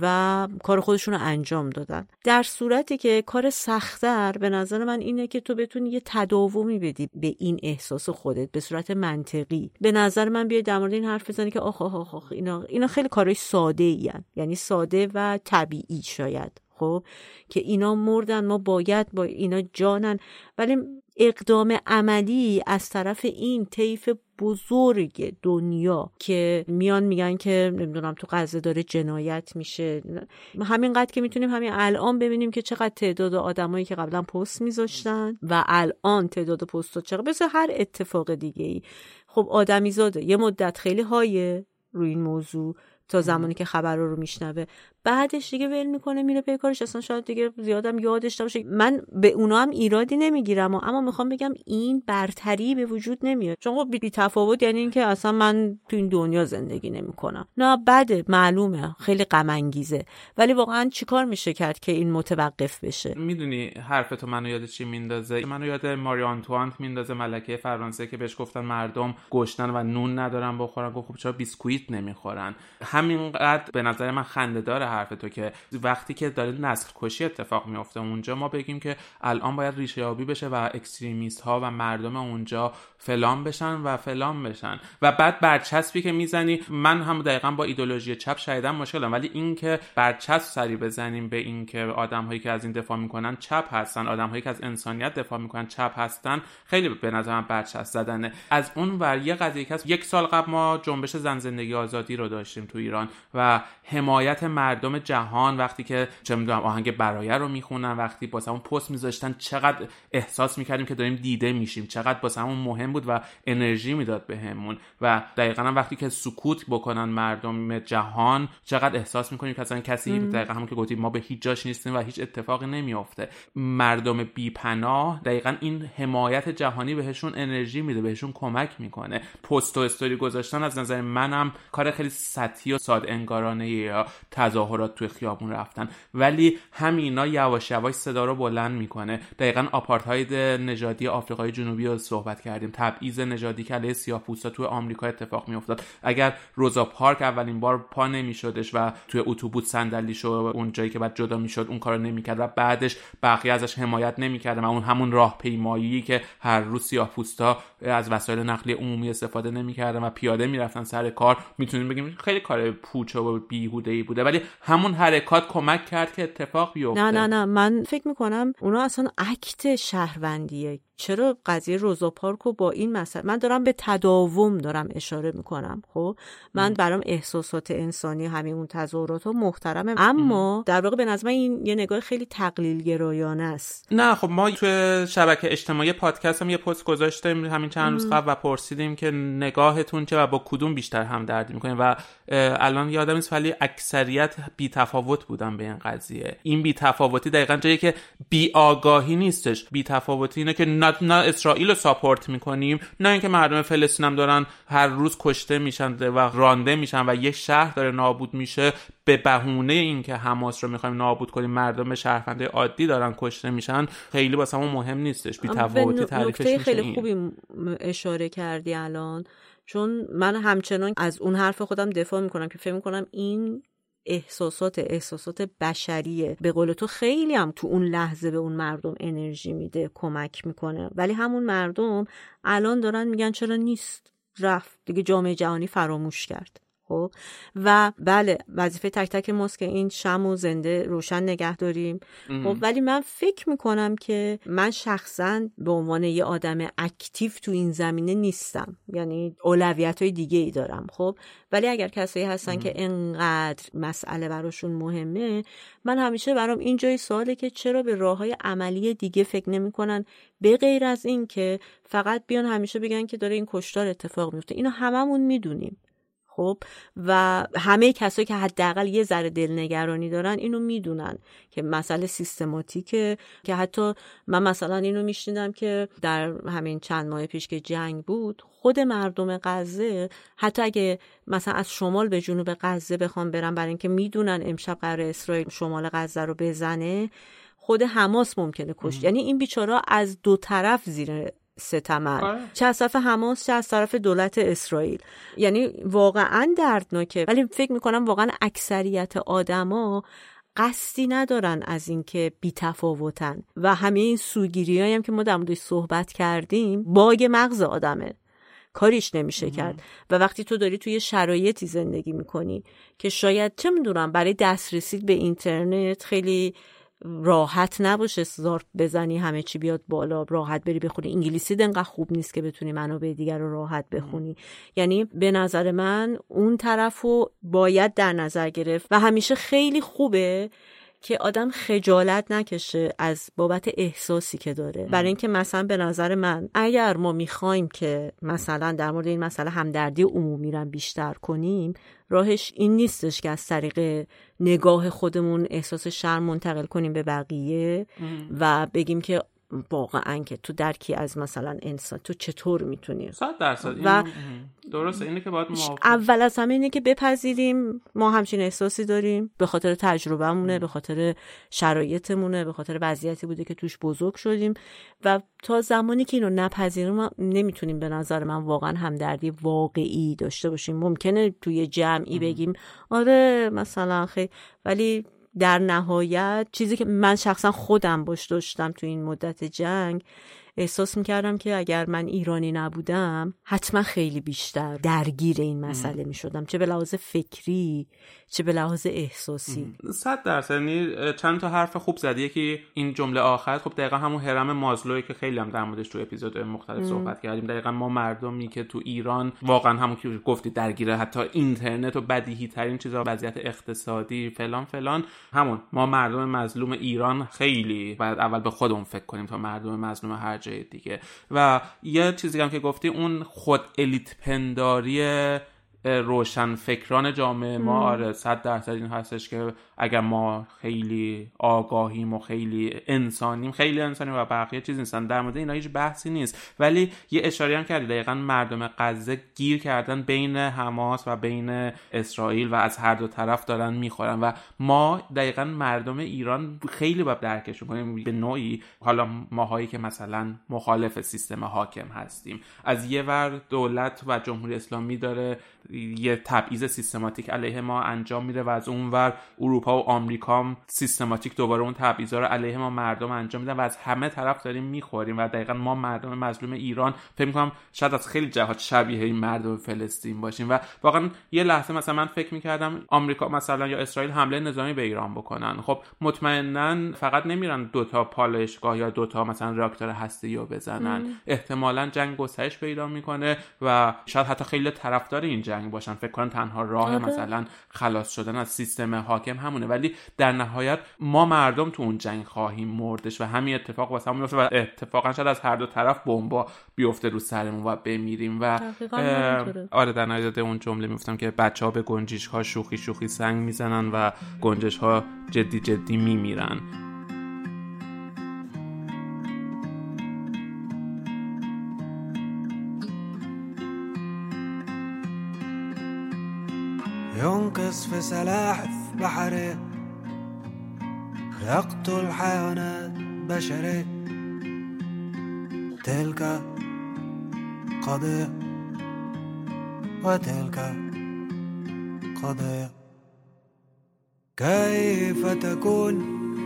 و کار خودشون رو انجام دادن. در صورتی که کار سختتر به نظر من اینه که تو بتونی یه تداومی بدی به این احساس خودت به صورت منطقی. به نظر من بیای در مورد این حرف بزنی که آخ آخ آخ اینا اینا خیلی کارهای ساده ای یعنی ساده و طبیعی شاید. خب که اینا مردن ما باید با اینا جانن. ولی اقدام عملی از طرف این طیف بزرگ دنیا که میان میگن که نمی‌دونم تو غزه داره جنایت میشه. همینقدر که می‌تونیم همین الان ببینیم که چقدر تعداد آدمایی که قبلا پست میذاشتن و الان تعداد پست چقدر. بس هر اتفاق دیگه ای خب آدمی زاده یه مدت خیلی هایه روی این موضوع تا زمانی که خبر رو میشنوه. بعدش دیگه ول می‌کنه میره پی کارش. اصلا شاید دیگه زیادم یادش نباشه. من به اونا هم ایرادی نمی‌گیرم. اما می‌خوام بگم این برتری به وجود نمیاد. چون خب بی تفاوت یعنی اینکه اصلا من تو این دنیا زندگی نمی‌کنم. نه بده معلومه. خیلی غم انگیزه ولی واقعا چیکار میشه کرد که این متوقف بشه؟ می‌دونی حرفتو منو یاد چی میندازه؟ منو یاد ماری آنتوانت میندازه ملکه فرانسه که بهش گفتن مردم گشنن و نون ندارن بخورن. گفت خب چرا بیسکویت نمی‌خورن؟ همینقدر به نظر من خنده داره حرف تو که وقتی که داره نسل کشی اتفاق میفته اونجا ما بگیم که الان باید ریشه یابی بشه و extremist ها و مردم اونجا فلان بشن و فلان بشن. و بعد برچسبی که می‌زنی من هم دقیقا با ایدولوژی چپ شایدم مشکلم. ولی اینکه برچسب سری بزنیم به اینکه آدم هایی که از این دفاع می‌کنن چپ هستن آدم هایی که از انسانیت دفاع می‌کنن چپ هستن خیلی به نظر من برچسب زدنه. از اون ور یه قضیه که یک سال قبل ما جنبش زن زندگی آزادی رو داشتیم تو ایران و حمایت مردم جهان وقتی که چه می‌دونم آهنگ برایه رو می‌خونن وقتی با اون پست میذاشتن چقدر احساس می‌کردیم که داریم دیده میشیم چقدر با همون مهم بود و انرژی می‌داد بهمون. و دقیقا وقتی که سکوت بکنن مردم جهان چقدر احساس می‌کنیم که اصلا کسی دقیقا همون که گفتیم ما به هیچ جاش نیستیم و هیچ اتفاقی نمیافته. مردم بیپناه دقیقا این حمایت جهانی بهشون انرژی میده بهشون کمک می‌کنه. پست و استوری گذاشتن از نظر منم کار خیلی سطحی و ساد انگارانه یا تظاهرات توی خیابون رفتن. ولی همینا یواش یواش صدا رو بلند می‌کنه. دقیقا آپارتاید نژادی آفریقای جنوبی رو صحبت کردیم. تبعیض نژادی که علیه سیاه‌پوستا توی آمریکا اتفاق میافتاد. اگر روزا پارک اولین بار پا نمیشدش و توی اتوبوس صندلیشو اون جایی که بعد جدا می‌شد اون کارو نمی‌کرد و بعدش بقیه ازش حمایت نمی‌کردن و اون همون راهپیمایی که هر روز سیاه‌پوستا از وسایل نقلیه عمومی استفاده نمی‌کردن و پیاده می‌رفتن سر کار. می‌تونیم بگیم خیلی کار پوچ و بیهوده ای بوده. ولی همون حرکات کمک کرد که اتفاق بیفته. نه نه نه. من فکر می‌کنم اونا اصلا اکت شهروندیه. چرا قضیه روزا پارک رو با این مسئله من دارم به تداوم دارم اشاره می‌کنم خب؟ من برام احساسات انسانی همین اون تظاهرات ها محترمه اما در واقع به نظر این یه نگاه خیلی تقلیل گرایانه است. نه خب ما توی شبکه اجتماعی پادکست هم یه پست گذاشتیم همین چند روز قبل و پرسیدیم که نگاهتون چه و با کدوم بیشتر هم دردی می‌کنیم و الان یادم نیست ولی اکثریت بی تفاوت بودن به این قضیه. این بی تفاوتی دقیقا جایی که بی آگاهی نیستش. بی تفاوتی اینه که نه, نه اسرائیل رو ساپورت می‌کنیم نه اینکه مردم فلسطین هم دارن هر روز کشته میشن و رانده میشن و یک شهر داره نابود میشه به بهونه اینکه حماس رو می‌خوایم نابود کنیم مردم شهروندای عادی دارن کشته میشن خیلی واسه مهم نیستش بی تفاوتی تعریفش خیلی خوبی اشاره کردی الان چون من همچنان از اون حرف خودم دفاع می‌کنم که فکر می‌کنم این احساسات احساسات بشریه. به قول تو خیلی هم تو اون لحظه به اون مردم انرژی میده کمک می‌کنه. ولی همون مردم الان دارن میگن چرا نیست. رفت. دیگه جامعه جهانی فراموش کرد. خب؟ و بله وظیفه تک تک ماست که این شم و زنده روشن نگه داریم. خب ولی من فکر می‌کنم که من شخصا به عنوان یه آدم اکتیو تو این زمینه نیستم. یعنی اولویت های دیگه ای دارم خب؟ ولی اگر کسایی هستن که انقدر مسئله براشون مهمه من همیشه برام این جای سواله که چرا به راه های عملی دیگه فکر نمی‌کنن به غیر از این که فقط بیان همیشه بگن که داره این کشتار اتفاق میفته اینو هممون می‌دونیم. خب و همه کسایی که حداقل یه ذره دلنگرانی دارن اینو می‌دونن که مسئله سیستماتیکه که حتی من مثلا اینو میشنیدم که در همین چند ماه پیش که جنگ بود خود مردم غزه حتی اگه مثلا از شمال به جنوب غزه بخوام برن برای اینکه می‌دونن امشب قرار اسرائیل شمال غزه رو بزنه خود حماس ممکنه کشت. یعنی این بیچارا از دو طرف زیر ستمن آره. چه از طرف حماس چه از طرف دولت اسرائیل. یعنی واقعا دردناکه. ولی فکر می‌کنم واقعا اکثریت آدما قصدی ندارن از اینکه بیتفاوتن. و همه این سوگیری هم که ما در موردش صحبت کردیم باگ مغز آدمه. کاریش نمیشه کرد. و وقتی تو داری توی شرایطی زندگی می‌کنی که شاید چه می‌دونم برای دسترسی به اینترنت خیلی راحت نباشه زارت بزنی همه چی بیاد بالا راحت بری بخونی. انگلیسی دنقدر خوب نیست که بتونی منابع دیگر رو راحت بخونی. یعنی به نظر من اون طرف رو باید در نظر گرفت. و همیشه خیلی خوبه که آدم خجالت نکشه از بابت احساسی که داره. برای اینکه مثلا به نظر من اگر ما می‌خوایم که مثلا در مورد این مسئله همدردی عمومی رو بیشتر کنیم راهش این نیستش که از طریق نگاه خودمون احساس شرم منتقل کنیم به بقیه و بگیم که واقعا که تو درکی از مثلا انسان تو چطور می‌تونی؟ صد درصد. و درسته. اینه که باید اول از همه اینه که بپذیریم. ما همچین احساسی داریم. به خاطر تجربهمونه به خاطر شرایطمونه به خاطر وضعیتی بوده که توش بزرگ شدیم. و تا زمانی که اینو نپذیریم نمی‌تونیم به نظر من واقعا همدردی واقعی داشته باشیم. ممکنه توی جمعی بگیم آره مثلا خیلی ولی در نهایت چیزی که من شخصا خودم باش داشتم تو این مدت جنگ احساس می‌کردم که اگر من ایرانی نبودم حتما خیلی بیشتر درگیر این مسئله می‌شدم. چه به لحاظ فکری چه به لحاظ احساسی. صد درصد. یعنی چند تا حرف خوب زدی. که این جمله آخر. خب دقیقا همون هرم مازلوی که خیلی هم در موردش تو اپیزود مختلف صحبت کردیم. دقیقا ما مردمی که تو ایران واقعا همون که گفتی درگیره حتی اینترنت و بدیهی ترین چیزا وضعیت اقتصادی فلان فلان. همون. ما مردم مظلوم ایران خیلی. باید اول به خودمون فکر کنیم تا مردم مظلوم هر جای دیگه. و یه چیزی هم که گفتی اون خود الیت پنداری روشن فکران جامعه ما آره صد درصد این هستش که اگر ما خیلی آگاهیم و خیلی انسانیم خیلی انسانیم و بقیه چیز نیستن. در مورد اینا هیچ بحثی نیست. ولی یه اشاره هم کردی دقیقا مردم غزه گیر کردن بین حماس و بین اسرائیل و از هر دو طرف دارن می‌خورن. و ما دقیقا مردم ایران خیلی باید درکش کنیم به نوعی حالا ماهایی که مثلا مخالف سیستم حاکم هستیم. از یه ور دولت و جمهوری اسلامی داره یه تبعیض سیستماتیک علیه ما انجام میده و از اونور اروپا و آمریکا هم سیستماتیک دوباره اون تبعیضا رو علیه ما مردم انجام میدن و از همه طرف داریم می‌خوریم و دقیقا ما مردم مظلوم ایران فکر می‌کنم شاید از خیلی جهات شبیه این مردم فلسطین باشیم و واقعا یه لحظه مثلا من فکر می‌کردم آمریکا مثلا یا اسرائیل حمله نظامی به ایران بکنن. خب مطمئنا فقط نمیرن دوتا پالایشگاه یا دوتا مثلا راکتور هسته رو بزنن. احتمالا جنگ گسترش پیدا می‌کنه و شاید حتی خیلی طرفدار این جنگ. باشن فکر کنن تنها راه آره. مثلا خلاص شدن از سیستم حاکم همونه ولی در نهایت ما مردم تو اون جنگ خواهیم مردش و همین اتفاق واسه همون و اتفاقا شاید از هر دو طرف بمبا بیفته رو سرمون و بمیریم و. آره در نهایت اون جمله میفتم که بچه ها به گنجیش ها شوخی شوخی سنگ می‌زنن و گنجش ها جدی جدی میمیرن ينقص في سلاحف بحرية يقتل حيوانات بشرية تلك قضية وتلك قضية. كيف تكون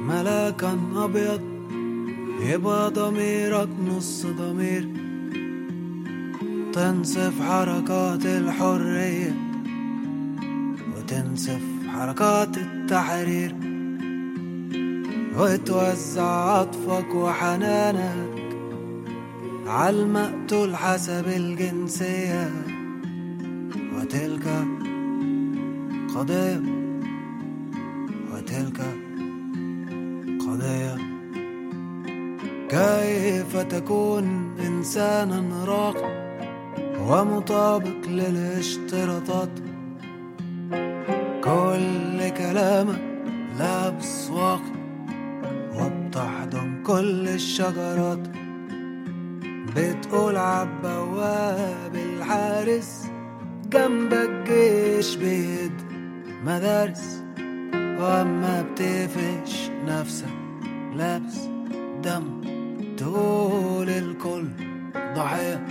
ملاكا أبيض؟ يبقى ضميرك نص ضمير. تنصف حركات الحرية. وتنسف حركات التحرير وتوزع عطفك وحنانك عالمقتول حسب الجنسية وتلك قضية وتلك قضية. كيف تكون إنسانا راقي ومطابق للاشتراطات؟ كل كلامك لابس واقي وبتحضن كل الشجرات. بتقول عالبواب الحارس جنبك جيش بيد مدارس واما بتقفش نفسك لابس دم تقول الكل ضحية.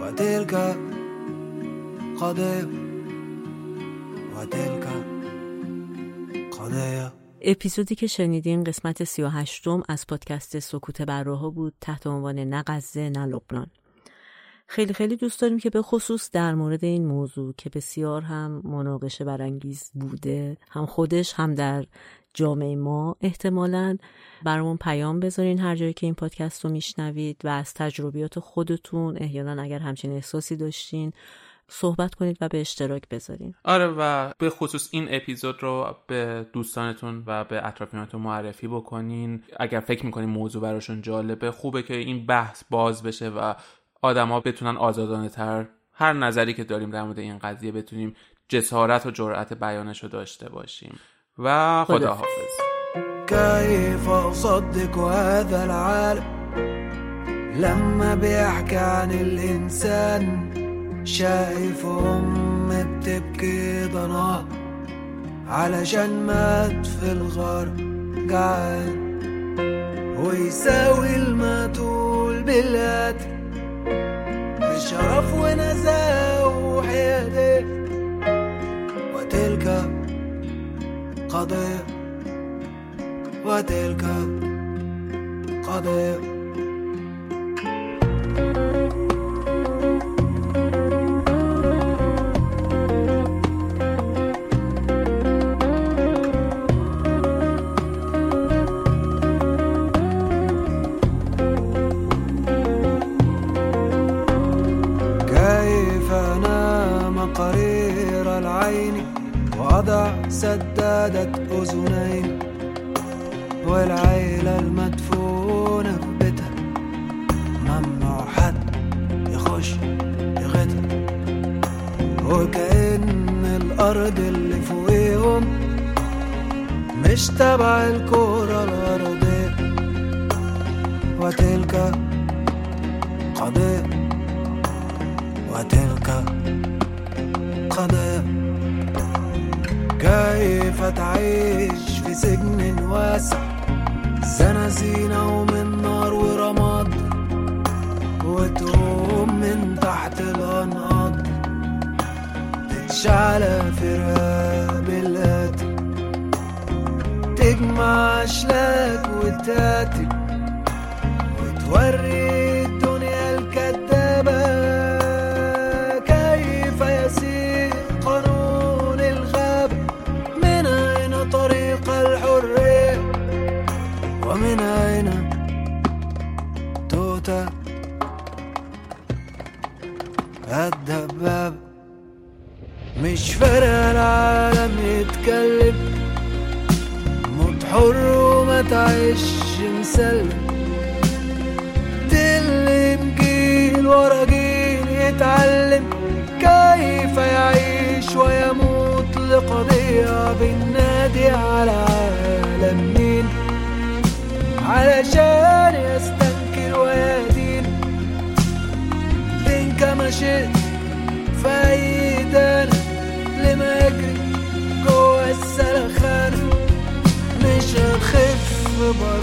وتلك قضية اپیزودی که شنیدین قسمت 38 م از پادکست سکوت براها بود تحت عنوان نه غزه نه لبنان. خیلی خیلی دوست داریم که به خصوص در مورد این موضوع که بسیار هم مناقشه برانگیز بوده هم خودش هم در جامعه ما احتمالا برامون پیام بذارین هر جایی که این پادکست رو میشنوید و از تجربیات خودتون احیانا اگر همچین احساسی داشتین صحبت کنید و به اشتراک بذارین. آره و به خصوص این اپیزود رو به دوستانتون و به اطرافیانتون معرفی بکنین. اگر فکر می‌کنین موضوع براشون جالبه خوبه که این بحث باز بشه و آدما بتونن آزادانه تر هر نظری که داریم در مورد این قضیه بتونیم جسارت و جرأت بیانش رو داشته باشیم. و خداحافظ. كيف أصدق هذا العالم لما بيحكي عن الإنسان؟ شايف أم بتبكي ضناها علشان مات في الغار جعان. ويساوي المقتول بالقتل بشرف ونزاهة وحيادية وتلك قضية وتلك قضية. سدادة أذنين والعيلة المدفونة في بيتها ممنوع حد يخش يغتها وكأن الأرض اللي فوقيهم مش تبع الكرة الأرضية. وتلك فتعيش في سجن واسع. زنازينة ومن نار ورماد وتقوم من تحت الأنقاض تتشعل في رقاب القاتل تجمع أشلاك وتاتك مسلم تلم جيل ورا جيل يتعلم كيف يعيش ويموت لقضية بالنادي على عالم مين علشان يستنكر ويدين. لين كما شئت فايدان لما يجري جوا السلخان. مش هتخف بارود